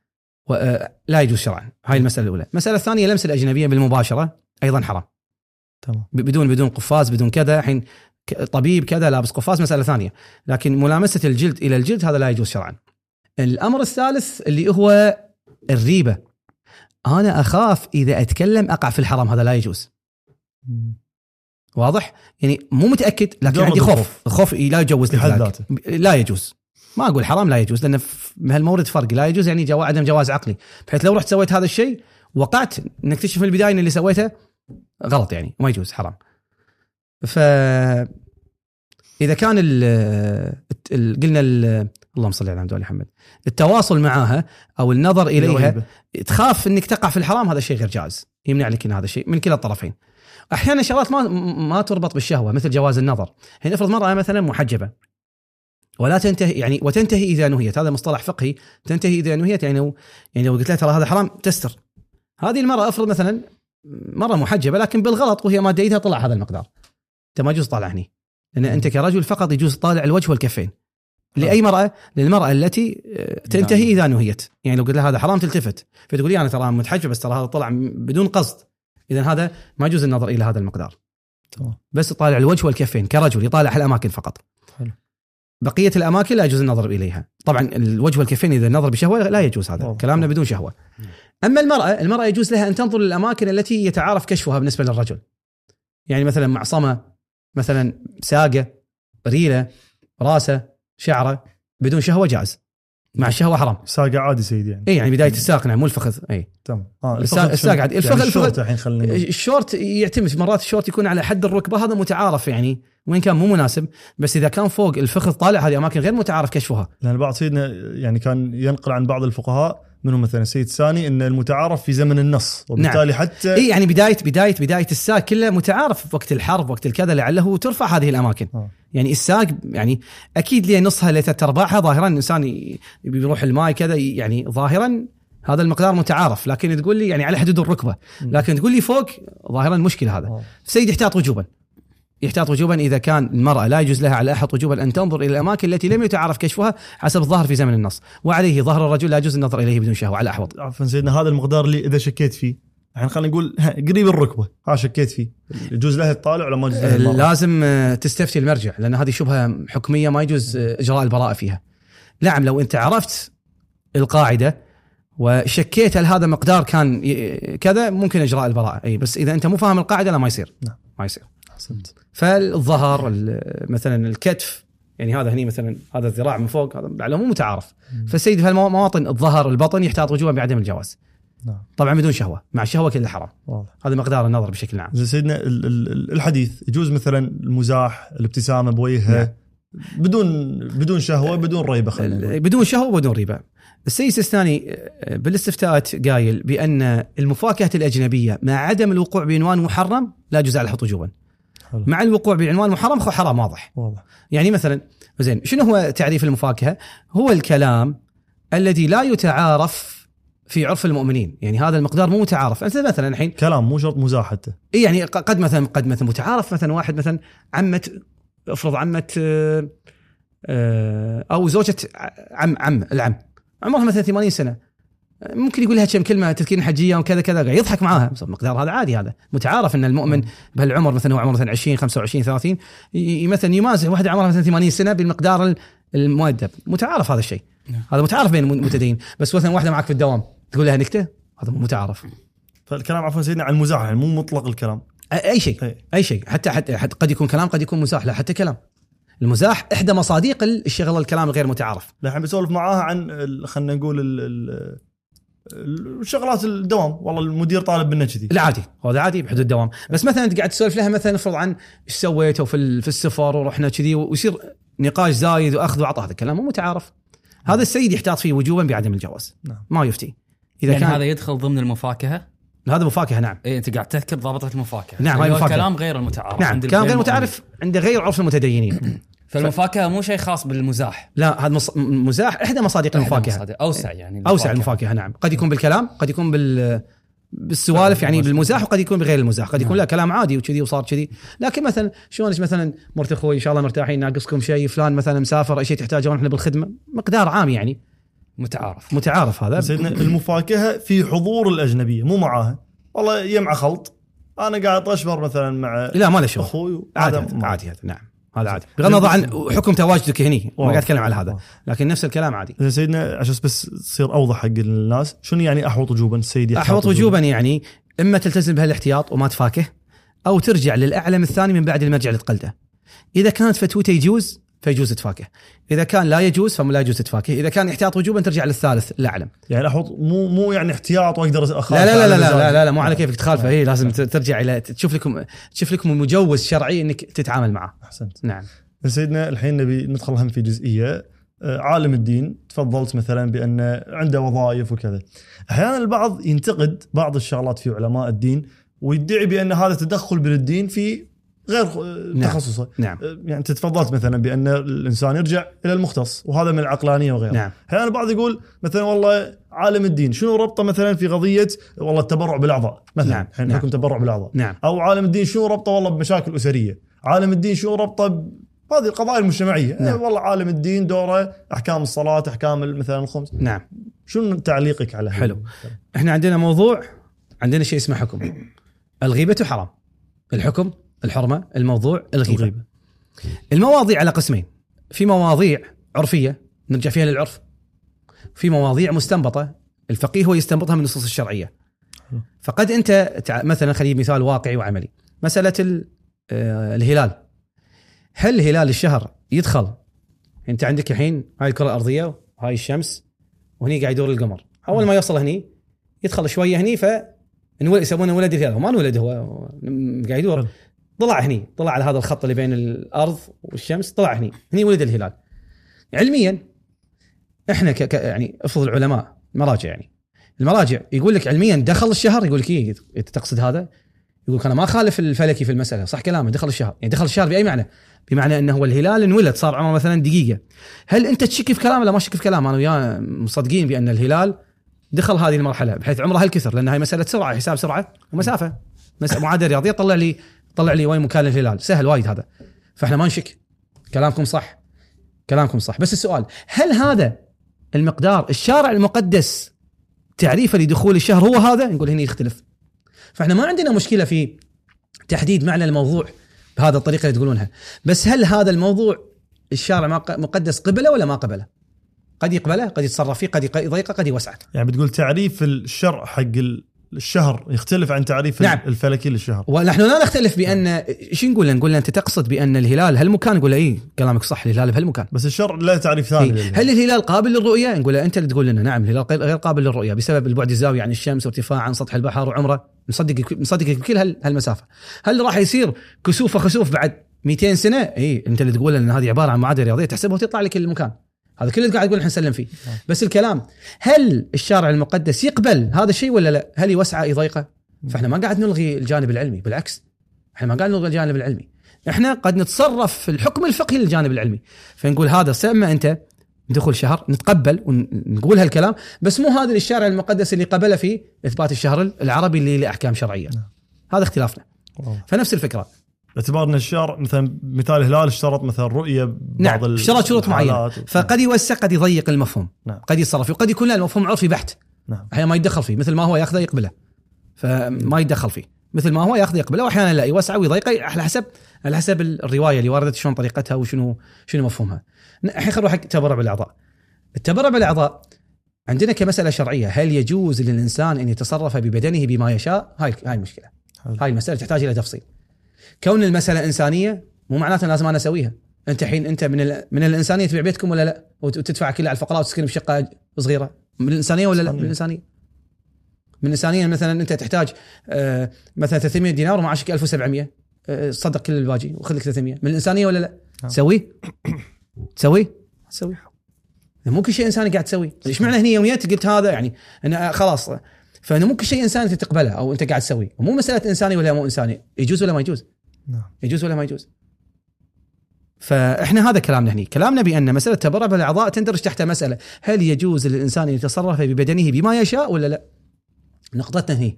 آه، لا يجوز شرعا. هاي المسألة الأولى. المسألة الثانية لمس الأجنبية بالمباشرة أيضا حرام. تمام. بدون بدون قفاز بدون كذا. الحين طبيب كذا لابس قفاز مسألة ثانية. لكن ملامسة الجلد إلى الجلد هذا لا يجوز شرعا. الأمر الثالث اللي هو الريبة. أنا أخاف إذا أتكلم أقع في الحرام هذا لا يجوز. واضح؟ يعني مو متأكد لكن عندي خوف. الخوف. لا يجوز. لا يجوز. ما أقول حرام لا يجوز لأن في هالمورد فرق. لا يجوز يعني جو عدم جواز عقلي. بحيث لو رحت سويت هذا الشيء وقعت نكتشف في البداية إن اللي سويته غلط يعني ما يجوز حرام. ف إذا كان ال ال قلنا ال اللهم صل على محمد محمد. التواصل معها أو النظر إليها رهيبة. تخاف إنك تقع في الحرام هذا شيء غير جائز. يمنع لك إن هذا الشيء من كلا الطرفين. أحيانا شغلات ما ما تربط بالشهوة مثل جواز النظر. حين افرض مرأة مثلا محجبة ولا تنتهي يعني وتنتهي إذا نهيت. هذا مصطلح فقهي. تنتهي إذا نهيت يعني لو يعني لو قلت لها ترى هذا حرام تستر. هذه المرأة افرض مثلا مرة محجبة لكن بالغلط وهي ماديتها طلع هذا المقدار. أنت ما يجوز تطالع هني. لأن أنت كرجل فقط يجوز تطالع الوجه والكفين. لأي مرأة للمرأة التي آه، تنتهي إذا نهيت. يعني لو قلت لها هذا حرام تلتفت. فتقول لي أنا ترى متحجب بس ترى هذا طلع بدون قصد. إذا هذا ما يجوز النظر إلى هذا المقدار. تمام. بس تطالع الوجه والكفين كرجل يطالع الأماكن فقط. حلو. بقية الأماكن لا يجوز النظر إليها. طبعا الوجه والكفين إذا النظر بشهوة لا يجوز هذا. كلامنا بدون شهوة. أما المرأة المرأة يجوز لها أن تنظر للأماكن التي يتعارف كشفها بالنسبة للرجل. يعني مثلا معصمة مثلا ساقة ريلة راسة. شعره بدون شهوة جائز. مع الشهوه حرام. ساقه عادي سيدي يعني. إي يعني بداية الساق نعم مو الفخذ. إي. تمام. آه الساق- الساق؟ عادي. يعني الفخذ- الشورت الفخذ- الحين خلينا. الشورت يعتمد مرات الشورت يكون على حد الركبة هذا متعارف يعني وين كان مو مناسب. بس إذا كان فوق الفخذ طالع هذه أماكن غير متعارف كشفها. لأن بعض سيدنا يعني كان ينقل عن بعض الفقهاء منهم مثلا؟ السيد السيستاني إن المتعارف في زمن النص وبالتالي حتى إي يعني بداية بداية بداية الساق كله متعارف في وقت الحرب وقت الكذا لعله ترفع هذه الأماكن. آه. يعني الساق يعني أكيد ليه نصها لثلاث ارباعها ظاهرا الانسان بيروح الماي كذا يعني ظاهرا هذا المقدار متعارف. لكن تقول لي يعني على حدود الركبة. لكن تقول لي فوق ظاهرا مشكلة هذا. آه. السيد يحتاط وجوبا. يحتاط وجوبا إذا كان المرأة لا يجوز لها على أحد وجوبا أن تنظر إلى الأماكن التي لم يتعارف كشفها حسب الظاهر في زمن النص وعليه ظهر الرجل لا يجوز النظر إليه بدون شهوة على أحوط عفوا سيدنا هذا المقدار اللي إذا شكيت فيه الحين خلينا نقول قريب الركبة ها شكيت فيه يجوز لها الطالع ولا ما يجوز لها المرأة؟ لازم آه، تستفتي المرجع لأن هذه شبهة حكمية ما يجوز آه، إجراء البراءة فيها. نعم لو أنت عرفت القاعدة وشكيت هل هذا مقدار كان ي- كذا ممكن إجراء البراءة أي بس إذا أنت مو فاهم القاعدة لا ما يصير. نعم. ما يصير. أحسنت. فالظهر ال- مثلا الكتف يعني هذا هني مثلا هذا الذراع من فوق هذا لعله مو متعارف. فالسيد في هالمواطن الظهر البطن يحتاط وجوبا بعدم الجواز. نعم طبعا بدون شهوة، مع الشهوة كله حرام. واضح هذا مقدار النظر بشكل عام. سيدنا ال- ال- الحديث يجوز مثلا المزاح الابتسامة بوجهها نعم. بدون بدون شهوة بدون ريبة خلينا بدون شهوة وبدون ربا السيد السيستاني آه، بالاستفتاءات قايل بأن المفاكهة الأجنبية مع عدم الوقوع بعنوان محرم لا يجوز على حط وجوبا حلو. مع الوقوع بعنوان محرم هو حرام واضح. واضح. يعني مثلا زين شنو هو تعريف المفاكهة؟ هو الكلام الذي لا يتعارف في عرف المؤمنين. يعني هذا المقدار مو متعارف. أنت مثلا الحين كلام مو شرط مزاح حتى إي يعني قد مثلا قد مثلا متعارف مثلا واحد مثلا عمة افرض عمة آه، آه، أو زوجة عم عم العم. عمرها مثلا 80 سنة. ممكن يقول لها كم كلمة تذكير حجية وكذا كذا قاعد يضحك معاها. بس المقدار هذا عادي هذا. متعارف إن المؤمن بهالعمر مثلا هو عمره مثلا 20 25 30 ي- مثلا يمازح واحدة عمرها مثلا 80 سنة بالمقدار ال- المؤدب. متعارف هذا الشيء. نعم. هذا متعارف بين المتدين بس مثلا واحدة معك في الدوام تقول لها نكتة هذا متعارف. فالكلام عفوا سيدنا عن المزاح يعني مو مطلق الكلام. أي شيء أي. أي شيء. حتى حتى حتى قد يكون كلام قد يكون مزاح. لا حتى كلام. المزاح إحدى مصادق الشغل الكلام الغير متعارف. الحين بسولف معاها عن خلينا نقول ال- ال- الشغلات الدوام. والله المدير طالب منا كذي. لا عادي هذا عادي بحدود الدوام. بس مثلا انت قاعد تسولف لها مثلا افرض عن إيش سويتوا في ال- في السفر ورحنا كذي ويصير نقاش زايد وأخذ وعطاء هذا الكلام مو متعارف. هذا السيد يحتاط فيه وجوبا بعدم الجواز. نعم. ما يفتي. إذا يعني كان هذا هذا يدخل ضمن المفاكهة؟ هذا مفاكهة نعم. اي أنت قاعد تذكر ضابطة المفاكهة. نعم، هاي هو مفاكهة. الكلام غير المتعارف نعم عند كان غير الغير متعارف عند غير عرف المتدينين. فالمفاكهة مو شيء خاص بالمزاح. لا هذا مص- مزاح إحدى مصادق المفاكهة. مصادر. أوسع يعني أوسع المفاكهة. نعم. قد يكون بالكلام قد يكون بال بالسوالف يعني بالمزاح. وقد يكون بغير المزاح. قد يكون لا كلام عادي وكذي وصار كذي. لكن مثلا شلونك مثلا مرت أخوي إن شاء الله مرتاحين ناقصكم شيء فلان مثلا مسافر أي شيء تحتاجون إحنا بالخدمة مقدار عام يعني. متعارف. متعارف هذا. سيدنا المفاكهة في حضور الأجنبية مو معاها. والله يمع خلط. أنا قاعد اشبر مثلا مع لا ما له شغل. أخوي عادي عادي هذا نعم. هذا عادي بغض النظر عن حكم تواجدك هني ما قاعد أتكلم على هذا. لكن نفس الكلام عادي. زين سيدنا عشان بس تصير أوضح حق الناس شنو يعني أحوط وجوبا يحتاط أحوط وجوبا يعني إما تلتزم بهالاحتياط وما تفاكه أو ترجع للاعلم الثاني من بعد المرجع اللي تقلده. إذا كانت فتوته يجوز فيجوز تفاكه. إذا كان لا يجوز فلا يجوز تفاكه. إذا كان احتياط وجوبا ترجع للثالث الاعلم يعني أحط مو مو يعني احتياط وأقدر أخالف لا لا لا لا لا. لا, لا, لا مو على كيفك تخالفه. هي لازم ت- ترجع إلى تشوف لكم تشوف لكم مجوز شرعي إنك تتعامل معه. أحسنت. نعم. سيدنا الحين نبي ندخل هم في جزئية. آه، عالم الدين تفضلت مثلا بأن عنده وظائف وكذا. أحيانا البعض ينتقد بعض الشغلات في علماء الدين ويدعي بأن هذا تدخل بالدين في غير نعم. تخصصه نعم آه، يعني أنت تفضلت مثلا بأن الإنسان يرجع إلى المختص وهذا من العقلانية وغيره نعم أحيانا البعض يقول مثلا والله عالم الدين شنو ربطه مثلا في قضية والله التبرع بالأعضاء مثلا نعم. الحين نعم. حكم تبرع بالأعضاء نعم أو عالم الدين شنو ربطه والله بمشاكل أسرية عالم الدين شنو ربطه ب- هذه القضايا المجتمعية نعم. نعم. والله عالم الدين دوره أحكام الصلاة أحكام مثلا الخمس نعم شنو تعليقك على؟ حلو. إحنا عندنا موضوع عندنا شيء اسمه حكم الغيبة حرام الحكم الحرمة الموضوع الغيبة. الغيبة. المواضيع على قسمين. في مواضيع عرفية نرجع فيها للعرف. في مواضيع مستنبطة الفقيه هو يستنبطها من النصوص الشرعية. حلو. فقد أنت تع- مثلا خلينا مثال واقعي وعملي. مسألة ال- آه، الهلال. هل هلال الشهر يدخل؟ أنت عندك الحين هاي الكرة الأرضية وهاي الشمس وهني قاعد يدور القمر. أول ما يوصل هني يدخل شوية هني ف يسمونه ولد الهلال. هو ما انولد هو قاعد يدور. طلع هني طلع على هذا الخط اللي بين الأرض والشمس طلع هني هني ولد الهلال. علميا إحنا ك... ك... يعني افرض العلماء مراجع يعني. المراجع يقول لك علميا دخل الشهر يقول لك إيه انت تقصد هذا؟ يقول لك أنا ما أخالف الفلكي في المسألة صح كلامه دخل الشهر. يعني دخل الشهر بأي معنى؟ بمعنى إنه هو الهلال انولد صار عمره مثلا دقيقة. هل أنت تشك في كلامه؟ ولا ما تشك في كلامه. أنا وياه مصدقين بأن الهلال دخل هذه المرحلة بحيث عمره هالكثر لأن هاي مسألة سرعة حساب سرعة ومسافة. مس- معادله رياضيه طلع لي طلع لي وين مكان الهلال سهل وايد هذا. فإحنا ما نشك. كلامكم صح. كلامكم صح. بس السؤال هل هذا المقدار الشارع المقدس تعريفه لدخول الشهر هو هذا؟ نقول هنا يختلف. فإحنا ما عندنا مشكلة في تحديد معنى الموضوع بهذا الطريقة اللي تقولونها. بس هل هذا الموضوع الشارع مقدس قبله ولا ما قبله؟ قد يقبله قد يتصرف فيه قد يق- يضيقه قد يوسعه. يعني بتقول تعريف الشرع حق ال- الشهر يختلف عن تعريف نعم. الفلكي للشهر ونحن لا نختلف بأن إيش نقول؟ نقول أنت تقصد بأن الهلال هالمكان نقول اي كلامك صح الهلال بهالمكان بس الشرع له تعريف ثاني إيه. هل الهلال قابل للرؤية؟ نقول أنت اللي تقول لنا نعم الهلال غير قابل للرؤية بسبب البعد الزاوية عن الشمس وارتفاع عن سطح البحر وعمره نصدق نصدقك بكل هال- هالمسافة. هل راح يصير كسوف وخسوف بعد 200 سنة؟ اي أنت اللي تقول إن هذه عبارة عن معادله رياضية تحسبها وتطلع لك المكان. هذا كل اللي قاعد تقول إحنا نسلم فيه. بس الكلام هل الشارع المقدس يقبل هذا الشيء ولا لا؟ هل يوسعه يضيقه؟ فإحنا ما قاعد نلغي الجانب العلمي بالعكس إحنا ما قاعد نلغي الجانب العلمي إحنا قد نتصرف في الحكم الفقهي للجانب العلمي فنقول هذا سمى أنت دخول شهر نتقبل ونقول هالكلام بس مو هذا الشارع المقدس اللي قبله في إثبات الشهر العربي اللي له احكام شرعية نعم. هذا اختلافنا. فنفس الفكرة باعتبار إن الشرع مثلا مثال الهلال اشترط مثلا رؤية بعض نعم اشترط شروط معينة. و- فقد يوسع قد يضيق المفهوم. نعم. قد يتصرف فيه. وقد يكون لا المفهوم عرفي بحت. نعم. أحيانا ما يتدخل فيه. مثل ما هو ياخذه يقبله. فما يتدخل فيه. مثل ما هو ياخذه يقبله. واحيانا لا يوسعه ويضيقه على حسب على حسب الرواية اللي وردت شلون طريقتها وشنو شنو مفهومها. الحين خلينا نروح حق التبرع بالأعضاء. التبرع بالأعضاء عندنا كمسألة شرعية. هل يجوز للإنسان أن يتصرف ببدنه بما يشاء؟ هاي هاي المشكلة. هاي المسألة تحتاج إلى تفصيل. كون المسألة إنسانية مو معناته لازم أنا أسويها. أنت الحين أنت من ال... من الإنسانية تبيع بيتكم ولا لا؟ وت- وتدفع كلها على الفقراء وتسكن بشقه صغيرة. من الإنسانية ولا لا؟ من. الإنسانية. من الإنسانية مثلا أنت تحتاج آه، مثلا 300 دينار ومعاشك 1700 آه، صدق كل الباقي وخذ لك 300 من الإنسانية ولا لا؟ تسويه؟ تسويه؟ تسويه مو كل شيء إنساني قاعد تسويه، إيش معنى هني يوميات قلت هذا؟ يعني أنا خلاص. فإنه مو كل شيء إنساني انت تقبله أو أنت قاعد تسويه، مو مسألة إنساني ولا مو إنساني، يجوز ولا ما يجوز؟ نعم يجوز ولا ما يجوز؟ فإحنا هذا كلامنا هني، كلامنا بأن مسألة تبرع بالأعضاء تندرج تحت مسألة هل يجوز للإنسان أن يتصرف ببدنه بما يشاء ولا لا؟ نقطتنا هني.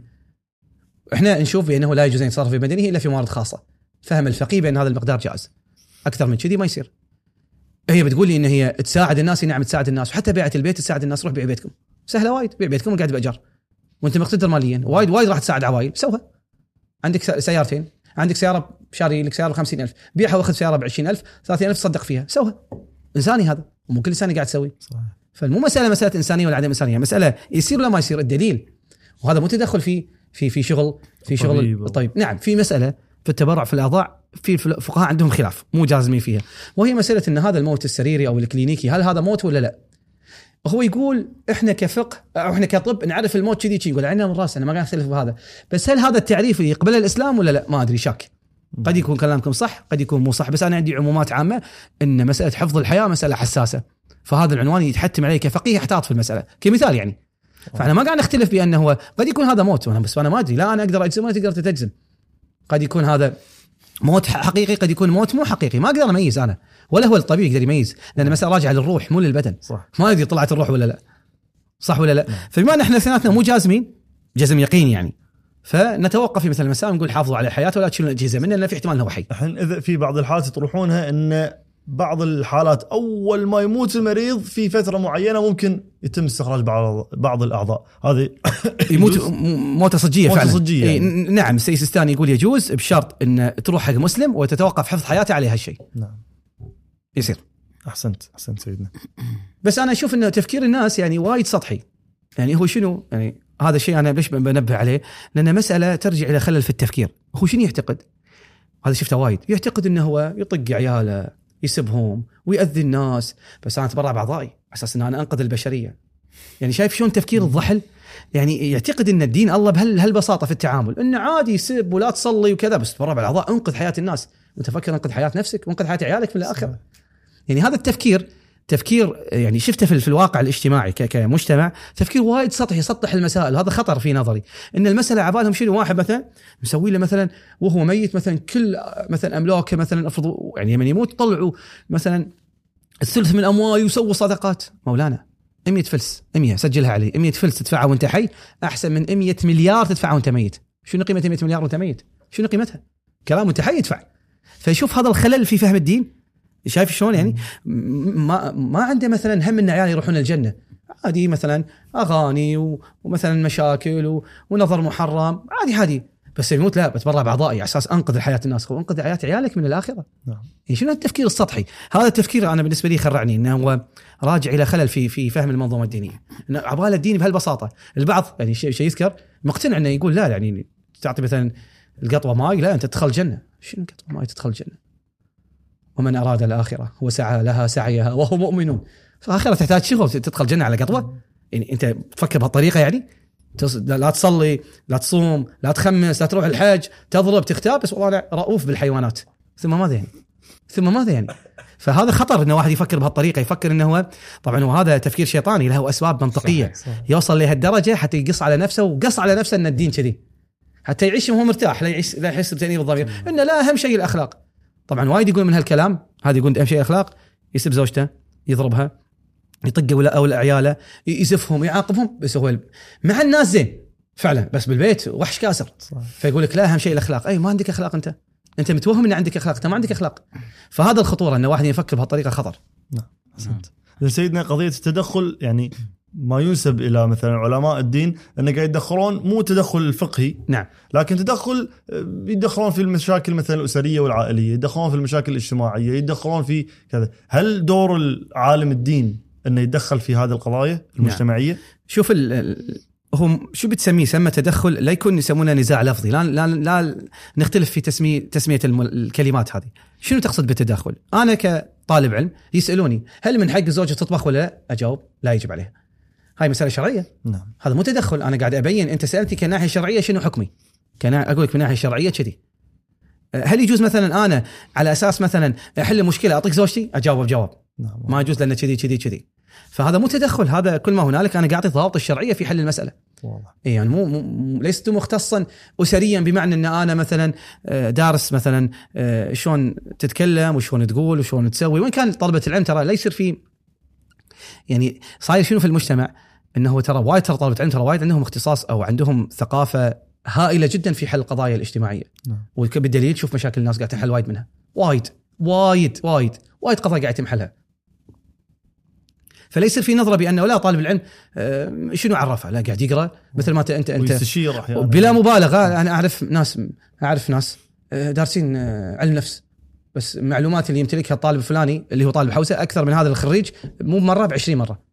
إحنا نشوف بأنه لا يجوز أن يتصرف ببدنه إلا في موارد خاصة. فهم الفقيه بأن هذا المقدار جائز. أكثر من كذي ما يصير. هي بتقول لي إن هي تساعد الناس نعم تساعد الناس وحتى بيعة البيت تساعد الناس روح بيع بيتكم. سهلة وايد بيع بيتكم وقاعد باجار. وأنت مقتدر ماليا وايد وايد راح تساعد عوائل سوها. عندك سيارتين عندك سيارة شاري لك سيارة ب 50000 بيعها وأخذ سيارة ب 20000 30000 تصدق فيها. سوها. إنساني هذا ومو كل إنسان قاعد يسوي. صحيح. فمو مسألة مسألة إنسانية ولا عدم إنسانية مسألة يصير ولا ما يصير الدليل. وهذا مو تدخل في في في شغل في شغل طبيب. الطبيب نعم في مسألة في التبرع في الأعضاء في الفقهاء عندهم خلاف مو جازمين فيها. وهي مسألة إن هذا الموت السريري أو الكلينيكي هل هذا موت ولا لا؟ هو يقول إحنا كفقه أو إحنا كطب نعرف الموت كذي كذي يقول عنا من راس أنا ما قاعد أختلف بهذا. بس هل هذا التعريف يقبله الإسلام ولا لا؟ ما أدري شاك. قد يكون كلامكم صح قد يكون مو صح بس أنا عندي عمومات عامة إن مسألة حفظ الحياة مسألة حساسة. فهذا العنوان يتحتم عليه كفقيه احتاط في المسألة. كمثال يعني. فاحنا ما قاعد نختلف بأنه هو قد يكون هذا موت وأنا بس أنا ما أدري. لا أنا أقدر أجزم ولا تقدر تجزم. قد يكون هذا موت حقيقي قد يكون موت مو حقيقي ما أقدر أميز أنا. ولا هو الطبيب يقدر يميز لأن المساله راجعه للروح مو للبدن. صح. ما أدري طلعت الروح ولا لا. صح ولا لا؟ فبما أن إحنا اثنيناتنا مو جازمين جزم يقين يعني. فنتوقف في مثل المسائل نقول حافظوا على الحياة ولا تشيلون الأجهزة منه لأن في احتمال إنه هو حي. الحين إذا في بعض الحالات تروحونها إن بعض الحالات. أول ما يموت المريض في فترة معينة ممكن يتم استخراج بعض بعض الأعضاء. هذه يموت موتة صجية فعلا. صجية. إي، يعني. ن- نعم السيد السيستاني يقول يجوز بشرط إن تروح حق مسلم وتتوقف حفظ حياته عليه هالشيء نعم. يصير. أحسنت أحسنت سيدنا. بس أنا أشوف انه تفكير الناس يعني وايد سطحي. يعني هو شنو؟ يعني هذا الشيء أنا ليش بنبه عليه؟ لأن مسألة ترجع إلى خلل في التفكير، هو شنو يعتقد؟ هذا شفته وايد، يعتقد إنه هو يطق عياله، يسبهم ويأذي الناس، بس أنا أتبرع بأعضائي على أساس إن أنا أنقذ البشرية. يعني شايف شلون تفكير الضحل؟ يعني يعتقد إن الدين الله بهال هالبساطه في التعامل، انه عادي يسب ولا تصلي وكذا بس تبرع بالأعضاء أنقذ حياة الناس، أنت فكر أنقذ حياة نفسك وانقذ حياة عيالك في الآخرة. يعني هذا التفكير تفكير يعني شفته في الواقع الاجتماعي كمجتمع تفكير وايد سطحي يسطح المسائل. هذا خطر في نظري. إن المسألة عبالهم شنو؟ واحد مثلا مسوي له مثلا وهو ميت مثلا كل مثلا أملاكه مثلا أفرض يعني لما يموت طلعوا مثلا الثلث من أمواله وسووا صدقات. مولانا 100 فلس 100 سجلها علي. 100 فلس تدفعها وأنت حي أحسن من 100 مليار تدفعها وأنت ميت. شنو قيمة 100 مليار وأنت ميت؟ شنو قيمتها؟ كلام وأنت حي يدفع. فيشوف هذا الخلل في فهم الدين. شايف شلون يعني؟ ما ما عنده مثلا هم إن عياله يروحون الجنة. عادي مثلا أغاني ومثلا مشاكل ونظر محرم. عادي عادي. بس يموت لا بتبرع باعضائي على أساس أنقذ حياه الناس. هو أنقذ حياة عيالك من الآخرة. نعم. يعني شنو التفكير السطحي؟ هذا التفكير أنا بالنسبة لي خرعني إنه هو راجع إلى خلل في في فهم المنظومة الدينية. انه عباله الدين بهالبساطة. البعض يعني شيء شيء يذكر مقتنع إنه يقول لا يعني تعطي مثلا القطوة ماي لا أنت تدخل الجنه شنو قطوه ماي تدخل الجنه ومن أراد الآخرة وسعى لها سعيها وهو مؤمن. فالاخره تحتاج شغل تدخل الجنة على قطوة. يعني أنت تفكر بهالطريقة يعني. لا تصلي لا تصوم لا تخمس لا تروح الحج تضرب تغتاب بس والله أنا رؤوف بالحيوانات. ثم ماذا يعني؟ ثم ماذا يعني؟ فهذا خطر انه واحد يفكر بهالطريقة يفكر إنه هو طبعا وهذا تفكير شيطاني له أسباب منطقية. صحيح، صحيح. يوصل لهالدرجة حتى يقص على نفسه وقص على نفسه إن الدين كذي. حتى يعيش وهو مرتاح لا يعيش لا يحس بتأنيب الضمير. إنه لا أهم شيء الأخلاق. طبعا وايد يقول من هالكلام هذا يقول أهم شيء الأخلاق يسب زوجته يضربها يطق ولا أو عياله يزفهم يعاقبهم بس هو مع الناس زين فعلا بس بالبيت وحش كاسر. صح. فيقول لك لا أهم شيء الأخلاق. أي ما عندك أخلاق أنت. أنت متوهم إن عندك أخلاق أنت ما عندك أخلاق. فهذا الخطورة إن واحد يفكر بهالطريقة خطر. احسنت لأن سيدنا قضية التدخل يعني ما ينسب إلى مثلا علماء الدين أنه قاعد يدخلون مو تدخل فقهي نعم. لكن تدخل يدخلون في المشاكل مثلا الأسرية والعائلية، يدخلون في المشاكل الاجتماعية، يدخلون في كذا، هل دور العالم الدين أنه يتدخل في هذه القضايا المجتمعية؟ شوف ال- هم شو بتسميه؟ سمى تدخل لا يكون يسمونه نزاع لفظي. لا لا لا نختلف في تسمية تسمية الكلمات هذه. شنو تقصد بالتدخل؟ أنا كطالب علم يسألوني هل من حق الزوجه تطبخ ولا لا؟ أجاوب لا يجب عليها. هاي مسألة شرعية. نعم. هذا مو تدخل. أنا قاعد أبين أنت سالتي كناحية شرعية شنو حكمي؟ كنا أقول لك من ناحيه شرعية كذي. هل يجوز مثلا أنا على أساس مثلا أحل مشكلة أعطيك زوجتي أجاوب بجواب. نعم. ما يجوز لأن كذي كذي كذي. فهذا مو تدخل. هذا كل ما هنالك أنا قاعد أعطي الضوابط الشرعية في حل المسألة. واضح اي يعني مو, مو ليست مختصا اسريا بمعنى أن أنا مثلا آه، دارس مثلا آه، شلون تتكلم وشلون تقول وشلون تسوي. وإن كان طلبة العلم ترى لا يصير في يعني صاير شنو في المجتمع؟ إنه ترى وايد ترى طلبة علم ترى وايد عندهم اختصاص أو عندهم ثقافة هائلة جدا في حل القضايا الاجتماعية. نعم. وبالدليل شوف مشاكل الناس قاعد تنحل وايد منها. وايد وايد وايد وايد قضايا قاعد يتم حلها فلا يصير في نظرة بأنه لا طالب العلم آه، شنو عرفه؟ لا قاعد يقرأ مثل ما انت انت انت ويستشير أحيانا. بلا مبالغة. أنا أعرف ناس أعرف ناس آه، دارسين آه، علم نفس. بس المعلومات اللي يمتلكها الطالب الفلاني اللي هو طالب حوسة أكثر من هذا الخريج مو بمره ب 20 مرة.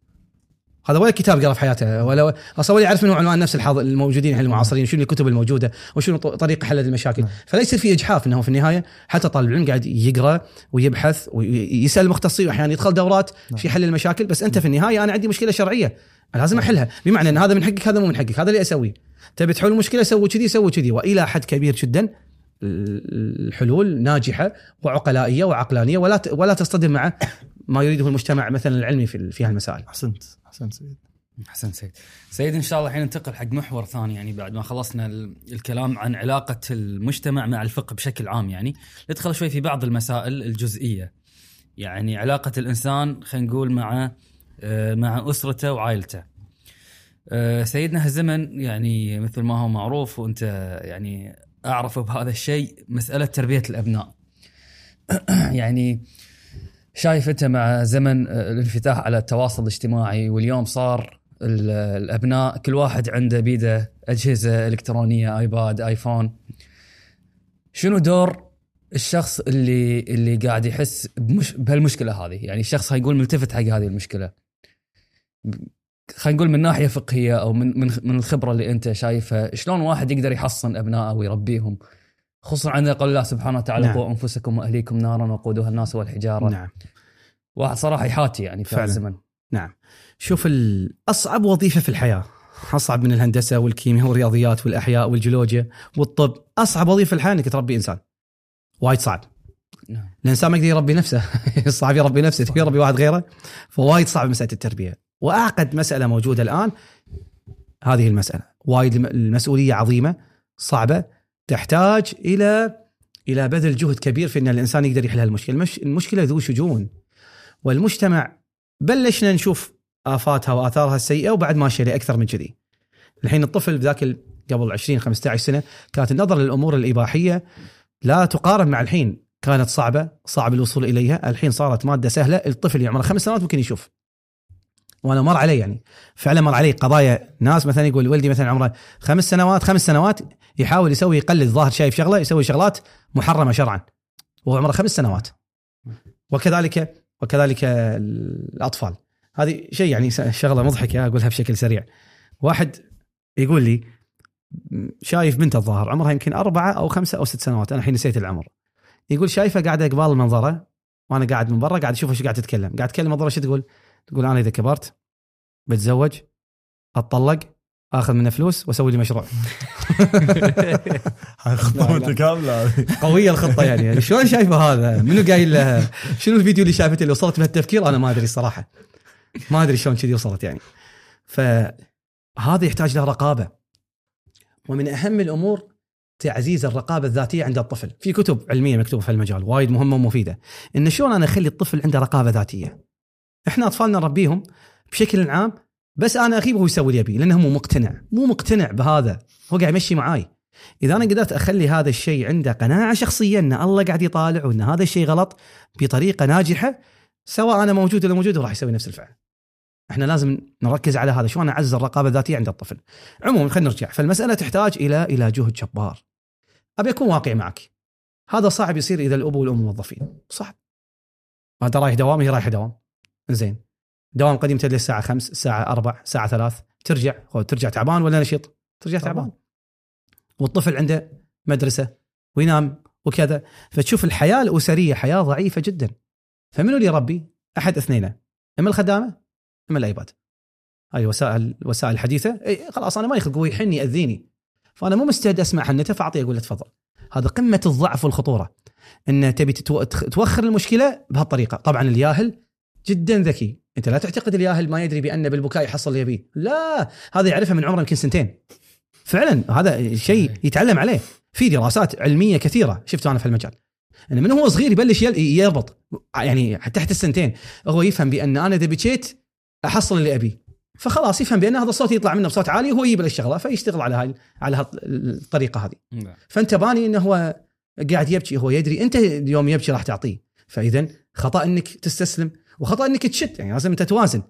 هذا ولا كتاب قرأ في حياته ولا أصلا ولا يعرف منو عنوان نفس الحاضر الموجودين الحين المعاصرين شنو الكتب الموجودة وشنو طريقة حل المشاكل. نعم. فلا يصير في إجحاف إنه في النهاية حتى طالب العلم قاعد يقرأ ويبحث ويسأل المختصين واحيانا يدخل دورات نعم. في حل المشاكل بس أنت في النهاية أنا عندي مشكلة شرعية لازم أحلها. بمعنى إن هذا من حقك هذا مو من حقك هذا اللي أسويه. تبي تحل المشكلة سوي كذي سوي كذي. وإلى حد كبير جدا الحلول ناجحة وعقلائية وعقلانية ولا ولا تصطدم مع ما يريده المجتمع مثلا العلمي في في هالمسائل. أحسنت. احسنت سيد احسن سيد سيد إن شاء الله الحين ننتقل حق محور ثاني يعني بعد ما خلصنا ال- الكلام عن علاقة المجتمع مع الفقه بشكل عام يعني. ندخل شوي في بعض المسائل الجزئية. يعني علاقة الإنسان خلينا نقول مع آه، مع أسرته وعائلته. آه، سيدنا هالزمن يعني مثل ما هو معروف وأنت يعني أعرف بهذا الشيء مسألة تربية الأبناء. يعني شايف أنت مع زمن آه، الانفتاح على التواصل الاجتماعي واليوم صار ال- الأبناء كل واحد عنده بيده أجهزة إلكترونية آيباد آيفون. شنو دور الشخص اللي اللي قاعد يحس بمش بهالمشكلة هذه؟ يعني الشخص هيقول ملتفت حق هذه المشكلة. خلينا نقول من ناحية فقهية أو من من من الخبرة اللي أنت شايفها شلون واحد يقدر يحصن أبنائه ويربيهم؟ خصوصا عندنا قول الله سبحانه وتعالى نعم. قوا أنفسكم وأهليكم نارا وقودها الناس والحجارة. نعم. واحد صراحة يحاتي يعني في فعلاً. الزمن. نعم. شوف أصعب وظيفة في الحياة أصعب من الهندسة والكيمياء والرياضيات والأحياء والجيولوجيا والطب أصعب وظيفة في الحياة إنك تربي إنسان. وايد صعب. نعم. الإنسان ما يقدر يربي نفسه. صعب يربي نفسه. تبي يربي واحد غيره؟ فوايد صعب مسألة التربية. وأعقد مسألة موجودة الآن هذه المسألة. وايد الم- المسؤولية عظيمة صعبة. تحتاج إلى إلى بذل جهد كبير في إن الإنسان يقدر يحل هالمشكله المش... المشكلة ذو شجون. والمجتمع بلشنا نشوف آفاتها وآثارها السيئة وبعد ماشيه لاكثر من كذي. الحين الطفل بذاك ال- قبل 20 15 سنة كانت النظرة للأمور الإباحية لا تقارن مع الحين. كانت صعبة صعب الوصول إليها. الحين صارت مادة سهلة. الطفل اللي عمره خمس سنوات ممكن يشوف. وأنا مر علي يعني. فعلا مر علي. قضايا ناس مثلا يقول ولدي مثلا عمره خمس سنوات خمس سنوات يحاول يسوي يقلد ظاهر شايف شغلة يسوي شغلات محرمة شرعا. وهو عمره خمس سنوات. وكذلك وكذلك الأطفال. هذه شيء يعني شغلة مضحكة أقولها بشكل سريع. واحد يقول لي شايف بنت الظاهر عمرها يمكن أربعة أو خمسة أو ست سنوات. أنا الحين نسيت العمر. يقول شايفة قاعدة قبال المنظرة وأنا قاعد من برا قاعد أشوفها شو قاعد تتكلم. قاعد تتكلم منظرة شو تقول؟ تقول أنا إذا كبرت بتزوج أتطلق آخذ منه فلوس وأسوي لي مشروع هاي خطه. متكاملة قوية الخطة يعني, يعني شلون شايفة هذا؟ منو قايل لها؟ شنو الفيديو اللي شافته اللي وصلت بهالتفكير؟ أنا ما أدري الصراحة. ما أدري شلون كذي وصلت يعني. فهذا يحتاج له رقابة. ومن أهم الأمور تعزيز الرقابة الذاتية عند الطفل، في كتب علمية مكتوبة في المجال وايد مهمة ومفيدة. إن شلون أنا أخلي الطفل عنده رقابة ذاتية. إحنا اطفالنا نربيهم بشكل عام بس أنا اغيب وهو يسوي اللي يبي لأنه مو مقتنع، مو مقتنع بهذا، هو قاعد يمشي معاي. إذا أنا قدرت أخلي هذا الشيء عنده قناعة شخصيه إن الله قاعد يطالع وإن هذا الشيء غلط بطريقة ناجحة سواء أنا موجود ولا موجود راح يسوي نفس الفعل. إحنا لازم نركز على هذا شلون اعزز الرقابة الذاتية عند الطفل. عموما خلينا نرجع فالمسألة تحتاج إلى إلى جهد جبار. أبي أكون واقعي معك. هذا صعب يصير إذا الأب والأم موظفين، صعب. انت رايح دوام هي رايحة دوام. زين. دوام قديم تدري الساعة 5 الساعة 4 الساعة 3 ترجع ترجع تعبان ولا نشيط؟ ترجع طبعاً. تعبان. والطفل عنده مدرسة وينام وكذا. فتشوف الحياة الأسرية حياة ضعيفة جدا. فمنو اللي يربي؟ أحد اثنين أما الخدامة؟ أما الأيباد. هاي وسائل الوسائل الحديثة. إي خلاص أنا ما يخلق هو يحني يأذيني. فأنا مو مستعد أسمع حنته فأعطيه أقول له تفضل. هذا قمة الضعف والخطورة. إن تبي توخر المشكلة بهالطريقة. طبعا الياهل جدا ذكي. أنت لا تعتقد الياهل ما يدري بأن بالبكاء يحصل اللي يبيه لا هذا يعرفها من عمره يمكن سنتين. فعلا هذا شيء يتعلم عليه. في دراسات علمية كثيرة شفتها أنا في المجال. انه من هو صغير يبلش يربط يعني تحت السنتين. هو يفهم بأن أنا إذا بكيت أحصل اللي أبيه. فخلاص يفهم بأن هذا الصوت يطلع منه بصوت عالي وهو يجيب الشغلة فيشتغل على هاي على الطريقة هذه. فأنت باني إنه هو قاعد يبكي هو يدري أنت اليوم يبكي راح تعطيه. فاذا خطأ إنك تستسلم. وخطأ إنك تشد يعني لازم أنت توازن.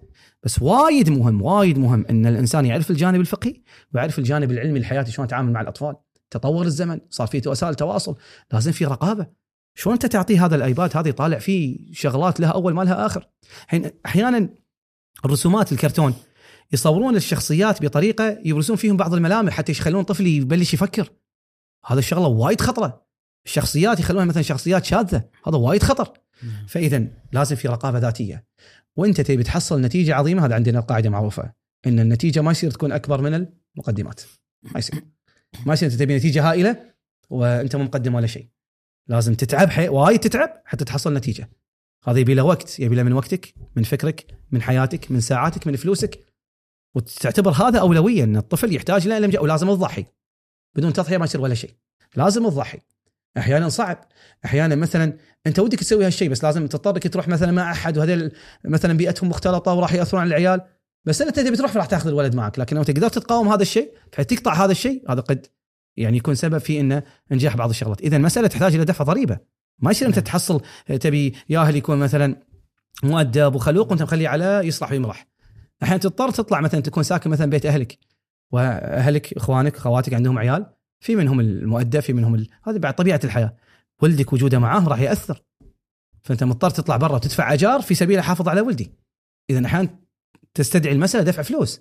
بس وايد مهم وايد مهم إن الإنسان يعرف الجانب الفقهي ويعرف الجانب العلمي الحياتي شلون يتعامل مع الأطفال تطور الزمن صار في وسائل تواصل لازم في رقابة. شلون أنت تعطيه هذا الآيباد هذا يطالع فيه شغلات لها أول ما لها آخر؟ الحين أحيانا الرسومات الكرتون يصورون الشخصيات بطريقة يبرزون فيهم بعض الملامح حتى يخلون طفل يبلش يفكر. هذا الشغلة وايد خطرة. الشخصيات يخلونها مثلا شخصيات شاذة هذا وايد خطر. فاذا لازم في رقابة ذاتية. وأنت تبي تحصل نتيجة عظيمة هذا عندنا قاعدة معروفة إن النتيجة ما يصير تكون أكبر من المقدمات. ما يصير. ما يصير أنت تبي نتيجة هائلة وأنت مو مقدم ولا شيء. لازم تتعب حي... وايد تتعب حتى تحصل نتيجة. هذا يبي له وقت يبي له من وقتك من فكرك من حياتك من ساعاتك من فلوسك. وتعتبر هذا أولوية إن الطفل يحتاج لمجا ولازم تضحي بدون تضحية ما يصير ولا شيء. لازم تضحي أحيانا صعب. أحيانا مثلا أنت ودك تسوي هالشيء بس لازم تضطر انك تروح مثلا مع أحد وهذول مثلا بيئتهم مختلطة وراح يأثرون على العيال. بس أنت تبي تروح راح تأخذ الولد معك. لكن لو أنت قدرت تقاوم هذا الشيء بحيث تقطع هذا الشيء هذا قد يعني يكون سبب في إنه انجاح بعض الشغلات. اذا المساله تحتاج إلى دفع ضريبة. ما يصير أنت تحصل تبي ياهل يكون مثلا مؤدب وخلوق وأنت مخليه على يصلح ويمرح. أحيانا تضطر تطلع مثلا تكون ساكن مثلا بيت أهلك. وأهلك إخوانك أخواتك عندهم عيال. في منهم المؤدب في منهم ال... هذه بعد طبيعة الحياة. ولدك وجوده معاه راح يأثر. فأنت مضطر تطلع برا وتدفع أجار في سبيل احافظ على ولدي. إذا أحيانا تستدعي المسألة دفع فلوس.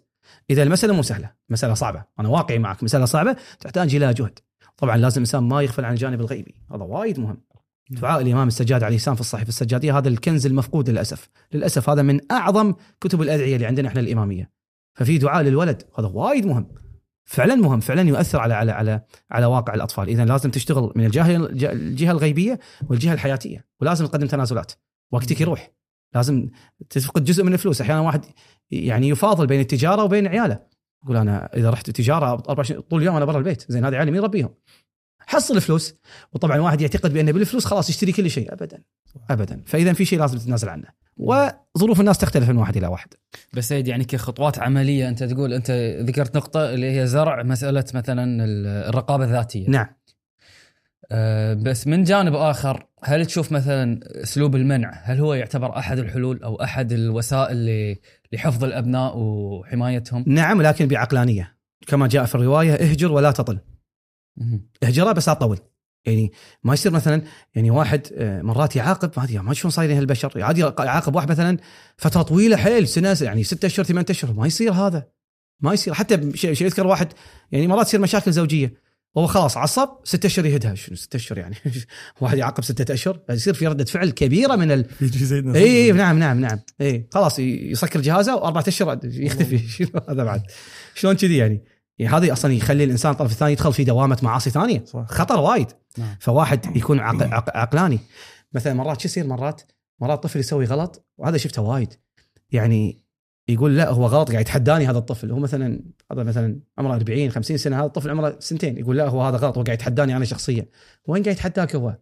إذا المسألة مو سهلة مسألة صعبة. أنا واقعي معك مسألة صعبة تحتاج إلى جهد. طبعا لازم الانسان ما يغفل عن الجانب الغيبي. هذا وايد مهم. دعاء الإمام السجاد عليه السلام في الصحيفة السجادية هذا الكنز المفقود للأسف. للأسف هذا من أعظم كتب الأدعية اللي عندنا إحنا الإمامية. ففي دعاء للولد هذا وايد مهم. فعلا مهم فعلا يؤثر على على على على واقع الأطفال. اذا لازم تشتغل من الجهة الجهة الغيبية والجهة الحياتية ولازم تقدم تنازلات. وقتك يروح. لازم تفقد جزء من الفلوس. أحيانا واحد يعني يفاضل بين التجارة وبين عياله. يقول أنا إذا رحت تجارة 24 طول اليوم أنا برا البيت. زين هذه عيالي مين يربيهم؟ حصل فلوس. وطبعا واحد يعتقد بان بالفلوس خلاص يشتري كل شيء. ابدا. ابدا. فاذا في شيء لازم تتنازل عنه. وظروف الناس تختلف من واحد إلى واحد. بس سيد يعني كخطوات عملية أنت تقول أنت ذكرت نقطة اللي هي زرع مسألة مثلا الرقابة الذاتية. نعم. أه بس من جانب آخر هل تشوف مثلا أسلوب المنع؟ هل هو يعتبر أحد الحلول أو أحد الوسائل لحفظ الأبناء وحمايتهم؟ نعم لكن بعقلانية. كما جاء في الرواية اهجر ولا تطل. اهجره بس لا تطول يعني ما يصير مثلا يعني واحد آه، مرات يعاقب ما أدري ما شلون صايرين هالبشر عادي يعاقب واحد مثلا فترة طويلة حيل سنة يعني ستة أشهر ثمان أشهر ما يصير هذا. ما يصير. حتى شيء يذكر واحد يعني مرات تصير مشاكل زوجية. هو خلاص عصب ستة أشهر يهدها شنو ستة أشهر يعني؟ واحد يعاقب ستة أشهر يصير في ردة فعل كبيرة من ال إي إيه نعم نعم نعم. إي خلاص يسكر جهازه وأربعة أشهر يختفي. شنو هذا بعد؟ شلون كذي يعني؟ يعني هذا أصلا يخلي الإنسان الطرف الثاني يدخل في دوامة معاصي ثانية. صح. خطر وايد. نعم. فواحد يكون عقل عقلاني. مثلا مرات شو يصير؟ مرات مرات طفل يسوي غلط وهذا شفته وايد. يعني يقول لا هو غلط قاعد يتحداني هذا الطفل. هو مثلا هذا مثلا عمره 40 50 سنة هذا الطفل عمره سنتين. يقول لا هو هذا غلط هو قاعد يتحداني أنا شخصيا. وين قاعد يتحداك هو؟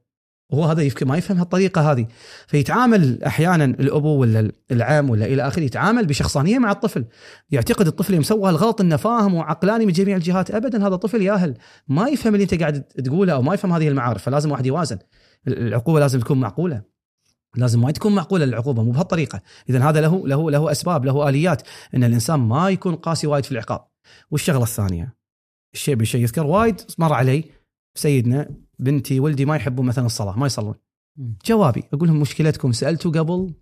وهو هذا يفكر ما يفهم هالطريقة هذه. فيتعامل أحيانا الأبو ولا العم ولا إلى آخره يتعامل بشخصانية مع الطفل. يعتقد الطفل يوم سوى الغلط إنه فاهم وعقلاني من جميع الجهات ابدا هذا طفل ياهل. ما يفهم اللي أنت قاعد تقوله أو ما يفهم هذه المعارف فلازم واحد يوازن. العقوبة لازم تكون معقولة. لازم ما تكون معقولة العقوبة مو بهالطريقة. اذا هذا له له له أسباب له آليات إن الإنسان ما يكون قاسي وايد في العقاب. والشغلة الثانية الشيء بالشيء يذكر وايد مر علي سيدنا بنتي ولدي ما يحبون مثلا الصلاة ما يصلون. جوابي أقول لهم مشكلتكم سألتوا قبل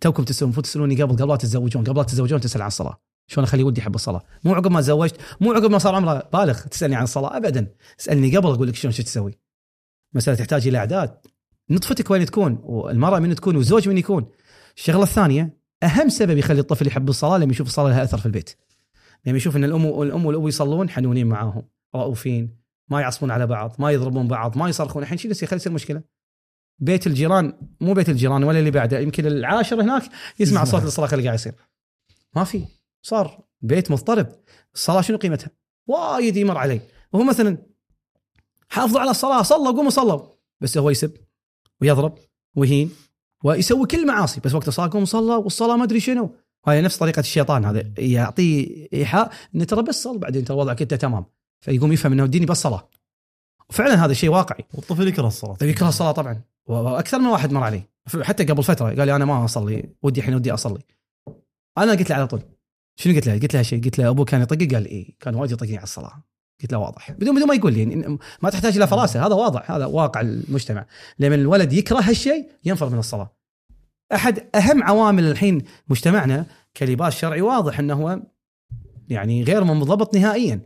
توكم تسألون المفروض تسألوني قبل قبل لا تتزوجون قبل لا تتزوجون تسأل عن الصلاة. شلون أخلي ولدي يحب الصلاة؟ مو عقب ما تزوجت مو عقب ما صار عمره بالغ تسألني عن الصلاة ابدا. اسألني قبل أقول لك شلون شو تسوي. مسألة تحتاج إلى إعداد. نطفتك وين تكون والمرأة من تكون والزوج من يكون. الشغلة الثانية أهم سبب يخلي الطفل يحب الصلاة لما يشوف الصلاة لها أثر في البيت. لما يشوف إن الأم والام والأبو يصلون حنونين معاهم رؤوفين. ما يعصبون على بعض ما يضربون بعض ما يصرخون. الحين شو يصير؟ يصير مشكلة. بيت الجيران مو بيت الجيران ولا اللي بعده يمكن العاشر هناك يسمع صوت الصراخ اللي قاعد يصير. ما في. صار بيت مضطرب. الصلاة شنو قيمتها؟ وايد يمر علي وهو مثلا حافظوا على الصلاة صلوا قوموا صلوا. بس هو يسب ويضرب ويهين ويسوي كل المعاصي بس وقت الصلاه قوم صلى والصلاة ما أدري شنو. هاي نفس طريقة الشيطان هذا. يعطيه إيحاء. إن ترى بس صل بعدين ترى وضعك أنت تمام. فيقوم يفهم إنه ديني بس صلاه وفعلا هذا شيء واقعي. والطفل يكره الصلاة. يكره الصلاة طبعا. وأكثر من واحد مر علي حتى قبل فترة قال لي أنا ما أصلي. ودي الحين ودي أصلي. أنا قلت له على طول. شنو قلت له؟ قلت له شيء. قلت له أبوك كان يطقك قال اي كان وايد يطقني على الصلاة. قلت له واضح. بدون بدون ما يقول لي يعني ما تحتاج إلى فراسة. هذا واضح. هذا واقع المجتمع. لما الولد يكره هالشيء ينفر من الصلاة. أحد أهم عوامل الحين مجتمعنا كلباس شرعي واضح إنه هو يعني غير منضبط نهائيا.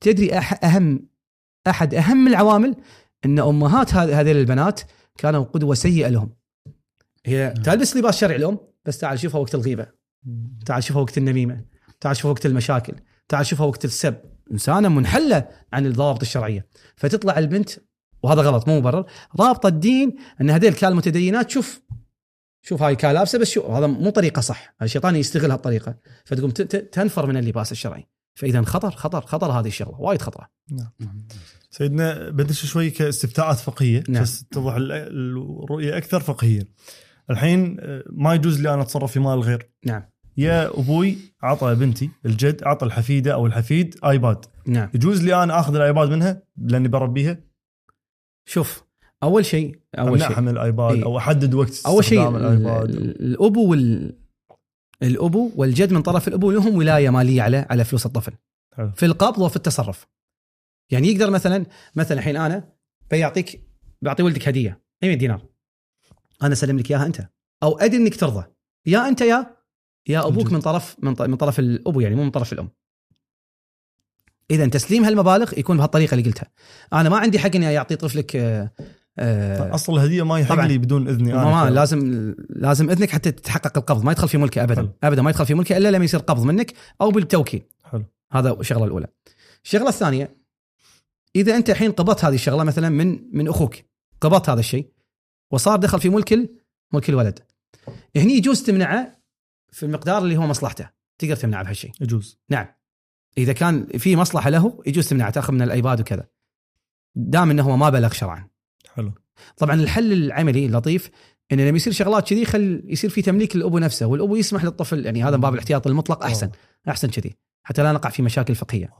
تدري أح أهم أحد أهم العوامل أن أمهات هذ- هذيل البنات كانوا قدوة سيئة لهم. هي تلبس لباس شرعي الام بس تعال شوفها وقت الغيبة. تعال شوفها وقت النميمة. تعال شوفها وقت المشاكل. تعال شوفها وقت السب. إنسانة منحلة عن الضوابط الشرعية. فتطلع البنت وهذا غلط مو مبرر رابطه الدين أن هذيل كان متدينات شوف شوف هاي كان لابسة بس شوف هذا مو طريقة صح. الشيطان يستغل هالطريقة. فتقوم تنفر من اللباس الشرعي. فإذا خطر خطر خطر هذه الشغلة وايد خطرة. سيدنا بدش شوي كاستفتاءات فقهية نعم. بس تتضح ال- الرؤية أكثر فقهية. الحين آه، ما يجوز لي أنا أتصرف في مال الغير نعم. يا أبوي عطى بنتي الجد عطى الحفيدة أو الحفيد آيباد. نعم. يجوز لي أنا آخذ الآيباد منها لأني بربيها؟ شوف أول شيء أول شيء. من الايباد إيه. أو أحدد وقت أول شيء استخدام الآيباد. وال الأبو والجد من طرف الأبو لهم ولاية مالية على على فلوس الطفل. حلو. في القبض وفي التصرف. يعني يقدر مثلا مثلا الحين أنا بيعطيك بعطي ولدك هدية 100 دينار. أنا أسلم لك إياها أنت. أو أدري إنك ترضى. يا أنت يا يا أبوك. من طرف من من طرف الأبو يعني مو من طرف الأم. اذا تسليم هالمبالغ يكون بهالطريقة اللي قلتها. أنا ما عندي حق إني أعطي طفلك آه، أصل الهديه ما يحق. لي بدون اذني أنا ما لازم لازم إذنك حتى تتحقق القبض ما يدخل في ملكه ابدا. حلو. ابدا ما يدخل في ملكه إلا لما يصير قبض منك أو بالتوكيل. حلو. هذا الشغلة الأولى. الشغلة الثانية إذا أنت الحين قبضت هذه الشغلة مثلا من من أخوك قبضت هذا الشيء وصار دخل في ملك ملك الولد. هني يجوز تمنعه في المقدار اللي هو مصلحته. تقدر تمنعه بهالشيء. يجوز. نعم. إذا كان في مصلحة له يجوز تمنعه تأخذ من الأيباد وكذا. دام إنه هو ما بلغ شرعا. حلو. طبعا الحل العملي اللطيف انه لما يصير شغلات كذي خل يصير في تمليك للأبو نفسه والأبو يسمح للطفل يعني هذا باب الاحتياط المطلق أحسن أحسن كذي حتى لا نقع في مشاكل فقهية.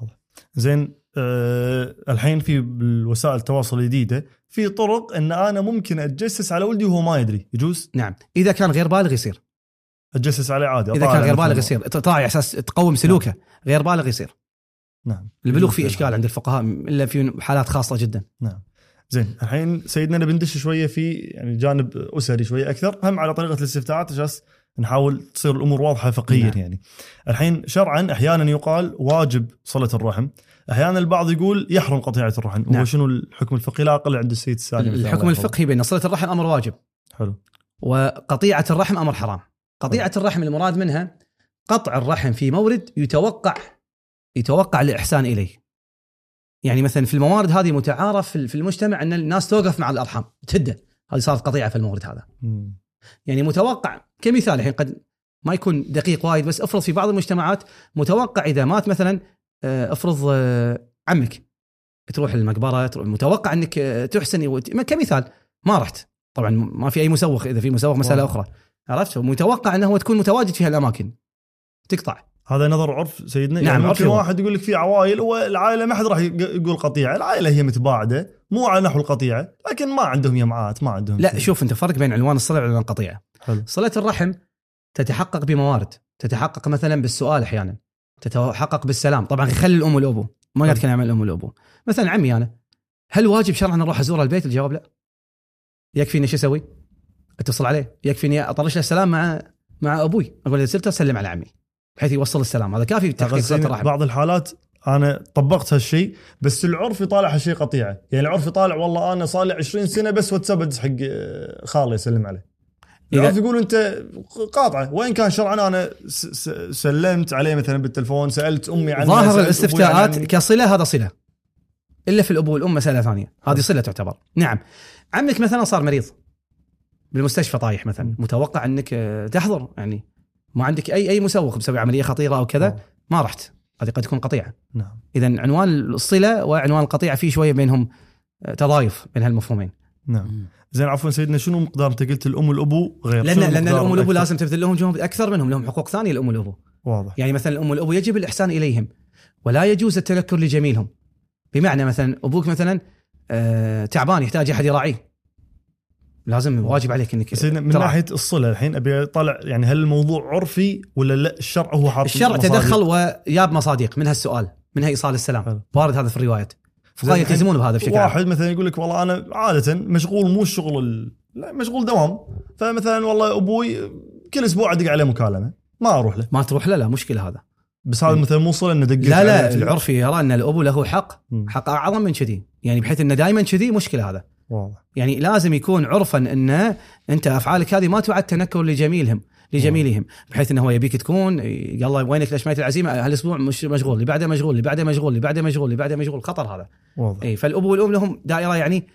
زين أه الحين في بالوسائل التواصل الجديده في طرق إن أنا ممكن أتجسس على ولدي وهو ما يدري يجوز؟ نعم. إذا كان غير بالغ يصير. أتجسس عليه عادي إذا كان غير. بالغ يصير على أساس تقوم سلوكه غير بالغ يصير. نعم. البلوغ فيه إشكال عند الفقهاء إلا في حالات خاصة جدا. نعم. زين الحين سيدنا نبي ندش شوية في يعني جانب أسري شوية أكثر. هم على طريقة الاستفتاءات عشان نحاول تصير الأمور واضحة فقهيا نعم. يعني. الحين شرعا أحيانا يقال واجب صله الرحم. أحيانا البعض يقول يحرم قطيعة الرحم. هو نعم. شنو الحكم الفقهي؟ لا أقل عند السيد السالم الحكم الفقهي بأن صله الرحم أمر واجب. حلو. وقطيعة الرحم أمر حرام. قطيعة الرحم المراد منها قطع الرحم في مورد يتوقع يتوقع الإحسان إليه. يعني مثلا في الموارد هذه متعارف في المجتمع أن الناس توقف مع الأرحام تهده هذه صارت قطيعة في المورد هذا. يعني متوقع كمثال الحين قد ما يكون دقيق وايد بس افرض في بعض المجتمعات متوقع إذا مات مثلا آه، افرض آه، عمك تروح المقبرة تروح متوقع أنك آه، تحسن كمثال ما رحت. طبعا ما في أي مسوخ إذا في مسوخ مسألة. أخرى. عرفت؟ متوقع أنه هو تكون متواجد في هالأماكن. تقطع. هذا نظر عرف سيدنا؟ نعم، يعني ممكن. واحد يقول لك في عوائل هو العائلة ما حد راح يق- يقول قطيعة العائلة هي متباعدة مو على نحو القطيعة لكن ما عندهم جماعات ما عندهم لا شيء. شوف أنت فرق بين عنوان الصلة وعنوان القطيعة. حلو. صلة الرحم تتحقق بموارد تتحقق مثلا بالسؤال أحيانا تتحقق بالسلام. طبعا خلي الأم والأبو ما قاعد اتكلم عن الأم والأبو. مثلا عمي أنا هل واجب شرعا أروح أزور البيت؟ الجواب لا. يكفيني شو أسوي؟ أتصل عليه. يكفيني أطرش له السلام مع مع أبوي. أقول إذا سلم على عمي. بحيث يوصل السلام. هذا كافي تحقيق أقل صله زين الرحم. بعض الحالات أنا طبقت هالشيء بس العرف يطالع هالشيء قطيعة. يعني العرف يطالع والله أنا صار لي 20 سنة بس واتساب ادز حق خالي اسلم عليه. إذا- العرف يقول أنت قاطعة. وين كان شرعا أنا سلمت عليه مثلا بالتلفون سألت أمي عنه ظاهر الاستفتاءات. كصلة هذا صلة. إلا في الأبو والام مساله ثانية. هذه صلة تعتبر. نعم. عمك مثلا صار مريض. بالمستشفى طايح مثلا. متوقع أنك آه، تحضر يعني. ما عندك اي أي مسوق مسوي عملية خطيرة أو كذا آه. ما رحت. هذه قد تكون قطيعة. نعم. اذا عنوان الصلة وعنوان القطيعة في شوية بينهم آه، تضايف بين هالمفهومين. نعم. زين عفوا سيدنا شنو مقدار أنت قلت الأم والأبو غير؟ لأن لأن الأم والأبو؟ لازم تبذل لهم جهد أكثر منهم لهم حقوق ثانية الأم والأبو. واضح. يعني مثلا الأم والأبو يجب الإحسان إليهم ولا يجوز التنكر لجميلهم. بمعنى مثلا أبوك مثلا آه تعبان يحتاج أحد يراعيه. لازم واجب عليك إنك سيدنا من تراعي. ناحية الصلة الحين أبي أطلع يعني هل الموضوع عرفي ولا لا؟ الشرع هو حاط الشرع مصادر؟ تدخل وجاب مصادق منها السؤال منها إيصال السلام. حلو. وارد هذا في الروايات. فقهاء الحين يلتزمون بهذا بشكل عام. واحد مثلا يقول لك والله أنا عادة مشغول مو الشغل ال... لا مشغول دوام. فمثلا والله أبوي كل أسبوع أدق عليه مكالمة ما أروح له. ما تروح له؟ لا مشكلة هذا. بس هذا مثلا مو صلة إنه دقيت لا لا. العرفي يرى إن الابو له حق. حق أعظم من كذي. يعني بحيث إنه دائما كذي مشكلة هذا. واضح. يعني لازم يكون عرفا أن أنت أفعالك هذه ما تعد تنكر لجميلهم لجميلهم بحيث أنه هو يبيك تكون يلا وينك ليش ما العزيمه هالأسبوع مش مشغول اللي بعده مشغول اللي بعده مشغول اللي بعده مشغول اللي بعده مشغول خطر هذا. واضح. اي فالاب والأم لهم دائرة يعني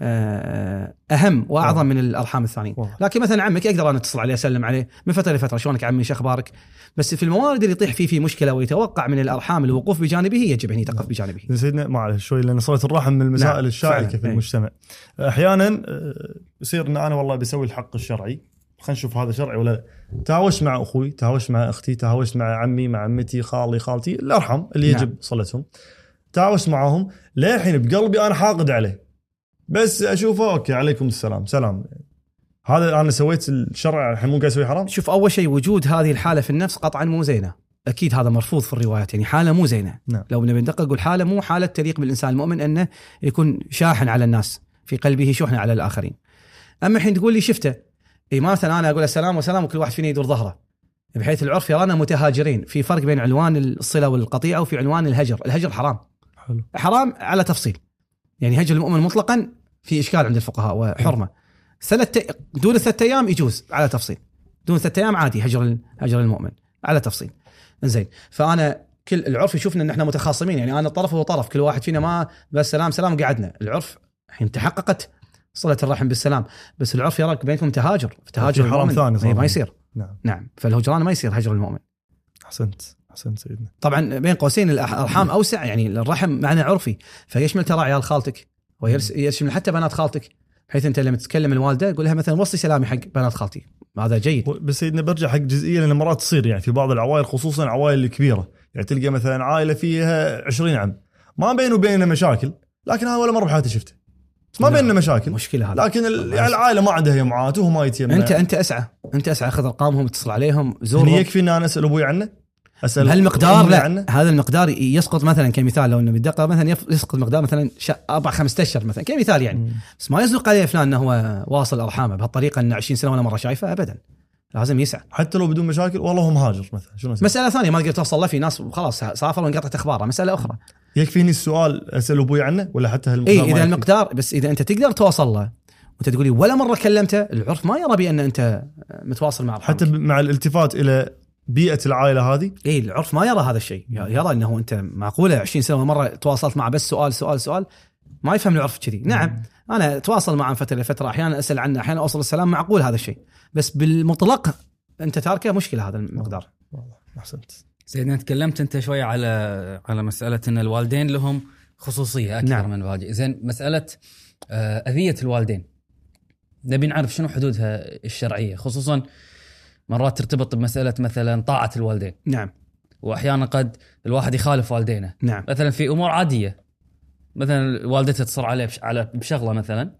أهم وأعظم من الأرحام الثانيين. لكن مثلا عمك أقدر أنا اتصل عليه اسلم عليه من فترة لفترة شلونك عمي؟ شو أخبارك؟ بس في الموارد اللي يطيح فيه في مشكلة ويتوقع من الأرحام الوقوف بجانبه يجب أن تقف بجانبه. زين سيدنا معلش شوي لأن صله الرحم من المسائل نعم، الشائكة. في إيه. المجتمع. أحيانا آه، يصير إن أنا والله بسوي الحق الشرعي. خلينا نشوف هذا شرعي ولا لا. تهاوشت مع أخوي تهاوشت مع أختي تهاوشت مع عمي مع عمتي خالي خالتي الأرحم اللي نعم. يجب صلتهم. تهاوشت معاهم للحين بقلبي أنا حاقد عليه. بس اشوفه okay عليكم السلام. سلام. هذا أنا سويت الشرع الحين مو قاعد أسوي حرام؟ شوف أول شيء وجود هذه الحالة في النفس قطعا مو زينة. أكيد هذا مرفوض في الروايات يعني حالة مو زينة. نعم. لو نبي ندقق نقول حالة مو حالة تليق بالإنسان المؤمن أنه يكون شاحن على الناس في قلبه شحنة على الآخرين. أما الحين تقول لي شفته اي مثلا أنا أقول السلام وسلام وكل واحد فينا يدور ظهره بحيث العرف يرانا متهاجرين. في فرق بين عنوان الصلة والقطيعة وفي عنوان الهجر. الهجر حرام. حلو. حرام على تفصيل. يعني هجر المؤمن مطلقا في إشكال عند الفقهاء وحرمة. ثلاث دون ثلاث أيام يجوز على تفصيل. دون ثلاث أيام عادي هجر هجر المؤمن على تفصيل. زين فأنا كل العرف يشوفنا إن إحنا متخاصمين يعني أنا طرف وهو طرف كل واحد فينا ما بس سلام سلام قعدنا. العرف الحين تحققت صلة الرحم بالسلام. بس العرف يراك بينكم تهاجر تهاجر حرام ثاني إيه،. ما يصير. نعم. نعم. فالهجران ما يصير هجر المؤمن. أحسنت أحسنت سيدنا. طبعا بين قوسين الأرحام أوسع يعني الرحم معنى عرفي. فيشمل ترى عيال خالتك؟ ويشمل حتى بنات خالتك بحيث أنت لما تتكلم الوالده قول لها مثلا وصي سلامي حق بنات خالتي. هذا جيد. بس سيدنا برجع حق جزئيه لأن مرات تصير يعني في بعض العوائل خصوصا العوائل الكبيرة. يعني تلقى مثلا عائلة فيها 20 عم. ما بينه وبيننا مشاكل لكن هذا ولا مرة بحياتي شفته. بس ما لا. بيننا مشاكل. مشكلة هذا لكن يعني العائلة ما عندها يمعات وهو ما يتيمم. انت أنت أسعى. أنت أسعى خذ أرقامهم اتصل عليهم زورهم. يكفي ان أنا أسأل أبوي عنه؟ هالمقدار لا هذا المقدار يسقط مثلا كمثال لو إنه بالدقة مثلا يسقط مقدار مثلا أربع خمسة أشهر مثلا كمثال يعني. مم. بس ما يصدق عليه فلان إنه هو واصل ارحامه بهالطريقة إنه 20 سنة ولا مرة شايفه ابدا. لازم يسعى. حتى لو بدون مشاكل والله هو مهاجر مثلا. شنو؟ مسألة ثانية ما تقدر توصل له في ناس خلاص سافر وانقطعت أخباره. مسألة أخرى. يكفيني السؤال أسأل أبوي عنه ولا حتى هالمقدار اي ما إذا؟ المقدار بس إذا أنت تقدر توصل له وأنت تقولي ولا مرة كلمته العرف ما يرى بأن أنت متواصل مع حتى مع الالتفات إلى بيئة العائلة هذه؟ اي العرف ما يرى هذا الشيء. يرى إنه أنت معقولة 20 سنة مره تواصلت معه بس سؤال سؤال سؤال ما يفهم العرف كذي. نعم أنا أتواصل معه من فترة لفتره أحيانا أسأل عنه أحيانا أوصل السلام معقول هذا الشيء. بس بالمطلق أنت تاركه مشكلة هذا المقدار. والله أحسنت. سيدنا تكلمت أنت شوي على على مسألة إن الوالدين لهم خصوصية أكثر نعم. من باقي زين مسألة آه، أذية الوالدين. نبي نعرف شنو حدودها الشرعية خصوصا مرات ترتبط بمسألة مثلا طاعة الوالدين. نعم. واحيانا قد الواحد يخالف والدينه. نعم. مثلا في أمور عادية. مثلا والدته تصر عليه على بشغلة مثلا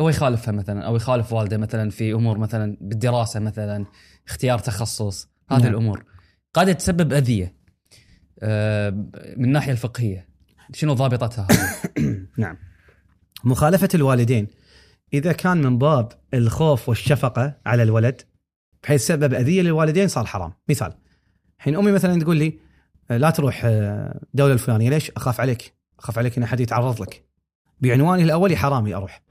هو يخالفها مثلا أو يخالف والده مثلا في أمور مثلا بالدراسة مثلا اختيار تخصص هذه نعم. الأمور. قد تسبب أذية آه، من الناحية الفقهية. شنو ضابطتها؟ نعم. مخالفة الوالدين. إذا كان من باب الخوف والشفقة على الولد بحيث سبب أذية للوالدين صار حرام. مثال الحين أمي مثلا تقول لي آه، لا تروح آه، الدولة الفلانية. ليش؟ أخاف عليك أخاف عليك إن أحد يتعرض لك. بعنواني الاولي حرامي أروح.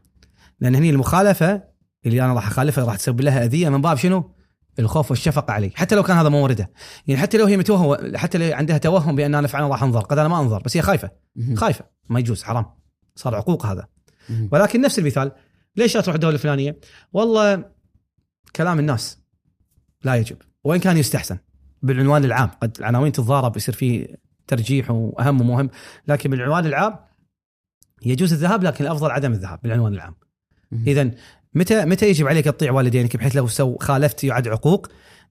لأن هني المخالفة اللي أنا راح أخالفها راح تسبب لها أذية من باب شنو؟ الخوف والشفقة علي. حتى لو كان هذا مو ورده يعني حتى لو هي متوهم حتى لو عندها توهم بأن أنا فعلا راح أنظر قد أنا ما أنظر بس هي خايفة. خايفة. ما يجوز حرام. صار عقوق هذا. ولكن نفس المثال ليش لا تروح الدولة الفلانية؟ والله كلام الناس. لا يجب. وإن كان يستحسن بالعنوان العام قد العناوين تتضارب يصير في ترجيح وأهم ومهم لكن بالعنوان العام يجوز الذهاب لكن الأفضل عدم الذهاب بالعنوان العام. اذا متى متى يجب عليك تطيع والدينك بحيث لو سو خالفت يعد عقوق؟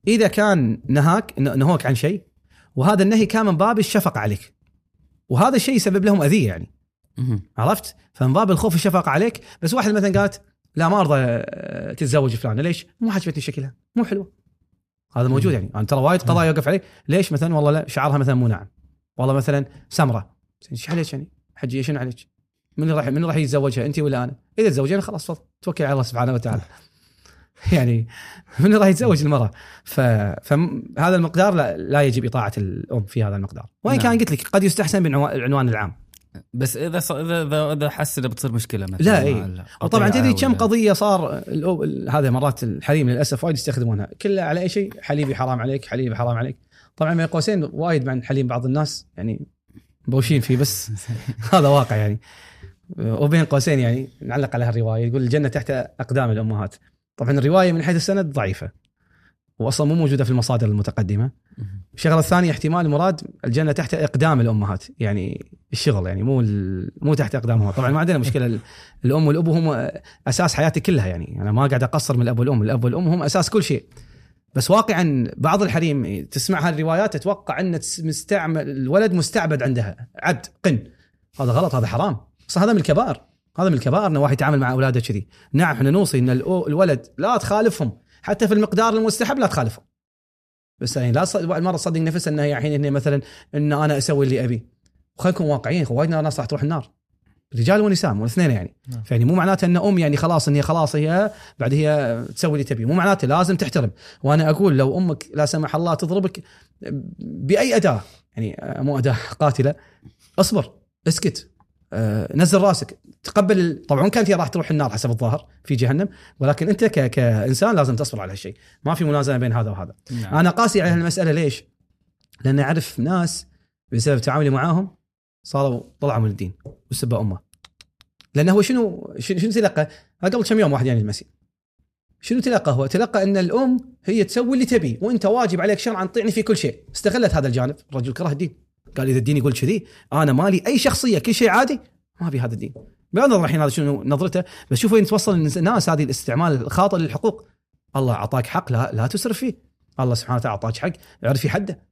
إذا كان نهاك نهوك عن شيء وهذا النهي كان من باب الشفقة عليك. وهذا الشيء يسبب لهم أذية يعني. عرفت؟ فمن باب الخوف والشفقة عليك بس واحد مثلا قالت لا ما أرضى تتزوج فلانة ليش؟ مو عجبتني شكلها مو حلوة. هذا موجود يعني. أنا ترى وايد قضايا يوقف علي ليش مثلا؟ والله لا شعرها مثلا مو ناعم. والله مثلا سمراء إيش عليك يعني؟ حجي شنو عليك؟ من اللي راح من اللي راح يتزوجها انت ولا أنا؟ إذا تزوجنا خلاص توكل على الله سبحانه وتعالى. يعني من راح يتزوج المرأة. ف... فهذا المقدار لا, لا يجب إطاعة الأم في هذا المقدار. وإن نعم. كان قلت لك قد يستحسن بالعنوان العام. بس إذا ص... إذا إذا, حس إنه بتصير مشكلة مثلا لا، مع. القطيعة وطبعا تدري كم قضية صار الأو- ال- هذا مرات الحريم للأسف وايد يستخدمونها. كلها على أي شيء حليبي حرام عليك حليبي حرام عليك. طبعا بين قوسين وايد من حليم بعض الناس يعني بوشين فيه بس هذا واقع يعني. وبين قوسين يعني نعلق على هالروايه يقول الجنة تحت أقدام الأمهات. طبعا الرواية من حيث السند ضعيفة. واصلا مو موجودة في المصادر المتقدمة. الشغلة الثانية احتمال المراد الجنة تحت إقدام الأمهات يعني الشغل يعني مو مو تحت اقدامهم طبعا ما عندنا مشكلة ال- الأم والأب هم أساس حياتي كلها يعني أنا ما قاعد أقصر من الأب والأم. الأب والأم هم أساس كل شيء. بس واقعا بعض الحريم تسمع هالروايات تتوقع أن مستعمل الولد مستعبد عندها. عبد قن. هذا غلط هذا حرام. أصلا هذا من الكبائر هذا من الكبائر ان واحد يتعامل مع أولاده كذي. نعم إحنا نوصي إن الولد لا تخالفهم. حتى في المقدار المستحب لا تخالفهم بس يعني لا المرة تصدق نفسها انها الحين هنا مثلا إن أنا أسوي اللي أبي. وخلينا نكون واقعيين وايد ناس راح تروح النار. رجال ونساء والاثنين يعني. نعم. فيعني مو معناته إن أم يعني خلاص ان هي خلاص هي بعد هي تسوي اللي تبي. مو معناته لازم تحترم. وأنا أقول لو أمك لا سمح الله تضربك بأي أداة يعني مو أداة قاتلة اصبر اسكت. نزل راسك تقبل طبعا كانت هي راح تروح النار حسب الظاهر في جهنم ولكن أنت ك... كإنسان لازم تصبر على هالشيء ما في منازله بين هذا وهذا نعم. أنا قاسي على هالمساله ليش؟ لأن أعرف ناس بسبب تعاملي معاهم صاروا طلعوا من الدين وسبوا أمة. لأنه هو شنو شنو شنو تلقى؟ قبل كم يوم واحد يعني المسيح. شنو تلقى هو؟ تلقى أن الأم هي تسوي اللي تبي وأنت واجب عليك شرعا تطيعني في كل شيء، استغلت هذا الجانب، الرجل كره الدين. قال إذا الدين يقول كذي أنا مالي أي شخصية كل شيء عادي ما ابي هذا الدين. ما نظر الحين هذا شنو نظرته بس شوفوا وين توصل الناس هذه الاستعمال الخاطئ للحقوق. الله أعطاك حق لا لا تسرف فيه. الله سبحانه وتعالى أعطاك حق اعرف حده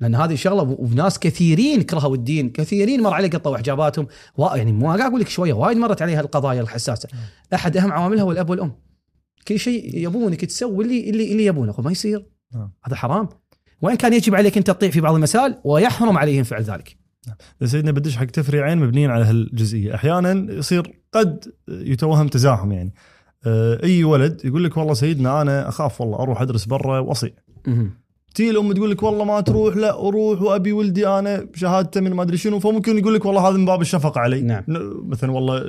لأن هذه شغله وناس كثيرين كرهوا الدين كثيرين مر عليه قطوا حجاباتهم يعني مو قاعد أقول لك شوية وايد مرت عليها القضايا الحساسة أحد أهم عواملها هو الأب والأم كل شيء يبونك تسوي اللي اللي اللي يبونه ما يصير نعم. هذا حرام وإن كان يجب عليك انت تطيع في بعض المسائل ويحرم عليهم فعل ذلك. بس سيدنا بدش حق تفريعين مبنيين على هالجزئية. أحيانا يصير قد يتوهم تزاحم يعني. آه، أي ولد يقول لك والله سيدنا أنا أخاف والله أروح أدرس برا وأصيع. تي الأم تقول لك والله ما تروح لا أروح وأبي ولدي أنا شهادته من ما أدري شنو. فممكن يقول لك والله هذا من باب الشفقة علي. نعم. مثلا والله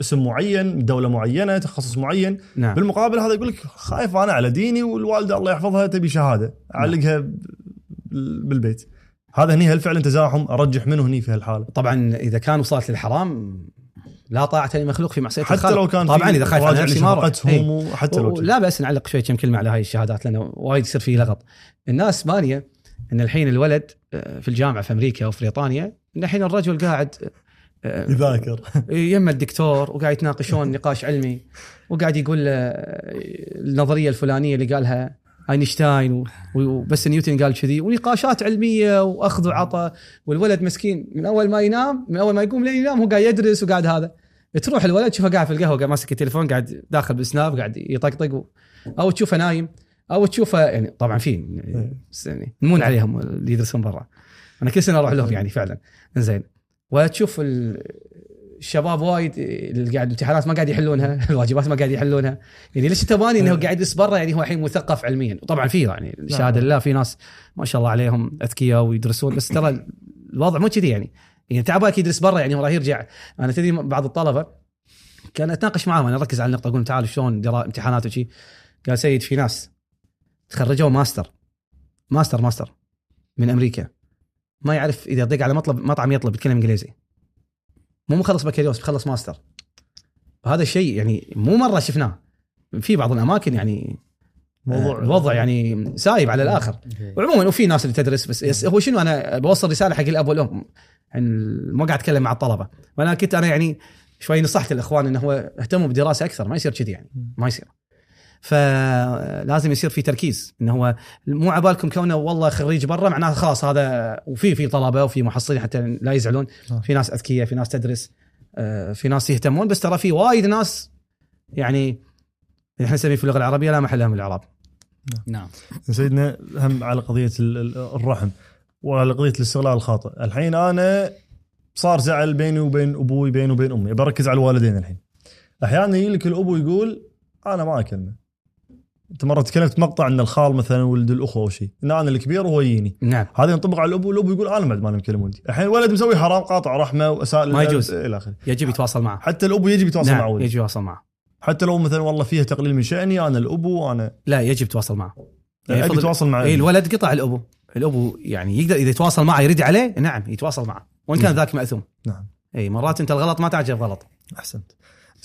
اسم معين دولة معينة تخصص معين نعم بالمقابل هذا يقول لك خايف أنا على ديني والوالدة الله يحفظها تبي شهادة أعلقها ب- بالبيت هذا هني هل فعلا تزاحم أرجح منه هني في هالحالة طبعا إذا كان وصلت للحرام لا طاعة لمخلوق في معصية حتى. لو كان طبعا إذا خايف على نفسي ما إيه. وحتى لو. لا بس نعلق شوي كم كلمة على هاي الشهادات لأنه وايد يصير فيه لغط. الناس بانيه إن الحين الولد آه، في الجامعة في أمريكا أو في بريطانيا إن الحين الرجل قاعد يذاكر. يم الدكتور وقاعد يتناقشون نقاش علمي وقاعد يقول له النظرية الفلانية اللي قالها أينشتاين وبس نيوتن قال كذي ونقاشات علمية وأخذ وعطاء والولد مسكين من أول ما ينام من أول ما يقوم لين ينام هو قاعد يدرس وقاعد هذا. تروح الولد تشوفه قاعد في القهوة قاعد ماسك التليفون قاعد داخل بالسناب قاعد يطقطق و- أو تشوفه نايم أو تشوفه يعني طبعا في بس يعني نمون عليهم اللي يدرسون برا. أنا كل سنة أروح لهم يعني فعلا. زين وتشوف ال- الشباب وايد اللي قاعد الامتحانات ما قاعد يحلونها الواجبات ما قاعد يحلونها. يعني ليش تباني إنه قاعد يدرس برا؟ يعني هو الحين مثقف علميا. طبعا في يعني الشهاده لله في ناس ما شاء الله عليهم أذكياء ويدرسون بس ترى الوضع مو كذي يعني. يعني تعبانك يدرس برا يعني هو راح يرجع. أنا تدري بعض الطلبة كان أتناقش معاهم أنا أركز على النقطة أقول تعالوا شلون امتحانات وشي. قال سيد في ناس تخرجوا master master master من أمريكا. ما يعرف إذا دق على مطلب مطعم يطلب يتكلم إنجليزي. مو مخلص بكالوريوس بخلص ماستر. وهذا الشيء يعني مو مرة شفناه. في بعض الأماكن يعني موضوع آه، الوضع يعني سايب على الآخر. وعموما وفي ناس اللي تدرس بس يس- هو شنو أنا بوصل رسالة حق الأب والأم يعني ما قاعد أتكلم مع الطلبة. وأنا كنت أنا يعني شوي نصحت الإخوان إنه هو اهتموا بدراسة أكثر ما يصير كذي يعني ما يصير. فلازم يصير في تركيز انه هو مو عبالكم كونه والله خريج برا معناه خلاص هذا وفي في طلبة وفي محصلين حتى لا يزعلون. آه. في ناس أذكياء في ناس تدرس آه، في ناس يهتمون بس ترى في وايد ناس يعني إحنا نسميه في اللغة العربية لا محل لهم الإعراب. نعم. سيدنا هم على قضية ال- ال- الرحم وعلى قضية الاستغلال الخاطئ. الحين أنا صار زعل بيني وبين أبوي بيني وبين أمي. بركز على الوالدين الحين. أحيانا يجي لك الأبو يقول أنا ما أكلمه. أنت مرة تكلمت مقطع إن الخال مثلا ولد الأخوة أو شيء. إن أنا الكبير وهو يجيني. نعم. هذا ينطبق على الابو الابو يقول أنا بعد ما نكلم ولدي. الحين الولد مسوي حرام قاطع رحمة واساء ما يجوز. إلى آخره. يجب يتواصل معه. حتى الابو يجب يتواصل نعم مع ولده. يجب يتواصل معه. حتى لو مثلا والله فيها تقليل من شأني أنا الابو وأنا لا يجب يتواصل معه. ابي يفضل- اتواصل مع اي الولد قطع الابو الابو يعني يقدر إذا يتواصل معه يرد عليه نعم يتواصل معه. وإن كان نعم. ذاك مأثوم. نعم. اي مرات أنت الغلط ما تعجب غلط. أحسنت.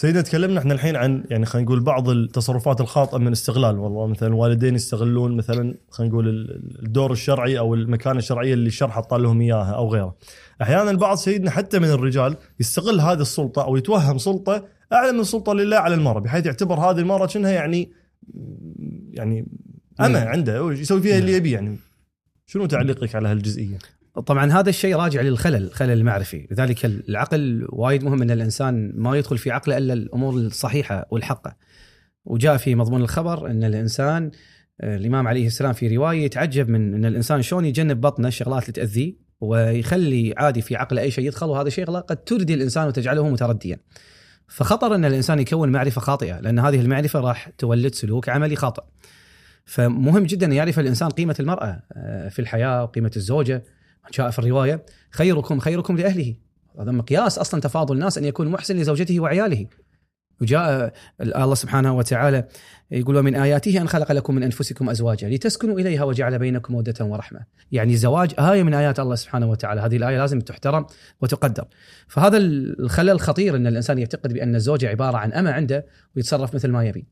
سيدنا تكلمنا إحنا الحين عن يعني خلينا نقول بعض التصرفات الخاطئة من استغلال والله مثلا الوالدين يستغلون مثلا خلينا نقول ال- الدور الشرعي أو المكانة الشرعية اللي الشرع حط لهم إياها أو غيره. أحيانا البعض سيدنا حتى من الرجال يستغل هذه السلطة أو يتوهم سلطة أعلى من سلطة لله على المرأة بحيث يعتبر هذه المرأة كأنها يعني يعني اما نعم. عنده يسوي فيها اللي يبي يعني شنو تعليقك على هالجزئية؟ طبعا هذا الشيء راجع للخلل الخلل المعرفي. لذلك العقل وايد مهم إن الإنسان ما يدخل في عقله إلا الأمور الصحيحة والحقة. وجاء في مضمون الخبر إن الإنسان الإمام عليه السلام في رواية يتعجب من إن الإنسان شلون يجنب بطنه الشغلات اللي تاذيه ويخلي عادي في عقله أي شيء يدخل وهذا شيء قد تردي الإنسان وتجعله مترديا. فخطر إن الإنسان يكون معرفة خاطئة لأن هذه المعرفة راح تولد سلوك عملي خاطئ. فمهم جدا أن يعرف الإنسان قيمة المرأة آه، في الحياة وقيمة الزوجة. جاء في الرواية خيركم خيركم لأهله. هذا مقياس أصلا تفاضل الناس أن يكون محسن لزوجته وعياله. وجاء الله سبحانه وتعالى يقول ومن آياته أن خلق لكم من أنفسكم ازواجا لتسكنوا إليها وجعل بينكم مودة ورحمة. يعني الزواج آية من آيات الله سبحانه وتعالى. هذه الآية لازم تحترم وتقدر. فهذا الخلل الخطير إن الإنسان يعتقد بأن الزوجه عبارة عن اما عنده ويتصرف مثل ما يبي.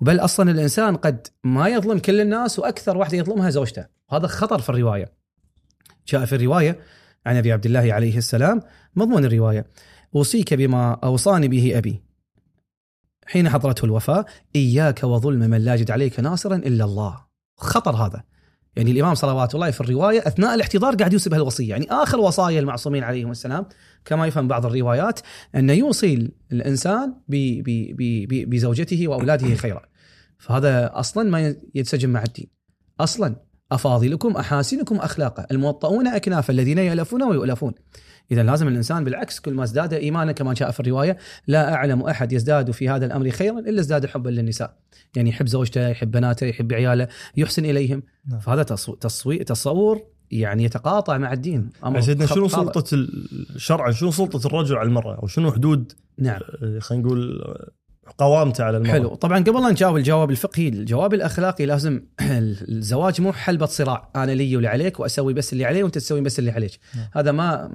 وبل أصلا الإنسان قد ما يظلم كل الناس وأكثر واحدة يظلمها زوجته. هذا خطر في الرواية. جاء في الرواية عن أبي عبد الله عليه السلام مضمون الرواية. أوصيك بما أوصاني به أبي. حين حضرته الوفاة إياك وظلم من لا يجد عليك ناصرا إلا الله. خطر هذا. يعني الإمام صلوات الله في الرواية أثناء الاحتضار قاعد يوصي بهالوصيه يعني آخر وصايا المعصومين عليهم السلام كما يفهم بعض الروايات أن يوصي الإنسان ب- ب- ب- ب- بزوجته وأولاده خيرا. فهذا أصلا ما ينسجم مع الدين. أصلا. أفاضلكم أحاسنكم أخلاقا. الموطؤون أكناف الذين يألفون ويؤلفون. اذا لازم الإنسان بالعكس كل ما ازداد ايمانا كما جاء في الرواية لا أعلم أحد يزداد في هذا الأمر خيرا إلا ازداد حبا للنساء. يعني يحب زوجته يحب بناته يحب عياله يحسن إليهم. نعم. فهذا تصو- تصوي تصور يعني يتقاطع مع الدين. يعني سيدنا شنو ال- شرعا شنو سلطة الرجل على المرأة؟ أو شنو حدود؟ نعم. آه، خلينا نقول آه، قوامته على المراه حلو. طبعا قبل لا نجاوب الجواب الفقهي الجواب الأخلاقي لازم الزواج مو حلبة صراع. أنا لي واللي عليك وأسوي بس اللي علي وأنت تسوي بس اللي عليك. نعم. هذا ما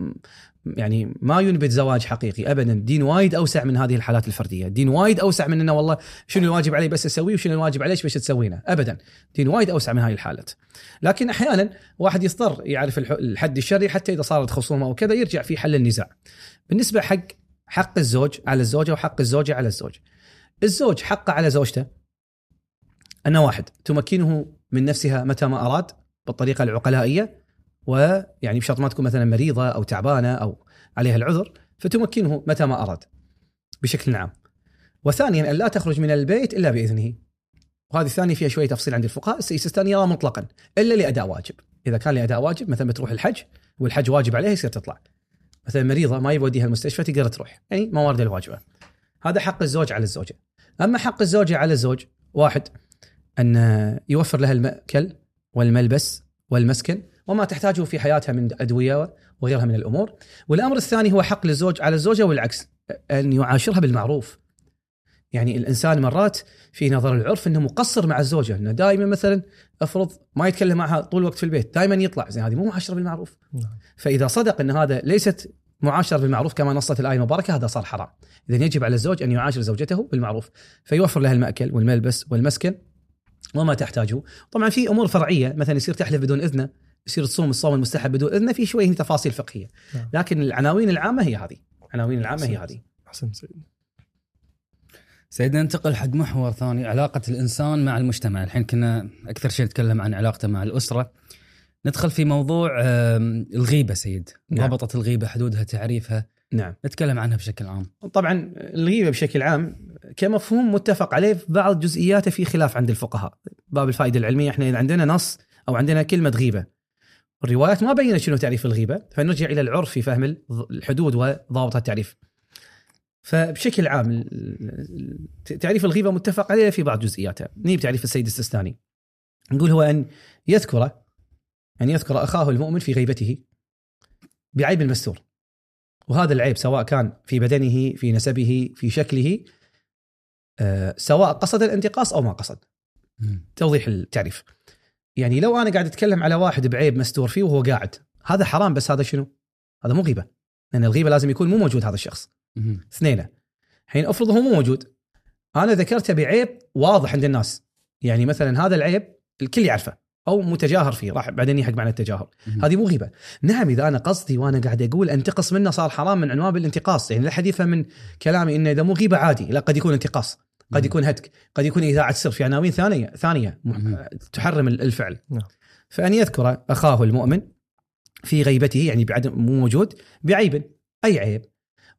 يعني ما ينبت زواج حقيقي ابدا. الدين وايد أوسع من هذه الحالات الفردية. الدين وايد أوسع من إنه والله شنو الواجب علي بس أسويه وشنو الواجب عليك بس تسوينه. ابدا. الدين وايد أوسع من هذه الحالات. لكن أحيانا واحد يضطر يعرف الح- الحد الشرعي حتى إذا صارت خصومة أو كذا يرجع في حل النزاع. بالنسبة حق حق الزوج على الزوجة وحق الزوجة على الزوج. الزوج حقه على زوجته. أن واحد. تمكنه من نفسها متى ما أراد بالطريقة العقلائية ويعني بشرط ما تكون مثلا مريضة أو تعبانة أو عليها العذر فتمكنه متى ما أراد بشكل عام. وثانيا أن لا تخرج من البيت إلا بإذنه. وهذه الثانية فيها شوية تفصيل عند الفقهاء. السيستاني يرى مطلقا إلا لأداء واجب. إذا كان لأداء واجب مثلا بتروح الحج والحج واجب عليها يصير تطلع. مثلا مريضة ما يبوديها المستشفى تقدر تروح. يعني موارد الواجبة. هذا حق الزوج على الزوجة. أما حق الزوجة على الزوج واحد أن يوفر لها المأكل والملبس والمسكن وما تحتاجه في حياتها من أدوية وغيرها من الأمور. والأمر الثاني هو حق للزوج على الزوجة والعكس أن يعاشرها بالمعروف. يعني الإنسان مرات في نظر العرف أنه مقصر مع الزوجة أنه دائما مثلا أفرض ما يتكلم معها طول الوقت في البيت دائما يطلع زين هذه مو معاشرة بالمعروف. نعم. فإذا صدق أن هذا ليست معاشرة بالمعروف كما نصت الآية المباركة هذا صار حرام. إذا يجب على الزوج أن يعاشر زوجته بالمعروف فيوفر لها المأكل والملبس والمسكن وما تحتاجه. طبعا في أمور فرعية مثلا يصير تحلف بدون إذنه يصير تصوم الصوم المستحب بدون إذنه في شوية تفاصيل فقهية. نعم. لكن العناوين العامة هي هذه. العناوين العامة هي هذه. أحسنت سيدنا. سيدنا ننتقل حق محور ثاني علاقة الإنسان مع المجتمع. الحين كنا أكثر شيء نتكلم عن علاقته مع الأسرة. ندخل في موضوع آم، الغيبة سيد. نعم. ضبطة الغيبة حدودها تعريفها. نعم. نتكلم عنها بشكل عام. طبعا الغيبة بشكل عام كمفهوم متفق عليه في بعض جزئياته في خلاف عند الفقهاء. باب الفائدة العلمية إحنا إذا عندنا نص أو عندنا كلمة غيبة الروايات ما بينت شنو تعريف الغيبة فنرجع إلى العرف في فهم الحدود وضابط التعريف. فبشكل عام تعريف الغيبة متفق عليه في بعض جزئياتها نجيب تعريف السيد السيستاني نقول هو أن يذكر أن يذكر أخاه المؤمن في غيبته بعيب المستور. وهذا العيب سواء كان في بدنه في نسبه في شكله آه، سواء قصد الانتقاص أو ما قصد. توضيح التعريف. يعني لو أنا قاعد أتكلم على واحد بعيب مستور فيه وهو قاعد هذا حرام بس هذا شنو؟ هذا مو غيبة. لأن الغيبة لازم يكون مو موجود هذا الشخص. اثنين الحين أفرض هو مو موجود أنا ذكرته بعيب واضح عند الناس. يعني مثلا هذا العيب الكل يعرفه. أو متجاهر فيه راح بعدين يحق معنى التجاهر. هذه مو غيبة نعم إذا أنا قصدي وأنا قاعد أقول انتقص منه صار حرام من عنوان بالانتقاص يعني لا حد يفهم من كلامي إنه إذا مو غيبة عادي لا قد يكون انتقاص قد. يكون هتك قد يكون إذاعة سر في عناوين ثانية ثانية. تحرم الفعل نعم. فأن يذكر أخاه المؤمن في غيبته يعني بعدم مو موجود بعيب أي عيب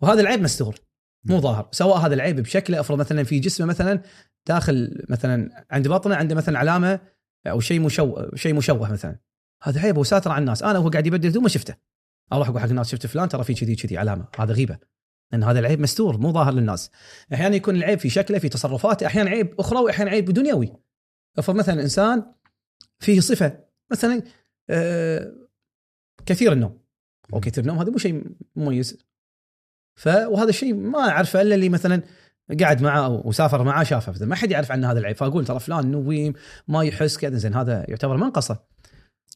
وهذا العيب مستور مو ظاهر سواء هذا العيب بشكله أفرض مثلا في جسمه مثلا داخل مثلا عند بطنه عنده مثلا علامة أو شيء مشوه شيء مشوه مثلا. هذا عيب وساتر على الناس. أنا وهو قاعد يبدل هدومه شفته. أروح أقول حق الناس شفت فلان؟ ترى في كذي كذي علامة. هذا غيبة. لأن هذا العيب مستور مو ظاهر للناس. أحيانا يكون العيب في شكله في تصرفاته. أحيانا عيب أخرى واحيانا عيب دنيوي. افرض مثلا إنسان فيه صفة مثلا آه كثير النوم. أو كثير النوم هذا مو شيء مميز. ف وهذا الشيء ما أعرفه إلا اللي مثلا قعد معه أو وسافر معه شافه. ما حد يعرف عنه هذا العيب. فأقول ترى فلان نويم ما يحس كذا. زين هذا يعتبر منقصة.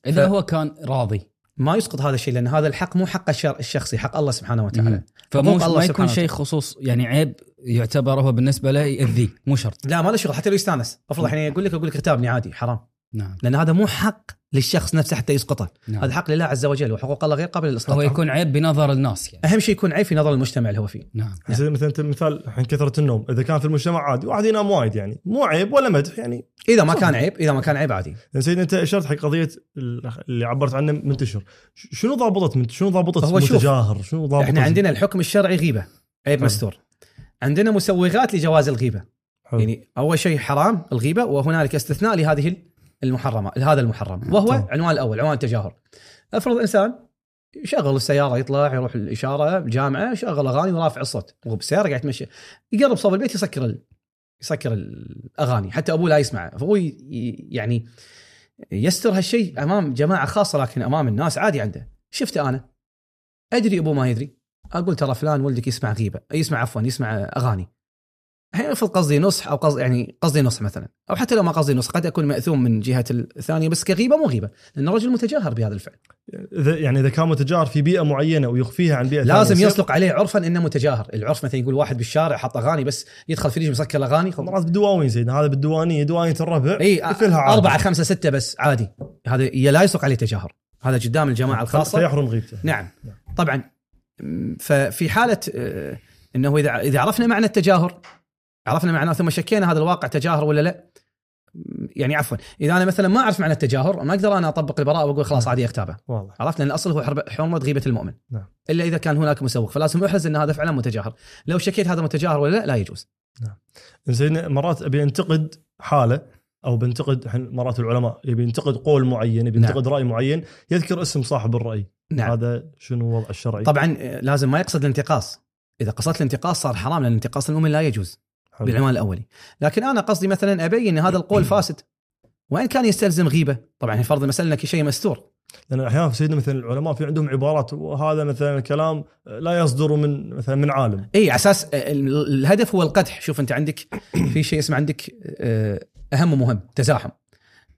إذا ف- هو كان راضي. ما يسقط هذا الشيء لأن هذا الحق مو حق الشر- الشخصي حق الله سبحانه وتعالى. فمو الله ما يكون شيء خصوص يعني عيب يعتبر هو بالنسبة له يأذيه مو شرط. لا ما له شغل حتى لو يستانس. افرض الحين أقول لك أقول لك اغتابني عادي حرام. نعم. لأن هذا مو حق للشخص نفسه حتى يسقطه. نعم. هذا حق لله عز وجل وحقوق الله غير قابله للاسقاط هو يكون عيب بنظر الناس يعني. أهم شيء يكون عيب في نظر المجتمع اللي هو فيه. نعم. زي مثلا أنت مثال الحين كثرة النوم إذا كان في المجتمع عادي واحد ينام وايد يعني مو عيب ولا مدح يعني. إذا ما كان عيب إذا ما كان عيب عادي. لأن سيدنا أنت أشرت حق قضية اللي عبرت عنه منتشر شنو ضابطه من شنو ضابطه هو متجاهر؟ شنو ضابطه إحنا عندنا الحكم الشرعي غيبة عيب حلو. مستور. عندنا مسوغات لجواز الغيبة. حلو. يعني أول شيء حرام الغيبة وهنالك استثناء لهذه المحرمة لهذا المحرم. وهو تمام. عنوان الأول عنوان التجاهر افرض إنسان يشغل السيارة يطلع يروح الإشارة الجامعة يشغل أغاني ورافع الصوت. وهو بالسياره قاعد يتمشى. يقرب صوب البيت يسكر ال... يسكر الأغاني حتى أبوه لا يسمعه. فهو. ي- يعني يستر هالشيء أمام جماعة خاصة لكن أمام الناس عادي عنده. شفته أنا. أدري أبوه ما يدري. أقول ترى فلان ولدك يسمع غيبة يسمع عفوا يسمع أغاني. الحين افرض قصدي نصح أو قصدي يعني قصدي نصح مثلا. أو حتى لو ما قصدي نصح قد اكون مأثوم من جهة الثانية بس كغيبة مو غيبه لأن الرجل متجاهر بهذا الفعل. إذا يعني إذا كان متجاهر في بيئة معينة ويخفيها عن بيئة لازم ثانية، يصدق عليه عرفا إنه متجاهر. العرف مثلا يقول واحد بالشارع حط أغاني بس يدخل في مسكر الاغاني. مرات بالدواوين سيدنا هذا بالديوانيه ديوانيه الربع إي. أربعة خمسة ستة بس عادي. هذا لا يصدق عليه تجاهر. هذا قدام الجماعة الخاصة. فيحرم غيبته. نعم. طبعا م، ففي حالة آه، إنه إذا إذا عرفنا معنى التجاهر عرفنا معناه ثم شكينا هذا الواقع تجاهر ولا لا؟ يعني عفوا إذا أنا مثلا ما أعرف معنى التجاهر ما أقدر أنا أطبق البراءة وأقول خلاص عادي اغتابه واضح. عرفت لأن الأصل هو حرمة غيبة المؤمن. نعم. إلا إذا كان هناك مسوق. فلازم احرز إن هذا فعلا متجاهر. لو شكيت هذا متجاهر ولا لا لا يجوز. سيدنا مرات أبي أنتقد حالة أو بنتقد مرات العلماء يبي ينتقد قول معين يبي نعم. ينتقد رأي معين يذكر اسم صاحب الرأي. نعم. هذا شنو الوضع الشرعي؟ طبعا آه، لازم ما يقصد الانتقاص. إذا قصدت الانتقاص صار حرام لأن انتقاص المؤمن لا يجوز. حلو. بالعنوان الأولي. لكن أنا قصدي مثلا أبين إن هذا القول فاسد. وإن كان يستلزم غيبة طبعا فرض مثلا إنك شيء مستور. لأن أحيانا سيدنا مثلا العلماء في عندهم عبارات وهذا مثلا الكلام لا يصدر من مثلا من عالم. إي على أساس ال- الهدف هو القدح. شوف أنت عندك في شيء اسمه عندك آه، أهم ومهم تزاحم.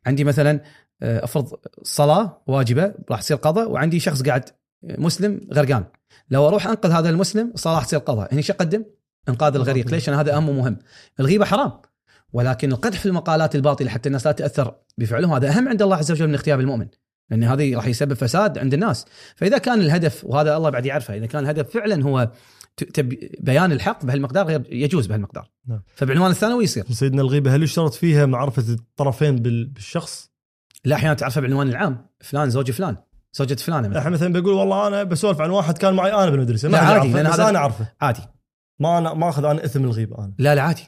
عندي مثلا آه، أفرض صلاة واجبة راح تصير قضاء وعندي شخص قاعد مسلم غرقان. لو أروح أنقذ هذا المسلم الصلاه راح تصير قضاء. هنا إيش أقدم؟ إنقاذ الغريق. ليش؟ لأن هذا اهم ومهم الغيبة حرام. ولكن القدح في المقالات الباطلة حتى الناس لا تاثر بفعلهم هذا أهم عند الله عز وجل من اغتياب المؤمن. لأن هذه راح يسبب فساد عند الناس. فإذا كان الهدف وهذا الله بعد يعرفه إذا كان الهدف فعلا هو بيان الحق بهالمقدار غير يجوز بهالمقدار. نعم. فبعنوان الثانوي يصير. سيدنا الغيبة هل يشترط فيها معرفة الطرفين بال- بالشخص؟ لا أحيانا تعرفه بعنوان العام. فلان زوج فلان. زوجة فلانة مثلا. إحنا مثلا بيقول والله أنا بسولف عن واحد كان معي أنا بالمدرسة ما لا عادي، لأن بس هذا- أنا أعرفه. عادي. ما أنا ما اخذ أنا إثم الغيبه أنا. لا لا عادي.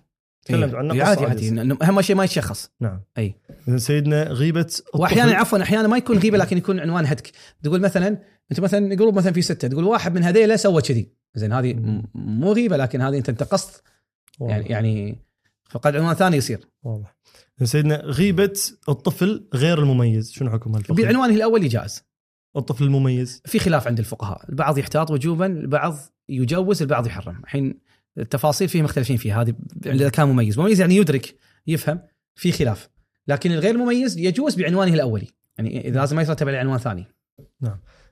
تكلمت إيه. إيه، قصة عادي عادي. أهم شيء ما يتشخص. نعم. أي. اذا سيدنا غيبة وأحيانا عفوا أحيانا ما يكون غيبة لكن يكون عنوان هتك. تقول مثلا أنت مثلا جروب مثلا في ستة. تقول واحد من هذيلا سوى كذي. زين هذه مو غيبة لكن هذه أنت انتقصت. يعني يعني فقد عنوان ثاني يصير. واضح. سيدنا غيبة الطفل غير المميز. شنو حكمها الفقهي؟ بعنوانه الاولي جائز الطفل المميز. في خلاف عند الفقهاء. البعض يحتاط وجوبا البعض يجوز البعض يحرم. الحين التفاصيل فيه مختلفين فيها هذه إذا كان مميز مميز يعني يدرك يفهم في خلاف لكن الغير مميز يجوز بعنوانه الأولي يعني لازم ما يترتب عليه عنوان ثاني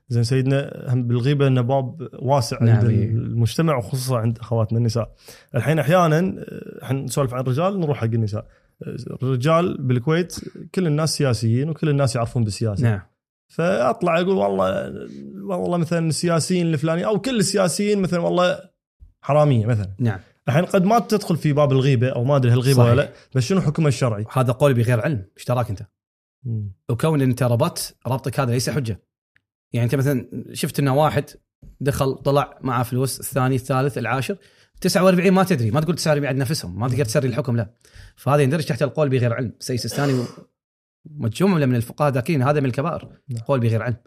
زين سيدنا هم بالغيبة انه باب واسع نعم، عند إيه. المجتمع وخصوصا عند أخواتنا النساء. الحين أحيانا إحنا نسولف عن الرجال نروح حق النساء. الرجال بالكويت كل الناس سياسيين وكل الناس يعرفون بالسياسة. نعم فأطلع أقول والله والله مثلا السياسيين الفلاني أو كل السياسيين مثلا والله حرامية مثلا. نعم الحين قد ما تدخل في باب الغيبة أو ما أدري هل صحيح. ولا لا بس شنو حكمها الشرعي؟ هذا قول بغير علم إيش تراك أنت مم. وكون أنت ربطت ربطك هذا ليس حجة يعني أنت مثلا شفت إنه واحد دخل طلع معه فلوس الثاني الثالث العاشر 49 ما تدري ما تقول 49 عند نفسهم ما تقدر تسري الحكم لا فهذا يندرج تحت القول بغير علم سي سيستاني مجموعه من الفقهاء ذاكرين هذا من الكبائر نعم. قول بغير علم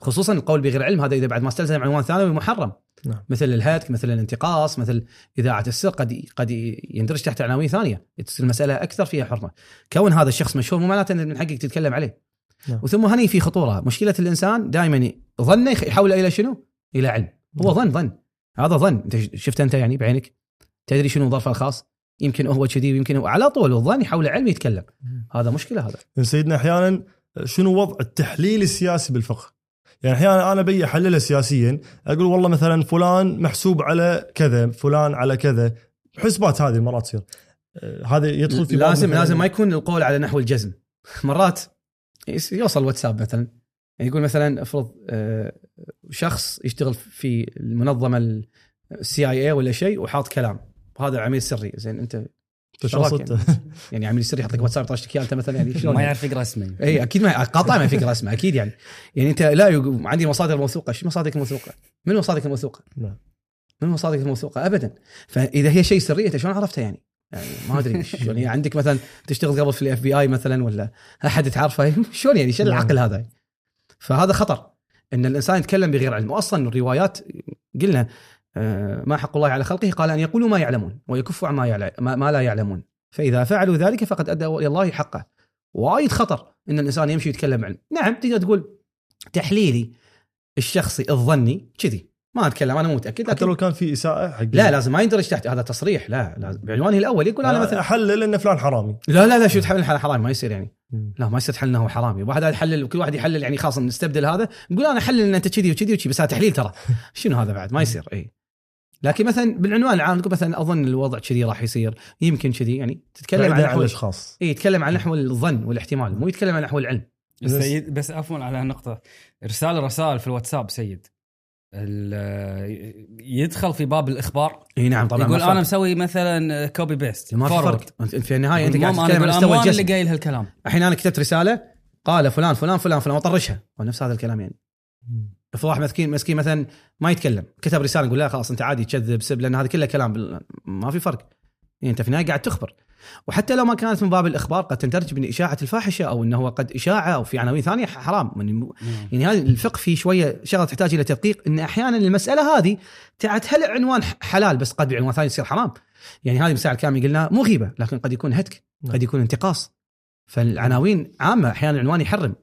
خصوصا القول بغير علم هذا إذا بعد ما استلزم عنوان ثانوي محرم. نعم. مثل الهتك مثل الانتقاص مثل إذاعة السر قد قد يندرج تحت عناوين ثانية. تصير المسألة أكثر فيها حرمة. كون هذا الشخص مشهور مو معناته ان من حقك تتكلم عليه. نعم. وثم هني في خطورة. مشكلة الإنسان دائما ظنه يخ- يحول إلى شنو؟ إلى علم. هو ظن ظن. هذا ظن. أنت شفت أنت يعني بعينك؟ تدري شنو ظرفه الخاص؟ يمكن هو كذي ويمكن هو على طول الظن يحول علم يتكلم. هذا مشكلة هذا. سيدنا أحيانا شنو وضع التحليل السياسي بالفقه؟ يعني أحيانا أنا بي أحللها سياسيا أقول والله مثلا فلان محسوب على كذا، فلان على كذا، حسبات هذه مرات تصير. آه، هذا يدخل في لازم لازم ما يكون القول على نحو الجزم. مرات يوصل واتساب مثلا. يعني يقول مثلا افرض آه، شخص يشتغل في المنظمة السي اي اي ولا شيء وحاط كلام. وهذا عميل سري. زين أنت صدته؟ يعني, عميل سري يحط لك واتساب يطرشك إياه أنت مثلا يعني شلون ما يعني؟ يعرف يقرأ اسمي اي أكيد ما قاطع ما فكره اسمه أكيد يعني يعني أنت لا يق- عندي مصادر موثوقة شو مصادرك الموثوقة؟ من مصادرك الموثوقة؟ نعم. من مصادرك الموثوقة ابدا فإذا هي شيء سري انت شلون عرفتها يعني؟ يعني ما أدري شلون يعني عندك مثلا تشتغل قبل في ال FBI مثلا ولا أحد تعرفه شلون يعني شو نعم. العقل هذا؟ فهذا خطر إن الإنسان يتكلم بغير علم واصلا الروايات قلنا ما حق الله على خلقه؟ قال أن يقولوا ما يعلمون ويكفوا عما ما لا يعلمون. فإذا فعلوا ذلك فقد ادوا إلى الله حقه. وايد خطر إن الإنسان يمشي يتكلم علم نعم تقدر تقول تحليلي الشخصي الظني كذي. ما أتكلم أنا مو متأكد حتى لو كان في إساءة حق لا لازم ما يندرج تحت هذا تصريح لا لازم بعنوانه الأول يقول أنا مثلا أحلل إن فلان حرامي. لا لا لا شو تحلل؟ حرام ما يصير يعني. لا ما يصير تحلل إنه حرامي. واحد يحلل كل واحد يحلل يعني خلاص نستبدل هذا نقول أنا أحلل إن أنت كذي وكذي وكذي بس هذا تحليل ترى. شنو هذا بعد؟ ما يصير اي لكن مثلا بالعنوان العام تقول مثلا أظن الوضع كذي راح يصير. يمكن كذي يعني تتكلم عن نحو الأشخاص. إي يتكلم عن نحو الظن والاحتمال مو يتكلم عن نحو العلم. بس سيد بس عفوا على هالنقطة. إرسال رسائل في الواتساب سيد. ال- يدخل في باب الإخبار. إي نعم طبعا يقول. أنا مسوي مثلا copy paste ما في فرق. في النهاية أنت قاعد أنا تتكلم عن مستوى أمان اللي الجسم قايل هالكلام الحين أنا كتبت رسالة قال فلان فلان فلان فلان واطرشها هو نفس هذا الكلام يعني. في واحد مسكين مسكين مثلا ما يتكلم كتب رسالة نقول لا خلاص أنت عادي تكذب سب لأن هذا كله كلام ما في فرق. يعني أنت في النهاية قاعد تخبر. وحتى لو ما كانت من باب الإخبار قد تندرج من إشاعة الفاحشة أو إنه هو قد إشاعة أو في عناوين ثانية حرام. يعني يعني هذه الفقه في شوية شغلة تحتاج إلى تدقيق إن أحيانا المسألة هذه تعت هل عنوان حلال بس قد بعنوان ثاني يصير حرام؟ يعني هذه مساله كامل قلنا مو غيبة لكن قد يكون هتك نعم. قد يكون انتقاص. فالعناوين عامة أحيانا العنوان يحرم.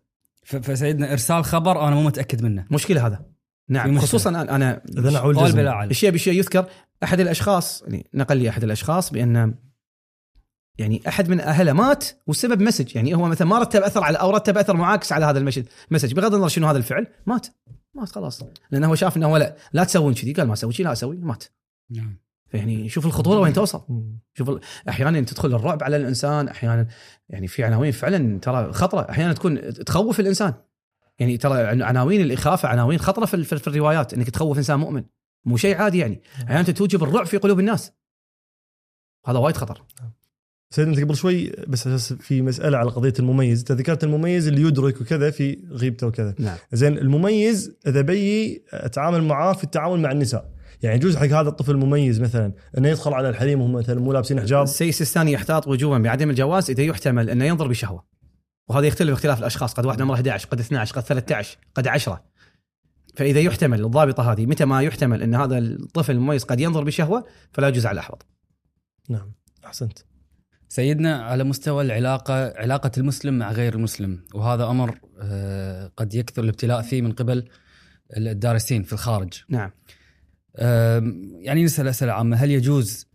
فسيدنا إرسال خبر أنا مو متأكد منه. مشكلة هذا. نعم مشكلة. خصوصا أنا أنا اذا الشيء بشيء يذكر أحد الأشخاص يعني نقل لي أحد الأشخاص بأن يعني أحد من أهله مات والسبب message. يعني هو مثلا ما رتب أثر على أو رتب أثر معاكس على هذا ال message message. بغض النظر شنو هذا الفعل مات. مات خلاص. لأنه هو شاف إنه هو لا, لا تسوون كذي. قال ما أسوي شيء لا أسوي مات. نعم. فيعني شوف الخطورة وين توصل. شوف ال- أحيانا تدخل الرعب على الإنسان أحيانا يعني في عناوين فعلا ترى خطرة. أحيانا تكون تخوف الإنسان. يعني ترى عن- عناوين الإخافة عناوين خطرة في, في, في الروايات إنك تخوف إنسان مؤمن. مو شيء عادي يعني. أحيانا توجب الرعب في قلوب الناس. هذا وايد خطر. سيدنا أنت قبل شوي بس أساس في مسألة على قضية المميز. أنت ذكرت المميز اللي يدرك وكذا في غيبته وكذا. نعم. زين المميز إذا بي أتعامل معاه في التعامل مع النساء. يعني يجوز حق هذا الطفل المميز مثلا إنه يدخل على الحريم وهم مثلا مو لابسين حجاب؟ السيد السيستاني يحتاط وجوبا بعدم الجواز إذا يحتمل إنه ينظر بشهوة. وهذا يختلف اختلاف الأشخاص قد واحد عمره 11 قد 12 قد 13 قد 10 فإذا يحتمل الضابطة هذه متى ما يحتمل إن هذا الطفل المميز قد ينظر بشهوة فلا يجوز على الأحوط. نعم أحسنت. سيدنا على مستوى العلاقة علاقة المسلم مع غير المسلم وهذا أمر آه، قد يكثر الابتلاء فيه من قبل الدارسين في الخارج. نعم. يعني نسأل أسئلة عامة هل يجوز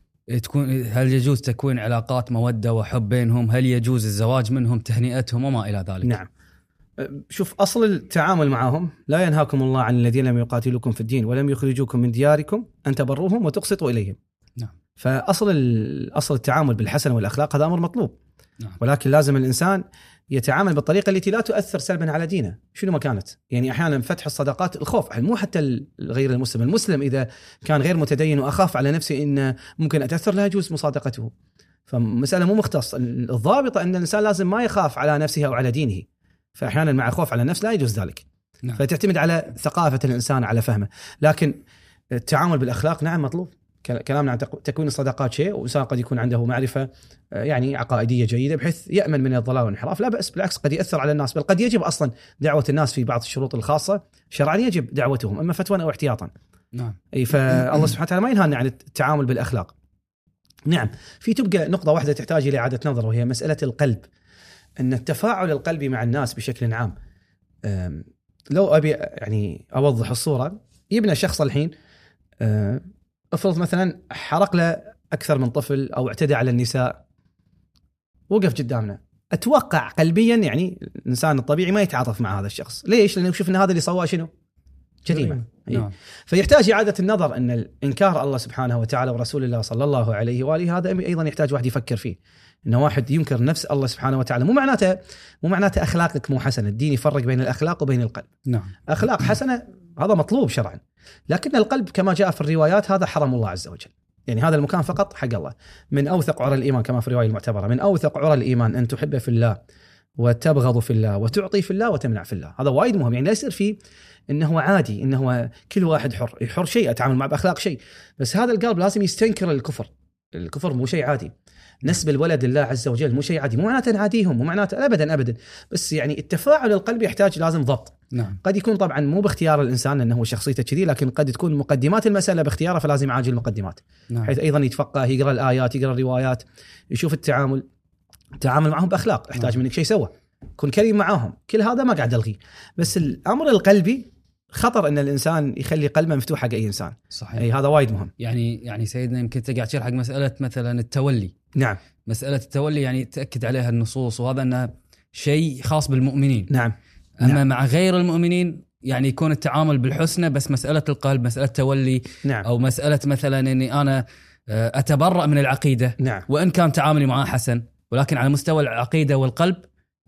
تكون هل يجوز تكوين علاقات مودة وحب بينهم هل يجوز الزواج منهم تهنئتهم وما إلى ذلك نعم شوف أصل التعامل معهم لا ينهاكم الله عن الذين لم يقاتلوكم في الدين ولم يخرجوكم من دياركم أن تبروهم وتقسطوا إليهم. نعم. فأصل أصل التعامل بالحسن والأخلاق هذا أمر مطلوب. نعم. ولكن لازم الإنسان يتعامل بالطريقة التي لا تؤثر سلبا على دينه، شنو ما كانت؟ يعني أحيانا فتح الصداقات الخوف، مو حتى ال- غير المسلم، المسلم إذا كان غير متدين وأخاف على نفسي إن ممكن اتاثر لا يجوز مصادقته. فمسألة مو مختص، الضابطه أن الإنسان لازم ما يخاف على نفسه أو على دينه. فاحيانا مع خوف على النفس لا يجوز ذلك. نعم. فتعتمد على ثقافة الإنسان على فهمه، لكن التعامل بالأخلاق نعم مطلوب. كلامنا عن تكوين الصداقات شيء وإنسان قد يكون عنده معرفة آه، يعني عقائدية جيدة بحيث يأمن من الضلال والانحراف، لا بأس بالعكس قد يأثر على الناس، بل قد يجب أصلا دعوة الناس في بعض الشروط الخاصة شرعا يجب دعوتهم أما فتوى أو احتياطا. نعم أي فالله سبحانه وتعالى ما ينهانا عن التعامل بالأخلاق. نعم في تبقى نقطة واحدة تحتاج إلى إعادة نظر وهي مسألة القلب. أن التفاعل القلبي مع الناس بشكل عام لو أبي يعني أوضح الصورة يبنى شخص الحين أه، افرض مثلا حرق له أكثر من طفل أو اعتدى على النساء وقف قدامنا أتوقع قلبيا يعني الإنسان الطبيعي ما يتعاطف مع هذا الشخص، ليش؟ لأنه يشوف إن هذا اللي سواه شنو؟ جريمة. إي. نعم فيحتاج إعادة النظر أن الإنكار الله سبحانه وتعالى ورسول الله صلى الله عليه وآله هذا أيضا يحتاج واحد يفكر فيه. إنه واحد ينكر نفس الله سبحانه وتعالى مو معناته مو معناته أخلاقك مو حسنة، الدين يفرق بين الأخلاق وبين القلب. نعم أخلاق حسنة هذا مطلوب شرعا. لكن القلب كما جاء في الروايات هذا حرم الله عز وجل. يعني هذا المكان فقط حق الله. من أوثق عرى الإيمان كما في الرواية المعتبرة، من أوثق عرى الإيمان أن تحب في الله وتبغض في الله وتعطي في الله وتمنع في الله، هذا وايد مهم يعني لا يصير في إنه هو عادي إنه هو كل واحد حر، حر شيء أتعامل معه بأخلاق شيء، بس هذا القلب لازم يستنكر الكفر. الكفر مو شيء عادي. نسب الولد لله عز وجل مو شيء عادي، مو معناته نعاديهم، مو معناته ابدا ابدا، بس يعني التفاعل القلبي يحتاج لازم ضبط. نعم. قد يكون طبعا مو باختيار الإنسان إنه هو شخصيته كذي لكن قد تكون مقدمات المسألة باختياره فلازم يعالج المقدمات. نعم. بحيث أيضا يتفقه يقرأ الآيات يقرأ الروايات يشوف التعامل تعامل معهم بأخلاق. يحتاج نعم. منك شيء سوى. كن كريم معاهم كل هذا ما قاعد ألغيه. بس الأمر القلبي خطر إن الإنسان يخلي قلبه مفتوح حق أي إنسان. صحيح. أي هذا وايد مهم. يعني يعني سيدنا يمكن أنت قاعد تشير حق مسألة مثلا التولي. نعم. مسألة التولي يعني تأكد عليها النصوص وهذا أنه شيء خاص بالمؤمنين. نعم. أما نعم. مع غير المؤمنين يعني يكون التعامل بالحسنى بس مسألة القلب مسألة تولي نعم. أو مسألة مثلا إني أنا آه، أتبرأ من العقيدة. نعم. وإن كان تعاملي معاه حسن ولكن على مستوى العقيدة والقلب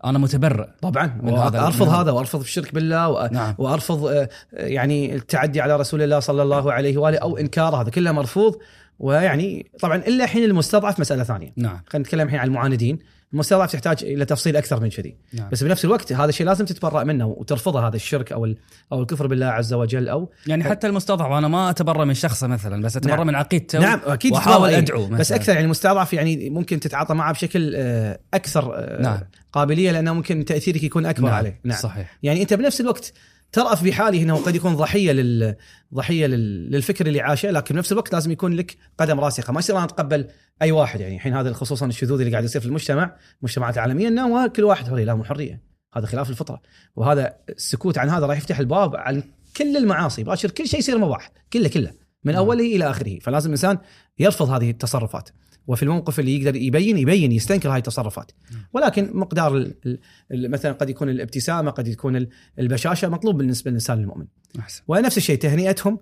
أنا متبرئ طبعا. من هذا- أرفض هذا. وأرفض الشرك بالله و... نعم. وأرفض آه، يعني التعدي على رسول الله صلى الله عليه وآله أو انكار هذا كله مرفوض. ويعني طبعا إلا حين المستضعف مسألة ثانية نعم خلينا نتكلم الحين عن المعاندين المستضعف تحتاج إلى تفصيل أكثر من كذي نعم بس بنفس الوقت هذا الشيء لازم تتبرأ منه وترفضه هذا الشرك أو أو الكفر بالله عز وجل أو يعني حتى المستضعف أنا ما أتبرأ من شخصه مثلا بس أتبرأ نعم. من عقيدته نعم أكيد وأحاول إيه. ادعو بس مثلاً. أكثر يعني المستضعف يعني ممكن تتعاطى معه بشكل آه، أكثر آه، نعم. قابلية لأنه ممكن تأثيرك يكون أكبر نعم. عليه نعم صحيح يعني أنت بنفس الوقت ترأف بحاله إنه قد يكون ضحية لل ضحية لل... للفكر اللي عاشه لكن بنفس الوقت لازم يكون لك قدم راسخة. ما يصير أنا أتقبل أي واحد يعني. الحين هذا خصوصا الشذوذ اللي قاعد يصير في المجتمع المجتمعات العالميه إنه كل واحد حرية. لا مو حرية. هذا خلاف الفطرة. وهذا السكوت عن هذا راح يفتح الباب عن كل المعاصي. باشر كل شيء يصير مباح. كله كله. من نعم. أوله إلى آخره. فلازم الإنسان يرفض هذه التصرفات. وفي الموقف اللي يقدر يبين يبين يستنكر هذه التصرفات. ولكن مقدار ال- ال- ال- مثلا قد يكون الابتسامة قد يكون ال- البشاشة مطلوب بالنسبة للإنسان المؤمن. أحسن. ونفس الشيء تهنئتهم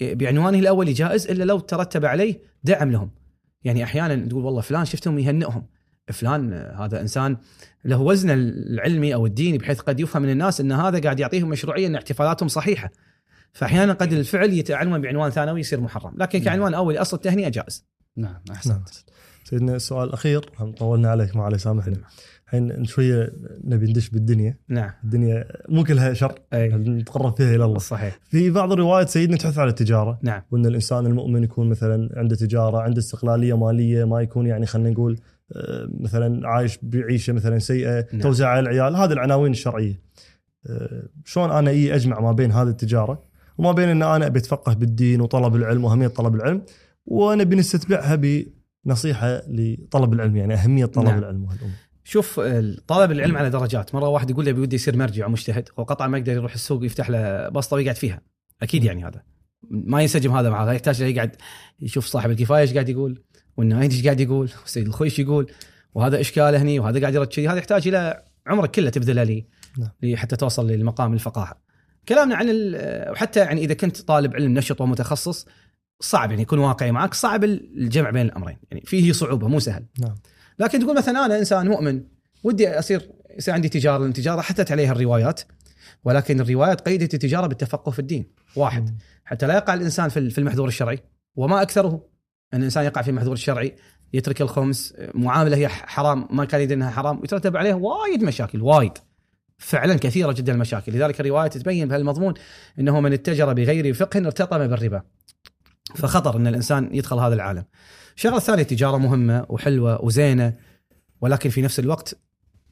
بعنوانه الاولي جائز إلا لو ترتب عليه دعم لهم. يعني أحيانا تقول والله فلان شفتهم يهنئهم. فلان هذا إنسان له وزنه العلمي أو الديني بحيث قد يفهم من الناس إن هذا قاعد يعطيهم مشروعية إن احتفالاتهم صحيحة. فاحيانا قد الفعل يتعنون بعنوان ثانوي يصير محرم. لكن كعنوان اولي أصل التهنئة جائز. نعم احسن نعم. سيدنا السؤال الأخير هم طولنا عليك ما عليه سامحنا الحين شوية نبي ندش بالدنيا. نعم. الدنيا مو كلها شر. أي. نتقرب فيها إلى الله. صحيح. في بعض الروايات سيدنا تحث على التجارة. نعم. وإن الإنسان المؤمن يكون مثلا عنده تجارة عنده استقلالية مالية ما يكون يعني خلينا نقول آه، مثلا عايش بعيشة مثلا سيئة نعم. توزع على العيال. هذه العناوين الشرعية. آه، شلون أنا إي أجمع ما بين هذه التجارة؟ وما بين إن أنا أبي أتفقه بالدين وطلب العلم وأهمية طلب العلم. ونبي نستتبعها بنصيحة لطلب العلم يعني أهمية طلب نعم. العلم وهالامور شوف طلب العلم على درجات. مرة واحد يقول لي بودي يصير مرجع ومجتهد هو قطعا ما يقدر يروح السوق يفتح له بسطة ويقعد فيها. أكيد يعني هذا. ما ينسجم هذا مع هذا يحتاج يقعد. يشوف صاحب الكفاية إيش قاعد يقول والنايد إيش قاعد يقول والسيد الخوي إيش يقول وهذا اشكاله هني وهذا قاعد يرد كذي هذا يحتاج إلى عمرك كله تبذله لي نعم. حتى توصل للمقام الفقاهة. كلامنا عن ال- وحتى يعني إذا كنت طالب علم نشط ومتخصص صعب يعني يكون واقعي معك صعب الجمع بين الأمرين. يعني فيه صعوبة مو سهل. نعم. لكن تقول مثلا أنا إنسان مؤمن ودي أصير يصير عندي تجارة لأن التجاره حتت عليها الروايات ولكن الروايات قيدت التجارة بالتفقه في الدين. واحد. حتى لا يقع الإنسان في المحذور الشرعي وما أكثره. أن الإنسان يقع في المحذور الشرعي يترك الخمس معاملة هي حرام ما كان يدري إنها حرام ويترتب عليه وايد مشاكل وايد. فعلا كثيرة جدا المشاكل. لذلك الرواية تبين بهالمضمون إنه من اتجر بغير فقه ارتطم بالربا. فخطر إن الإنسان يدخل هذا العالم. الشغلة الثانية تجارة مهمة وحلوة وزينة ولكن في نفس الوقت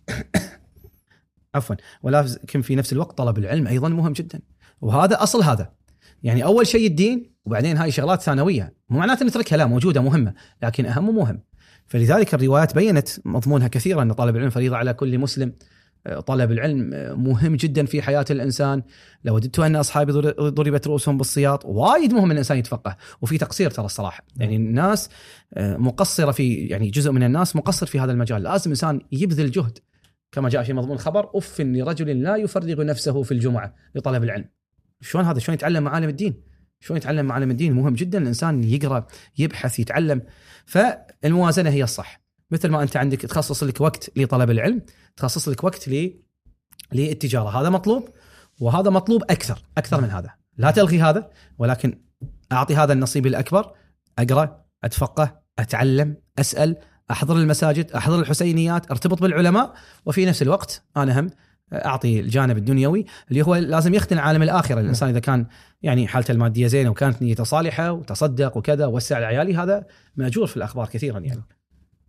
عفوا ولكن في نفس الوقت طلب العلم أيضا مهم جدا. وهذا أصل هذا. يعني أول شيء الدين وبعدين هاي شغلات ثانوية. مو معناته نتركها لا موجودة مهمة لكن أهم ومهم. فلذلك الروايات بينت مضمونها كثيرا إن طلب العلم فريضة على كل مسلم. طلب العلم آه، مهم جدا في حياة الإنسان. لوددت أن أصحابي ضر- ضربت رؤوسهم بالسياط وايد مهم إن الإنسان يتفقه. وفي تقصير ترى الصراحة. يعني الناس آه، مقصرة في يعني جزء من الناس مقصر في هذا المجال. لازم الانسان يبذل جهد. كما جاء في مضمون الخبر أف لرجل لا يفرغ نفسه في الجمعة لطلب العلم. شلون هذا؟ شلون يتعلم معالم الدين؟ شلون يتعلم معالم الدين؟ مهم جدا الانسان يقرأ يبحث يتعلم. فالموازنة هي الصح. مثل ما أنت عندك تخصص لك وقت لطلب العلم تخصص لك وقت ل للتجارة. هذا مطلوب وهذا مطلوب أكثر أكثر من هذا. لا تلغي هذا ولكن أعطي هذا النصيب الأكبر أقرأ أتفقه أتعلم أسأل أحضر المساجد أحضر الحسينيات أرتبط بالعلماء وفي نفس الوقت أنا هم أعطي الجانب الدنيوي اللي هو لازم يختن عالم الآخرة. الإنسان إذا كان يعني حالته المادية زينة وكانت نيته صالحة وتصدق وكذا ووسع لعيالي هذا مأجور في الأخبار كثيرا يعني.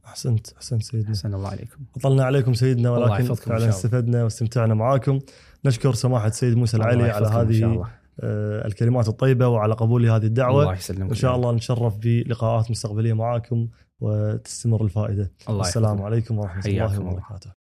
أحسنت أحسنت سيدنا أحسن الله عليكم طلنا عليكم سيدنا ولكن فعلا. استفدنا واستمتعنا معاكم نشكر سماحة السيد موسى العلي على هذه. آه، الكلمات الطيبة وعلى قبول هذه الدعوة الله يسلمك وإن شاء الله نشرف بلقاءات مستقبلية معاكم وتستمر الفائدة الله السلام. عليكم ورحمة الله. وبركاته